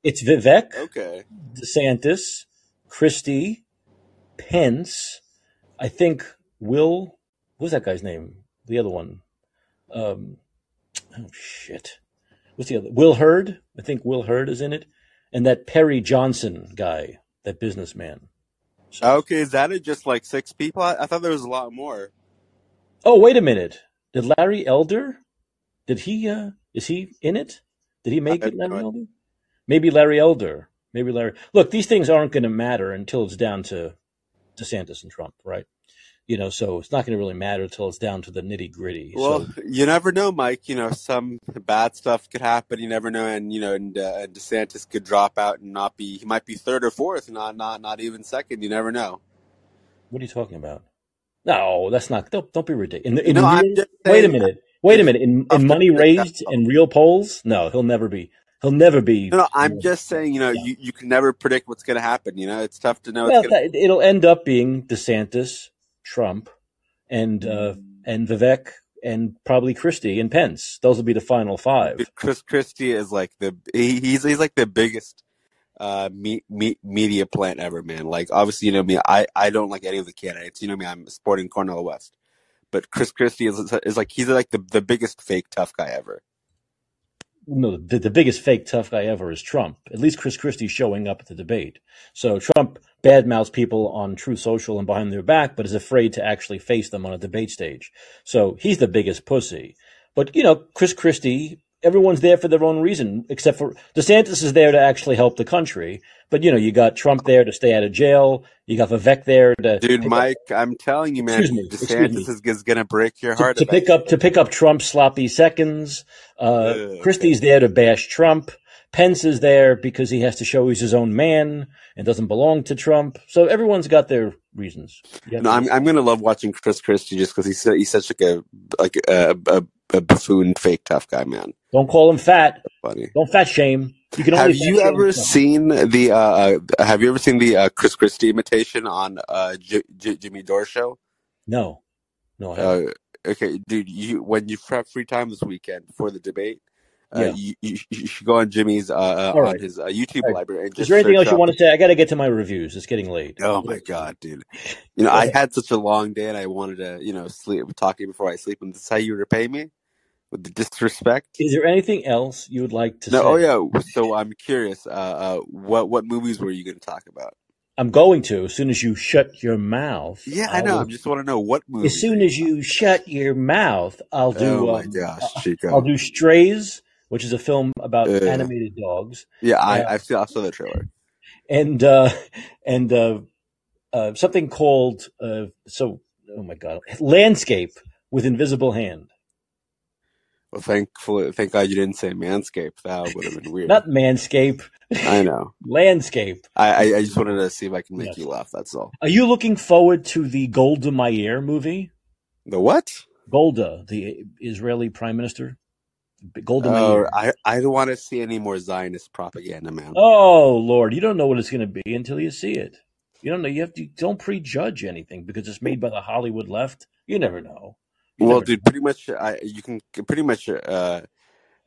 it's Vivek. okay. DeSantis, Christie, Pence, I think Will. What's that guy's name? The other one. Um, oh shit. What's the other? Will Hurd. I think Will Hurd is in it, and that Perry Johnson guy, that businessman. So- Okay, is that it? Just like six people? I, I thought there was a lot more. Oh wait a minute. Did Larry Elder? Did he? uh Is he in it? Did he make I it, Larry. Elder? Maybe Larry Elder. Maybe Larry. Look, these things aren't going to matter until it's down to DeSantis and Trump, right? You know, so it's not going to really matter until it's down to the nitty gritty. Well, so you never know, Mike. You know, some bad stuff could happen. You never know, and you know, and uh, DeSantis could drop out and not be. He might be third or fourth, not not not even second. You never know. what are you talking about? No, that's not. Don't, don't be ridiculous. In, in No, I'm real- just wait a minute. Wait a minute. In, in money raised in real polls, no, he'll never be. He'll never be. No, no, I'm just saying. You know, Yeah. you, you can never predict what's going to happen. You know, it's tough to know. Well, it's gonna, it'll end up being DeSantis, Trump, and uh, and Vivek, and probably Christie and Pence. Those will be the final five. Chris Christie is like the he, he's he's like the biggest uh me, me, media plant ever, man. Like obviously, you know me, I I don't like any of the candidates. You know me, I'm supporting Cornel West, but Chris Christie is is like he's like the the biggest fake tough guy ever. No, the, the biggest fake tough guy ever is Trump. At least Chris Christie showing up at the debate. So Trump badmouths people on Truth Social and behind their back, but is afraid to actually face them on a debate stage. So he's the biggest pussy. But you know, Chris Christie everyone's there for their own reason, except for DeSantis is there to actually help the country. But you know, you got Trump there to stay out of jail. You got Vivek there to dude, Mike. Up, I'm telling you, man, me, DeSantis is, is going to break your heart to, to pick up to pick up Trump's sloppy seconds. Uh, Christie's there to bash Trump. Pence is there because he has to show he's his own man and doesn't belong to Trump. So everyone's got their reasons. No, I'm I'm gonna love watching Chris Christie just because he's he's such like a like a, a, a buffoon, fake tough guy, man. Don't call him fat. funny. Don't fat shame. You can have you ever seen the uh, uh, Have you ever seen the uh, Chris Christie imitation on uh, J- J- Jimmy Dore show? No, no. Uh, okay, dude. You when you prep free time this weekend for the debate, uh, yeah. you, you, you, should go on Jimmy's uh, right. on his YouTube right. library. And Is there anything else you want to say? I got to get to my reviews. It's getting late. Oh my god, dude! You know, I had such a long day, and I wanted to, you know, sleep talking before I sleep. And this is how you repay me with the disrespect. Is there anything else you would like to no, say? Oh yeah. So I'm curious. Uh, uh, what what movies were you going to talk about? I'm going to as soon as you shut your mouth. Yeah, I know. I just want to know what movie. As soon as you shut your mouth, I'll do. Oh my um, gosh, Chico! I'll do Strays, which is a film about uh, animated dogs. Yeah, I uh, I've seen, I saw the trailer. And uh, and uh, uh, something called uh, so oh my god, Landscape with Invisible Hand. Well, thankfully, thank God you didn't say Manscape. That would have been weird. Not Manscape. I know. Landscape. I, I, I just wanted to see if I can make yes. you laugh. That's all. Are you looking forward to the Golda Meir movie? The what? Golda, the Israeli prime minister. Golda oh, I, I don't want to see any more Zionist propaganda, man. Oh Lord, you don't know what it's going to be until you see it. You don't know. You have to don't prejudge anything because it's made by the Hollywood left. You never know. Well, dude, pretty much, I, you can pretty much uh,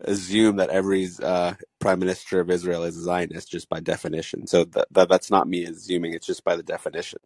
assume that every uh, prime minister of Israel is a Zionist just by definition. So that, that that's not me assuming; it's just by the definition.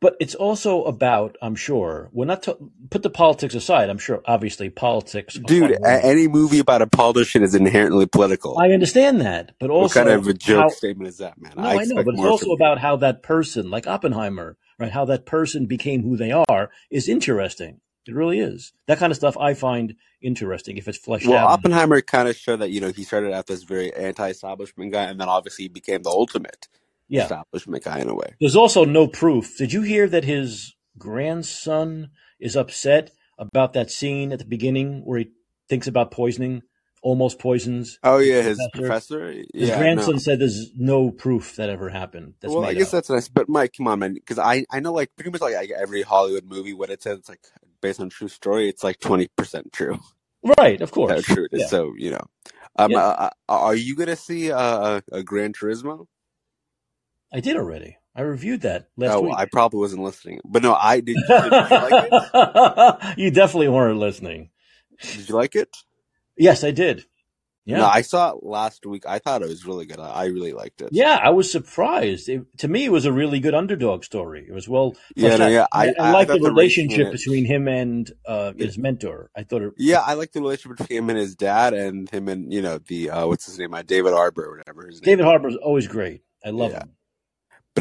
But it's also about, I'm sure, we're not to, put the politics aside. I'm sure, obviously, politics. Dude, any movie about a politician is inherently political. I understand that, but also, what kind of a joke how, statement is that, man? No, I, I know, but it's also about how that person, like Oppenheimer, right? How that person became who they are is interesting. It really is. That kind of stuff I find interesting if it's fleshed well, out. Well, Oppenheimer kind of showed that you know he started out this very anti-establishment guy, and then obviously he became the ultimate yeah. establishment guy in a way. There's also no proof. Did you hear that his grandson is upset about that scene at the beginning where he thinks about poisoning almost poisons. Oh yeah, his professor. professor? His yeah, grandson no. said there's no proof that ever happened. That's well, I guess up. that's nice. But Mike, come on, man, because I I know like pretty much like every Hollywood movie, what it says it's like based on true story, it's like twenty percent true. Right, of course. How true. Yeah. So you know, um, yeah. uh, are you gonna see uh, a Gran Turismo? I did already. I reviewed that last oh, week. I probably wasn't listening, but no, I did. did you like it? you definitely weren't listening. Did you like it? Yes, I did. Yeah. No, I saw it last week. I thought it was really good. I, really liked it. Yeah, I was surprised. It, to me, it was a really good underdog story. It was well. Yeah, no, yeah. I, I, I, like the, the relationship between him and uh, his mentor. I thought. It, yeah, I like the relationship between him and his dad, and him and you know the uh, what's his name, uh, David Harbour, or whatever his name. David Harbour is always great. I love yeah. him.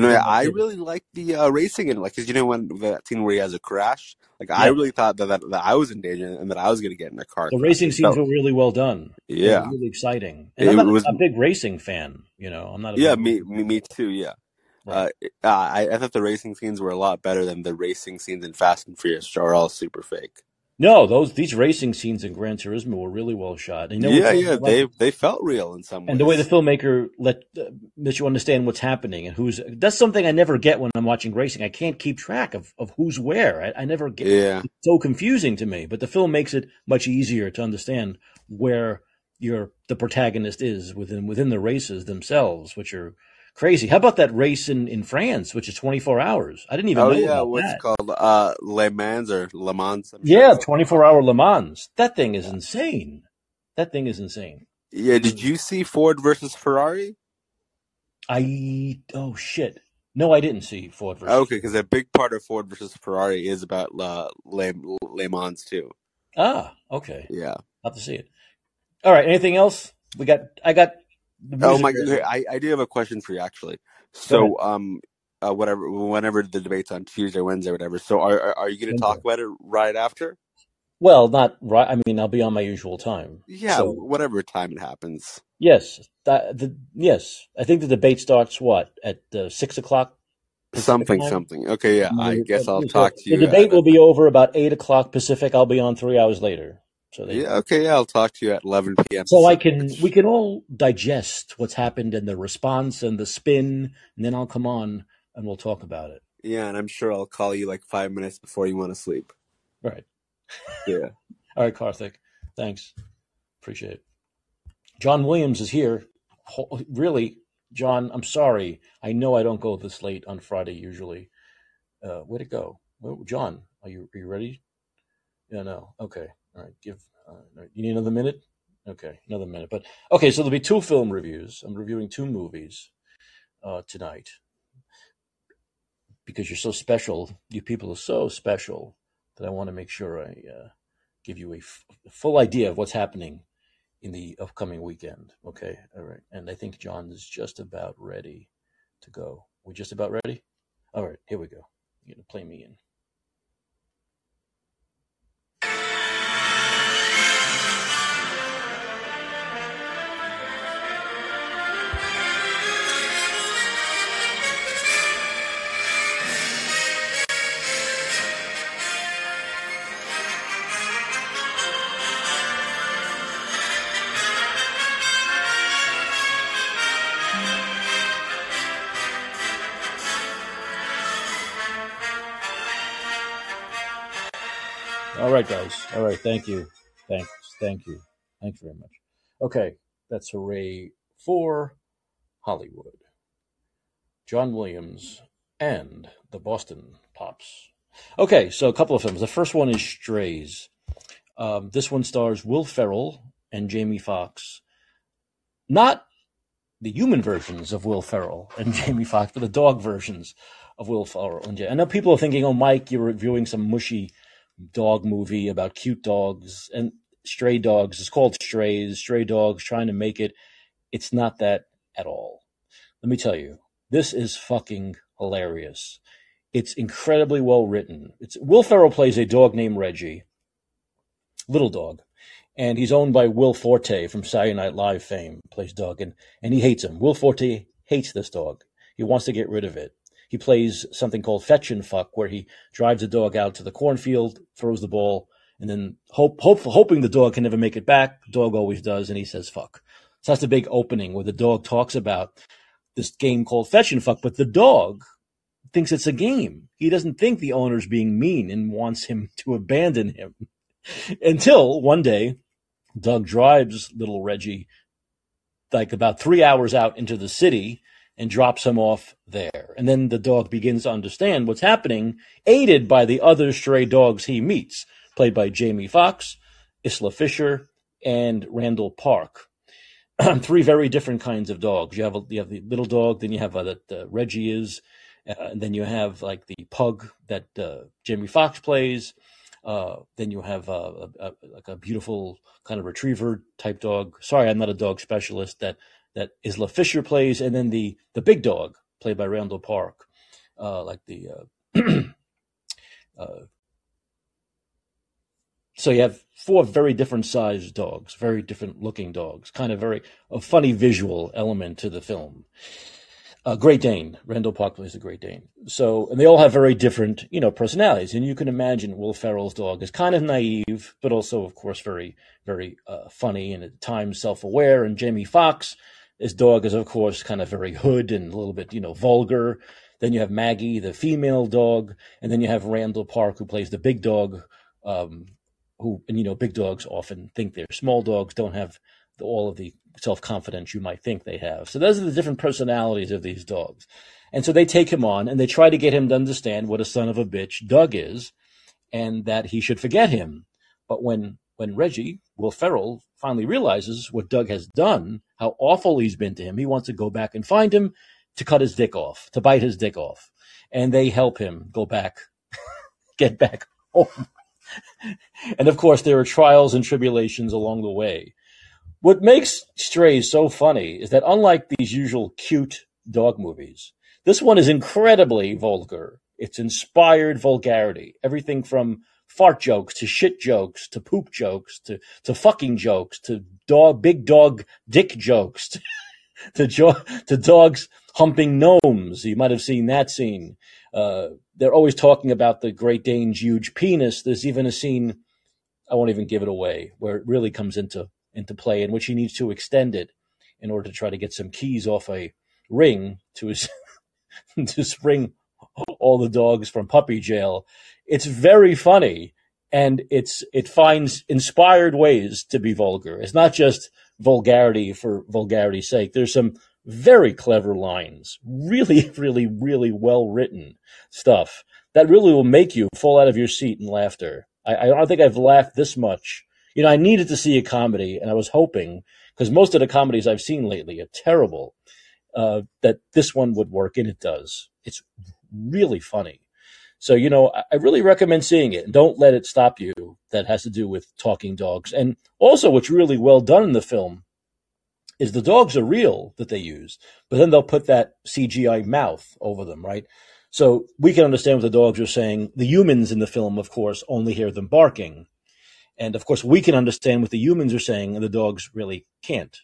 But no, I really like the uh, racing and like, cause you know when that scene where he has a crash, like yeah. I really thought that, that, that I was in danger and that I was going to get in a car. The racing scenes were really well done. Yeah, really exciting. And it I'm not was, a big racing fan. You know, I'm not. A yeah, me, me, me too. Yeah. Right. Uh, I, I thought the racing scenes were a lot better than the racing scenes in Fast and Furious, which are all super fake. No, those these racing scenes in Gran Turismo were really well shot. Yeah, yeah, like, they they felt real in some ways. And the way the filmmaker let uh, lets you understand what's happening and who's that's something I never get when I'm watching racing. I can't keep track of, of who's where. I, I never get. Yeah, it's so confusing to me. But the film makes it much easier to understand where your the protagonist is within within the races themselves, which are crazy. How about that race in, in France, which is 24 hours? I didn't even oh, know. yeah, what's that. called uh, Le Mans or Le Mans? I'm yeah, 24 hour Le Mans. That thing is insane. That thing is insane. Yeah, did you see Ford versus Ferrari? I oh shit. No, I didn't see Ford versus. Okay, because a big part of Ford versus Ferrari is about uh, Le, Le Mans too. Ah, okay. Yeah, i have to see it. All right. Anything else? We got. I got. Oh my! I I do have a question for you actually. So um, uh, whatever, whenever the debate's on Tuesday, Wednesday, whatever. So are are, you going to talk about it right after? Well, not right. I mean, I'll be on my usual time. Yeah, So whatever time it happens. yes, that the yes. I think the debate starts what at uh, six o'clock Pacific Something, time. something. Okay, yeah. And I guess I'll talk to you. the debate will be over about eight o'clock Pacific. I'll be on three hours later. So there you Yeah, okay, yeah. I'll talk to you at 11 p.m. So I can we can all digest what's happened and the response and the spin, and then I'll come on and we'll talk about it. Yeah, and I'm sure I'll call you like five minutes before you want to sleep. Right. Yeah. All right, Karthik. Thanks. Appreciate it. John Williams is here. Really, John, I'm sorry. I know I don't go this late on Friday usually. Uh, where'd it go? Where, John, are you are you ready? Yeah, no. Okay. All right. Give. Uh, you need another minute? Okay, another minute. But okay, so there'll be two film reviews. I'm reviewing two movies uh, tonight because you're so special. You people are so special that I want to make sure I uh, give you a f- full idea of what's happening in the upcoming weekend. Okay, all right. And I think John is just about ready to go. We're just about ready. All right, here we go. You're gonna play me in. All right, guys. All right. Thank you. Thanks. Thank you. Thank you very much. Okay, that's hooray for Hollywood. John Williams and the Boston Pops. Okay, so a couple of films. The first one is Strays. Um, this one stars Will Ferrell and Jamie Foxx. Not the human versions of Will Ferrell and Jamie Foxx, but the dog versions of Will Ferrell and Jamie. I know people are thinking, "Oh, Mike, you're reviewing some mushy dog movie about cute dogs and stray dogs. It's called Strays. Stray dogs trying to make it. It's not that at all. Let me tell you, this is fucking hilarious. It's incredibly well written. It's Will Ferrell plays a dog named Reggie, little dog, and he's owned by Will Forte from Saturday Night Live fame. Plays dog, and and he hates him. Will Forte hates this dog. He wants to get rid of it. He plays something called fetch and fuck, where he drives the dog out to the cornfield, throws the ball, and then hope, hope hoping the dog can never make it back. The dog always does, and he says fuck. So that's the big opening where the dog talks about this game called fetch and fuck, but the dog thinks it's a game. He doesn't think the owner's being mean and wants him to abandon him. Until one day, Doug drives little Reggie like about three hours out into the city and drops him off there. And then the dog begins to understand what's happening, aided by the other stray dogs he meets, played by Jamie Foxx, Isla Fisher, and Randall Park. Three very different kinds of dogs. You have a, you have the little dog, then you have uh, that uh, Reggie is, uh, and then you have like the pug that uh, Jamie Foxx plays. Uh, then you have uh, a, a, like a beautiful kind of retriever type dog. Sorry, I'm not a dog specialist. That that Isla Fisher plays, and then the the big dog played by Randall Park, uh, like the. Uh, uh, so you have four very different sized dogs, very different looking dogs, kind of very a funny visual element to the film. Uh, Great Dane, Randall Park plays the Great Dane. So, and they all have very different, you know, personalities. And you can imagine Will Ferrell's dog is kind of naive, but also, of course, very, very uh, funny and at times self-aware. And Jamie Foxx, his dog is, of course, kind of very hood and a little bit, you know, vulgar. Then you have Maggie, the female dog, and then you have Randall Park, who plays the big dog. Um, who, and you know, big dogs often think they're small dogs, don't have the, all of the self confidence you might think they have. So those are the different personalities of these dogs. And so they take him on and they try to get him to understand what a son of a bitch Doug is and that he should forget him. But when, when Reggie, Will Ferrell, finally realizes what Doug has done, how awful he's been to him, he wants to go back and find him to cut his dick off, to bite his dick off. And they help him go back, get back home. and of course, there are trials and tribulations along the way. What makes Strays so funny is that unlike these usual cute dog movies, this one is incredibly vulgar. It's inspired vulgarity. Everything from fart jokes to shit jokes to poop jokes to, to fucking jokes to dog, big dog dick jokes to, to, jo- to dogs humping gnomes. You might have seen that scene. Uh, they're always talking about the Great Dane's huge penis. There's even a scene, I won't even give it away, where it really comes into, into play in which he needs to extend it in order to try to get some keys off a ring to his, to spring all the dogs from puppy jail. It's very funny and it's it finds inspired ways to be vulgar. It's not just vulgarity for vulgarity's sake. There's some very clever lines, really, really, really well written stuff that really will make you fall out of your seat in laughter. I, I don't think I've laughed this much. You know, I needed to see a comedy, and I was hoping because most of the comedies I've seen lately are terrible. Uh, that this one would work, and it does. It's really funny. So, you know, I really recommend seeing it and don't let it stop you. That has to do with talking dogs. And also, what's really well done in the film is the dogs are real that they use, but then they'll put that CGI mouth over them, right? So we can understand what the dogs are saying. The humans in the film, of course, only hear them barking. And of course, we can understand what the humans are saying, and the dogs really can't.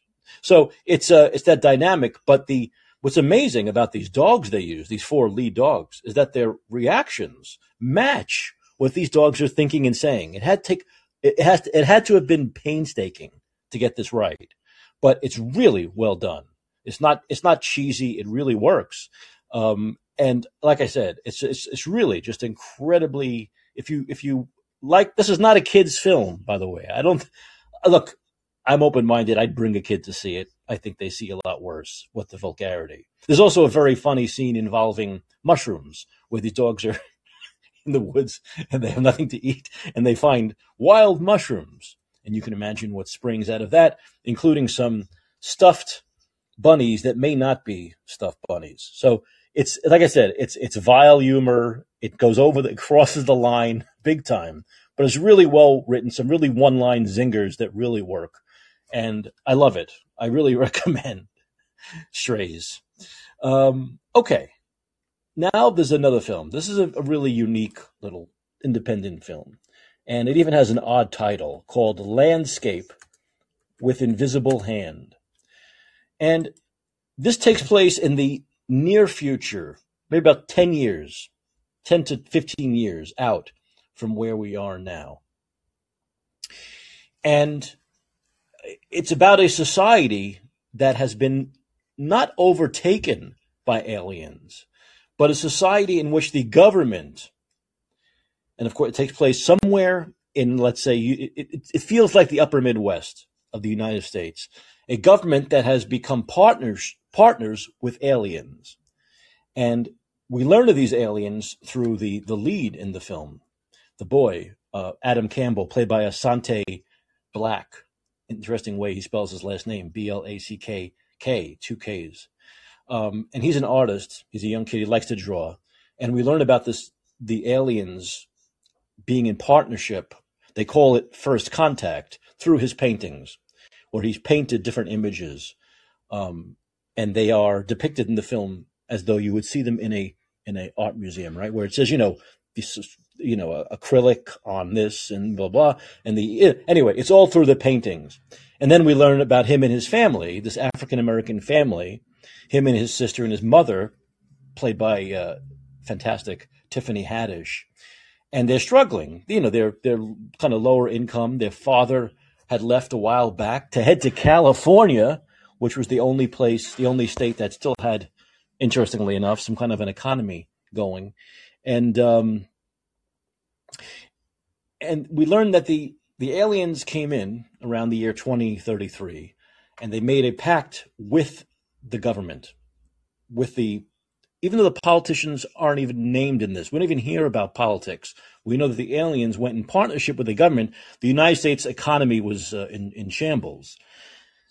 So it's uh, it's that dynamic. But the What's amazing about these dogs they use, these four lead dogs, is that their reactions match what these dogs are thinking and saying. It had to take, it has to, it had to have been painstaking to get this right, but it's really well done. It's not it's not cheesy. It really works. Um, and like I said, it's, it's it's really just incredibly. If you if you like, this is not a kids' film, by the way. I don't look. I'm open minded. I'd bring a kid to see it. I think they see a lot worse with the vulgarity. There's also a very funny scene involving mushrooms where these dogs are in the woods and they have nothing to eat and they find wild mushrooms. And you can imagine what springs out of that, including some stuffed bunnies that may not be stuffed bunnies. So it's like I said, it's it's vile humor. It goes over the it crosses the line big time, but it's really well written. Some really one line zingers that really work and I love it. I really recommend Strays. Um, okay, now there's another film. This is a, a really unique little independent film, and it even has an odd title called Landscape with Invisible Hand. And this takes place in the near future, maybe about 10 years, 10 to 15 years out from where we are now. And it's about a society that has been not overtaken by aliens, but a society in which the government, and of course it takes place somewhere in, let's say, it, it, feels like the upper Midwest of the United States, a government that has become partners partners with aliens, and we learn of these aliens through the the lead in the film, the boy uh, Adam Campbell, played by Asante Blackk, interesting way he spells his last name B L A C K K, two Ks. Um, and he's an artist. He's a young kid. He likes to draw. And we learn about this the aliens being in partnership. They call it first contact through his paintings, where he's painted different images, um, and they are depicted in the film as though you would see them in a in a art museum, right? Where it says, you know, this you know, acrylic on this and blah, blah. And the, anyway, it's all through the paintings. And then we learn about him and his family, this African American family, him and his sister and his mother, played by uh, fantastic Tiffany Haddish. And they're struggling. You know, they're, they're kind of lower income. Their father had left a while back to head to California, which was the only place, the only state that still had, interestingly enough, some kind of an economy going. And, um, and we learned that the the aliens came in around the year 2033 and they made a pact with the government with the even though the politicians aren't even named in this we don't even hear about politics. We know that the aliens went in partnership with the government. The united states economy was uh, in, in shambles.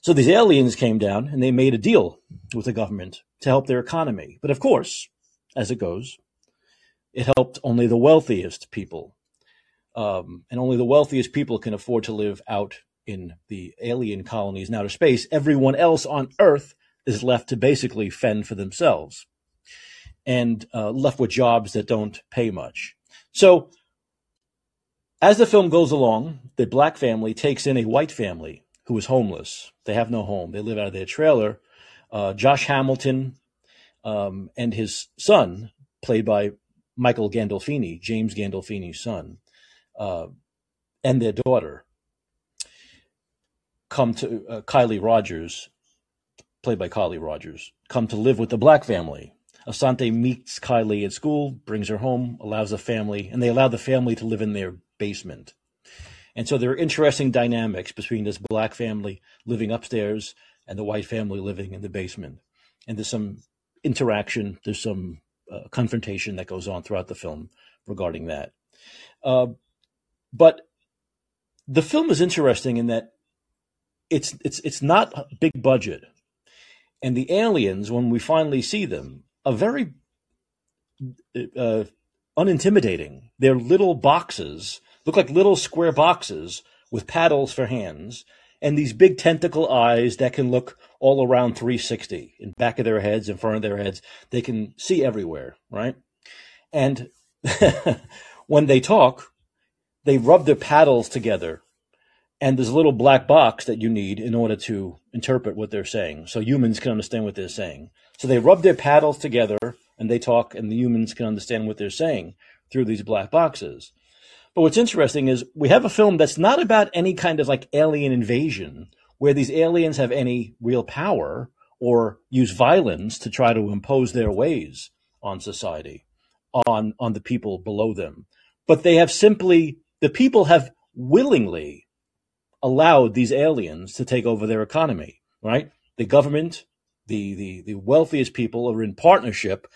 So these aliens came down and they made a deal with the government to help their economy. But of course as it goes it helped only the wealthiest people um, and only the wealthiest people can afford to live out in the alien colonies in outer space. Everyone else on Earth is left to basically fend for themselves and uh, left with jobs that don't pay much. So, as the film goes along, the black family takes in a white family who is homeless. They have no home. They live out of their trailer. Uh, Josh Hamilton um, and his son, played by Michael Gandolfini, James Gandolfini's son, uh, and their daughter, come to uh, Kylie Rogers, played by Kylie Rogers, come to live with the black family. Asante meets Kylie at school, brings her home, allows the family, and they allow the family to live in their basement. And so there are interesting dynamics between this black family living upstairs and the white family living in the basement. And there's some interaction, there's some uh, confrontation that goes on throughout the film regarding that. Uh, but the film is interesting in that it's it's it's not big budget, and the aliens, when we finally see them, are very uh, unintimidating. They're little boxes, look like little square boxes with paddles for hands, and these big tentacle eyes that can look all around 360 in back of their heads, in front of their heads. They can see everywhere, right? And when they talk, they rub their paddles together. And there's a little black box that you need in order to interpret what they're saying, so humans can understand what they're saying. So they rub their paddles together and they talk, and the humans can understand what they're saying through these black boxes. But what's interesting is we have a film that's not about any kind of like alien invasion where these aliens have any real power or use violence to try to impose their ways on society, on, on the people below them. But they have simply, the people have willingly allowed these aliens to take over their economy, right? The government, the, the, the wealthiest people are in partnership.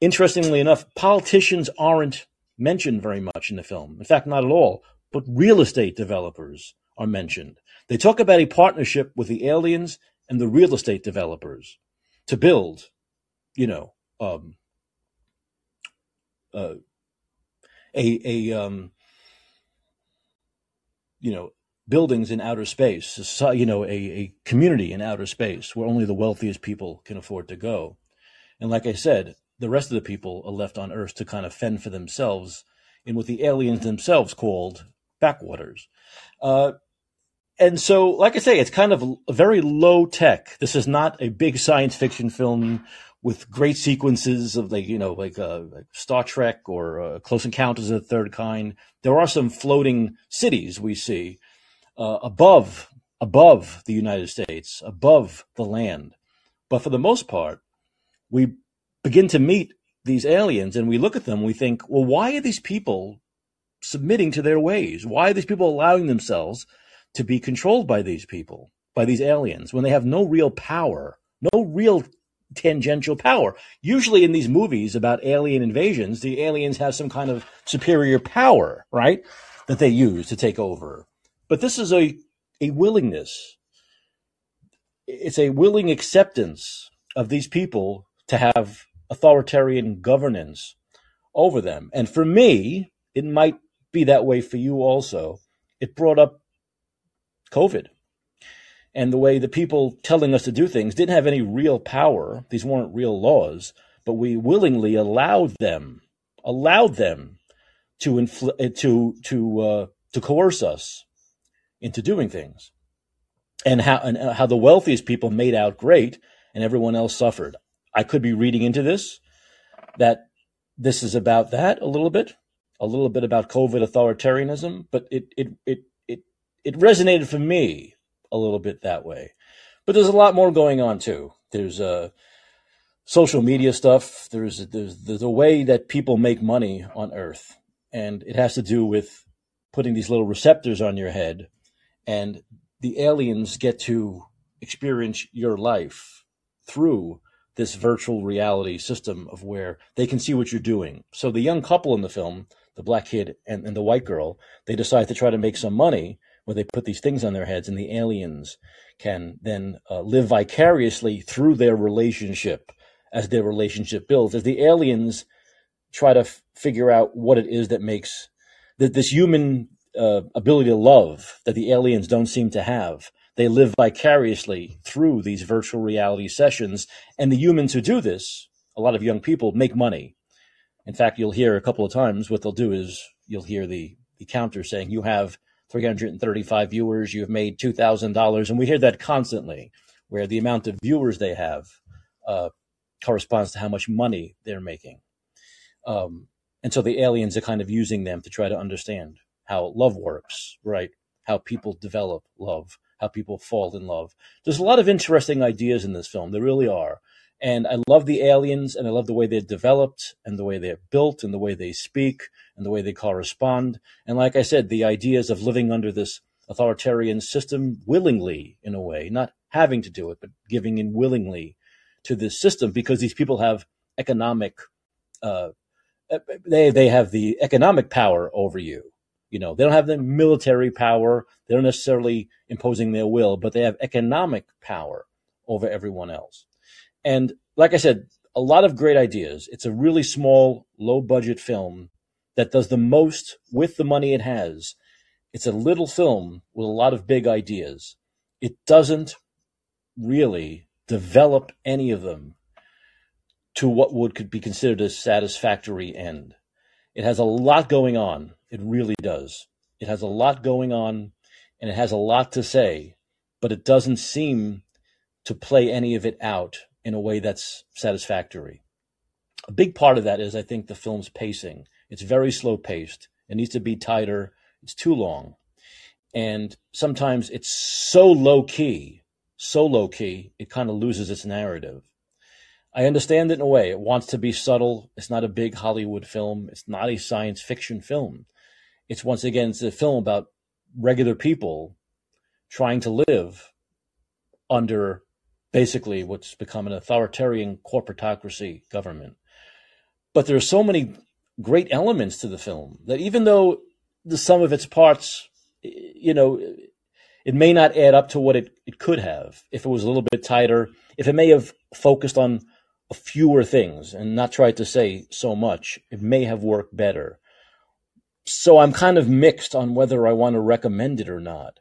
Interestingly enough, politicians aren't mentioned very much in the film. In fact, not at all. But real estate developers are mentioned. They talk about a partnership with the aliens and the real estate developers to build, you know, um, uh, a a um, you know buildings in outer space, you know, a, a community in outer space where only the wealthiest people can afford to go. And like I said, the rest of the people are left on Earth to kind of fend for themselves in what the aliens themselves called backwaters. Uh, and so, like I say, it's kind of very low tech. This is not a big science fiction film with great sequences of like you know like, uh, like Star Trek or uh, Close Encounters of the Third Kind. There are some floating cities we see uh, above above the United States, above the land, but for the most part, we begin to meet these aliens and we look at them, we think, well, why are these people submitting to their ways? Why are these people allowing themselves to be controlled by these people, by these aliens, when they have no real power, no real tangential power? Usually in these movies about alien invasions, the aliens have some kind of superior power, right? That they use to take over. But this is a, a willingness. It's a willing acceptance of these people to have authoritarian governance over them. And for me, it might be that way for you also. It brought up COVID and the way the people telling us to do things didn't have any real power. These weren't real laws, but we willingly allowed them, allowed them to infl- to to uh, to coerce us into doing things, and how and how the wealthiest people made out great, and everyone else suffered. I could be reading into this that this is about that a little bit, a little bit about COVID authoritarianism, but it it it it it resonated for me a little bit that way. But there's a lot more going on too. There's uh, social media stuff. There's there's there's a way that people make money on Earth, and it has to do with putting these little receptors on your head, and the aliens get to experience your life through this virtual reality system of where they can see what you're doing. So the young couple in the film, the black kid and, and the white girl, they decide to try to make some money where they put these things on their heads and the aliens can then uh, live vicariously through their relationship as their relationship builds. As the aliens try to f- figure out what it is that makes that this human uh, ability to love that the aliens don't seem to have. They live vicariously through these virtual reality sessions, and the humans who do this, a lot of young people, make money. In fact, you'll hear a couple of times what they'll do is you'll hear the, the counter saying, You have 335 viewers, you've made $2,000. And we hear that constantly, where the amount of viewers they have uh, corresponds to how much money they're making. Um, and so the aliens are kind of using them to try to understand how love works, right? How people develop love, how people fall in love. There's a lot of interesting ideas in this film. There really are. And I love the aliens and I love the way they're developed and the way they're built and the way they speak and the way they correspond. And like I said, the ideas of living under this authoritarian system willingly, in a way, not having to do it, but giving in willingly to this system because these people have economic, uh, they, they have the economic power over you. You know, they don't have the military power. they're necessarily imposing their will, but they have economic power over everyone else. And like I said, a lot of great ideas. It's a really small, low budget film that does the most with the money it has. It's a little film with a lot of big ideas. It doesn't really develop any of them to what would could be considered a satisfactory end. It has a lot going on. It really does. It has a lot going on and it has a lot to say, but it doesn't seem to play any of it out in a way that's satisfactory. A big part of that is, I think, the film's pacing. It's very slow paced. It needs to be tighter. It's too long. And sometimes it's so low key, so low key, it kind of loses its narrative. I understand it in a way. It wants to be subtle. It's not a big Hollywood film. It's not a science fiction film. It's once again, it's a film about regular people trying to live under basically what's become an authoritarian corporatocracy government. But there are so many great elements to the film that even though the sum of its parts, you know, it may not add up to what it, it could have if it was a little bit tighter, if it may have focused on fewer things and not try to say so much, it may have worked better. So I'm kind of mixed on whether I want to recommend it or not.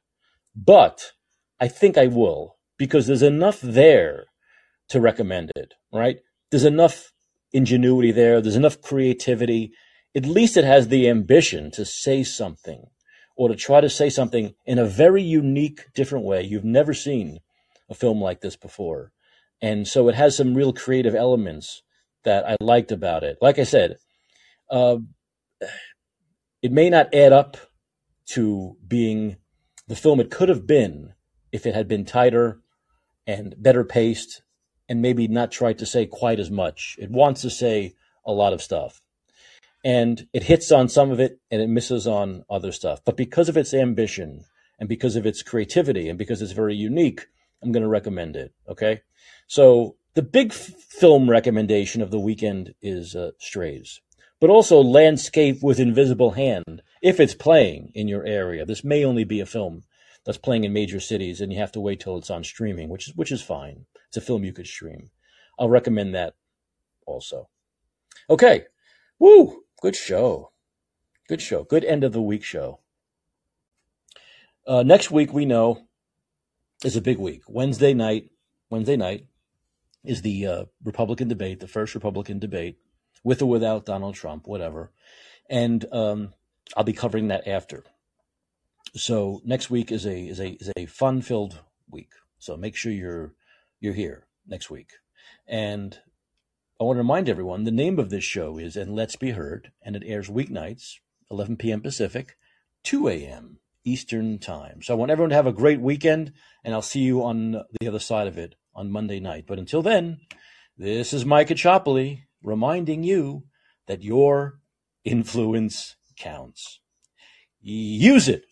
But I think I will because there's enough there to recommend it, right? There's enough ingenuity there, there's enough creativity. At least it has the ambition to say something or to try to say something in a very unique, different way. You've never seen a film like this before. And so it has some real creative elements that I liked about it. Like I said, uh, it may not add up to being the film it could have been if it had been tighter and better paced and maybe not tried to say quite as much. It wants to say a lot of stuff. And it hits on some of it and it misses on other stuff. But because of its ambition and because of its creativity and because it's very unique, I'm going to recommend it. Okay. So the big f- film recommendation of the weekend is uh, Strays, but also Landscape with Invisible Hand if it's playing in your area. This may only be a film that's playing in major cities, and you have to wait till it's on streaming, which is which is fine. It's a film you could stream. I'll recommend that also. Okay, woo, good show, good show, good end of the week show. Uh, next week we know is a big week. Wednesday night, Wednesday night is the uh, Republican debate, the first Republican debate, with or without Donald Trump, whatever, and um, I'll be covering that after so next week is a is a is a fun filled week. So make sure you're you're here next week. And I want to remind everyone the name of this show is And Let's Be Heard, and it airs weeknights, 11 p.m. Pacific, 2 a.m. Eastern Time. So I want everyone to have a great weekend, and I'll see you on the other side of it on Monday night. But until then, this is Mike Caccioppoli reminding you that your influence counts. Use it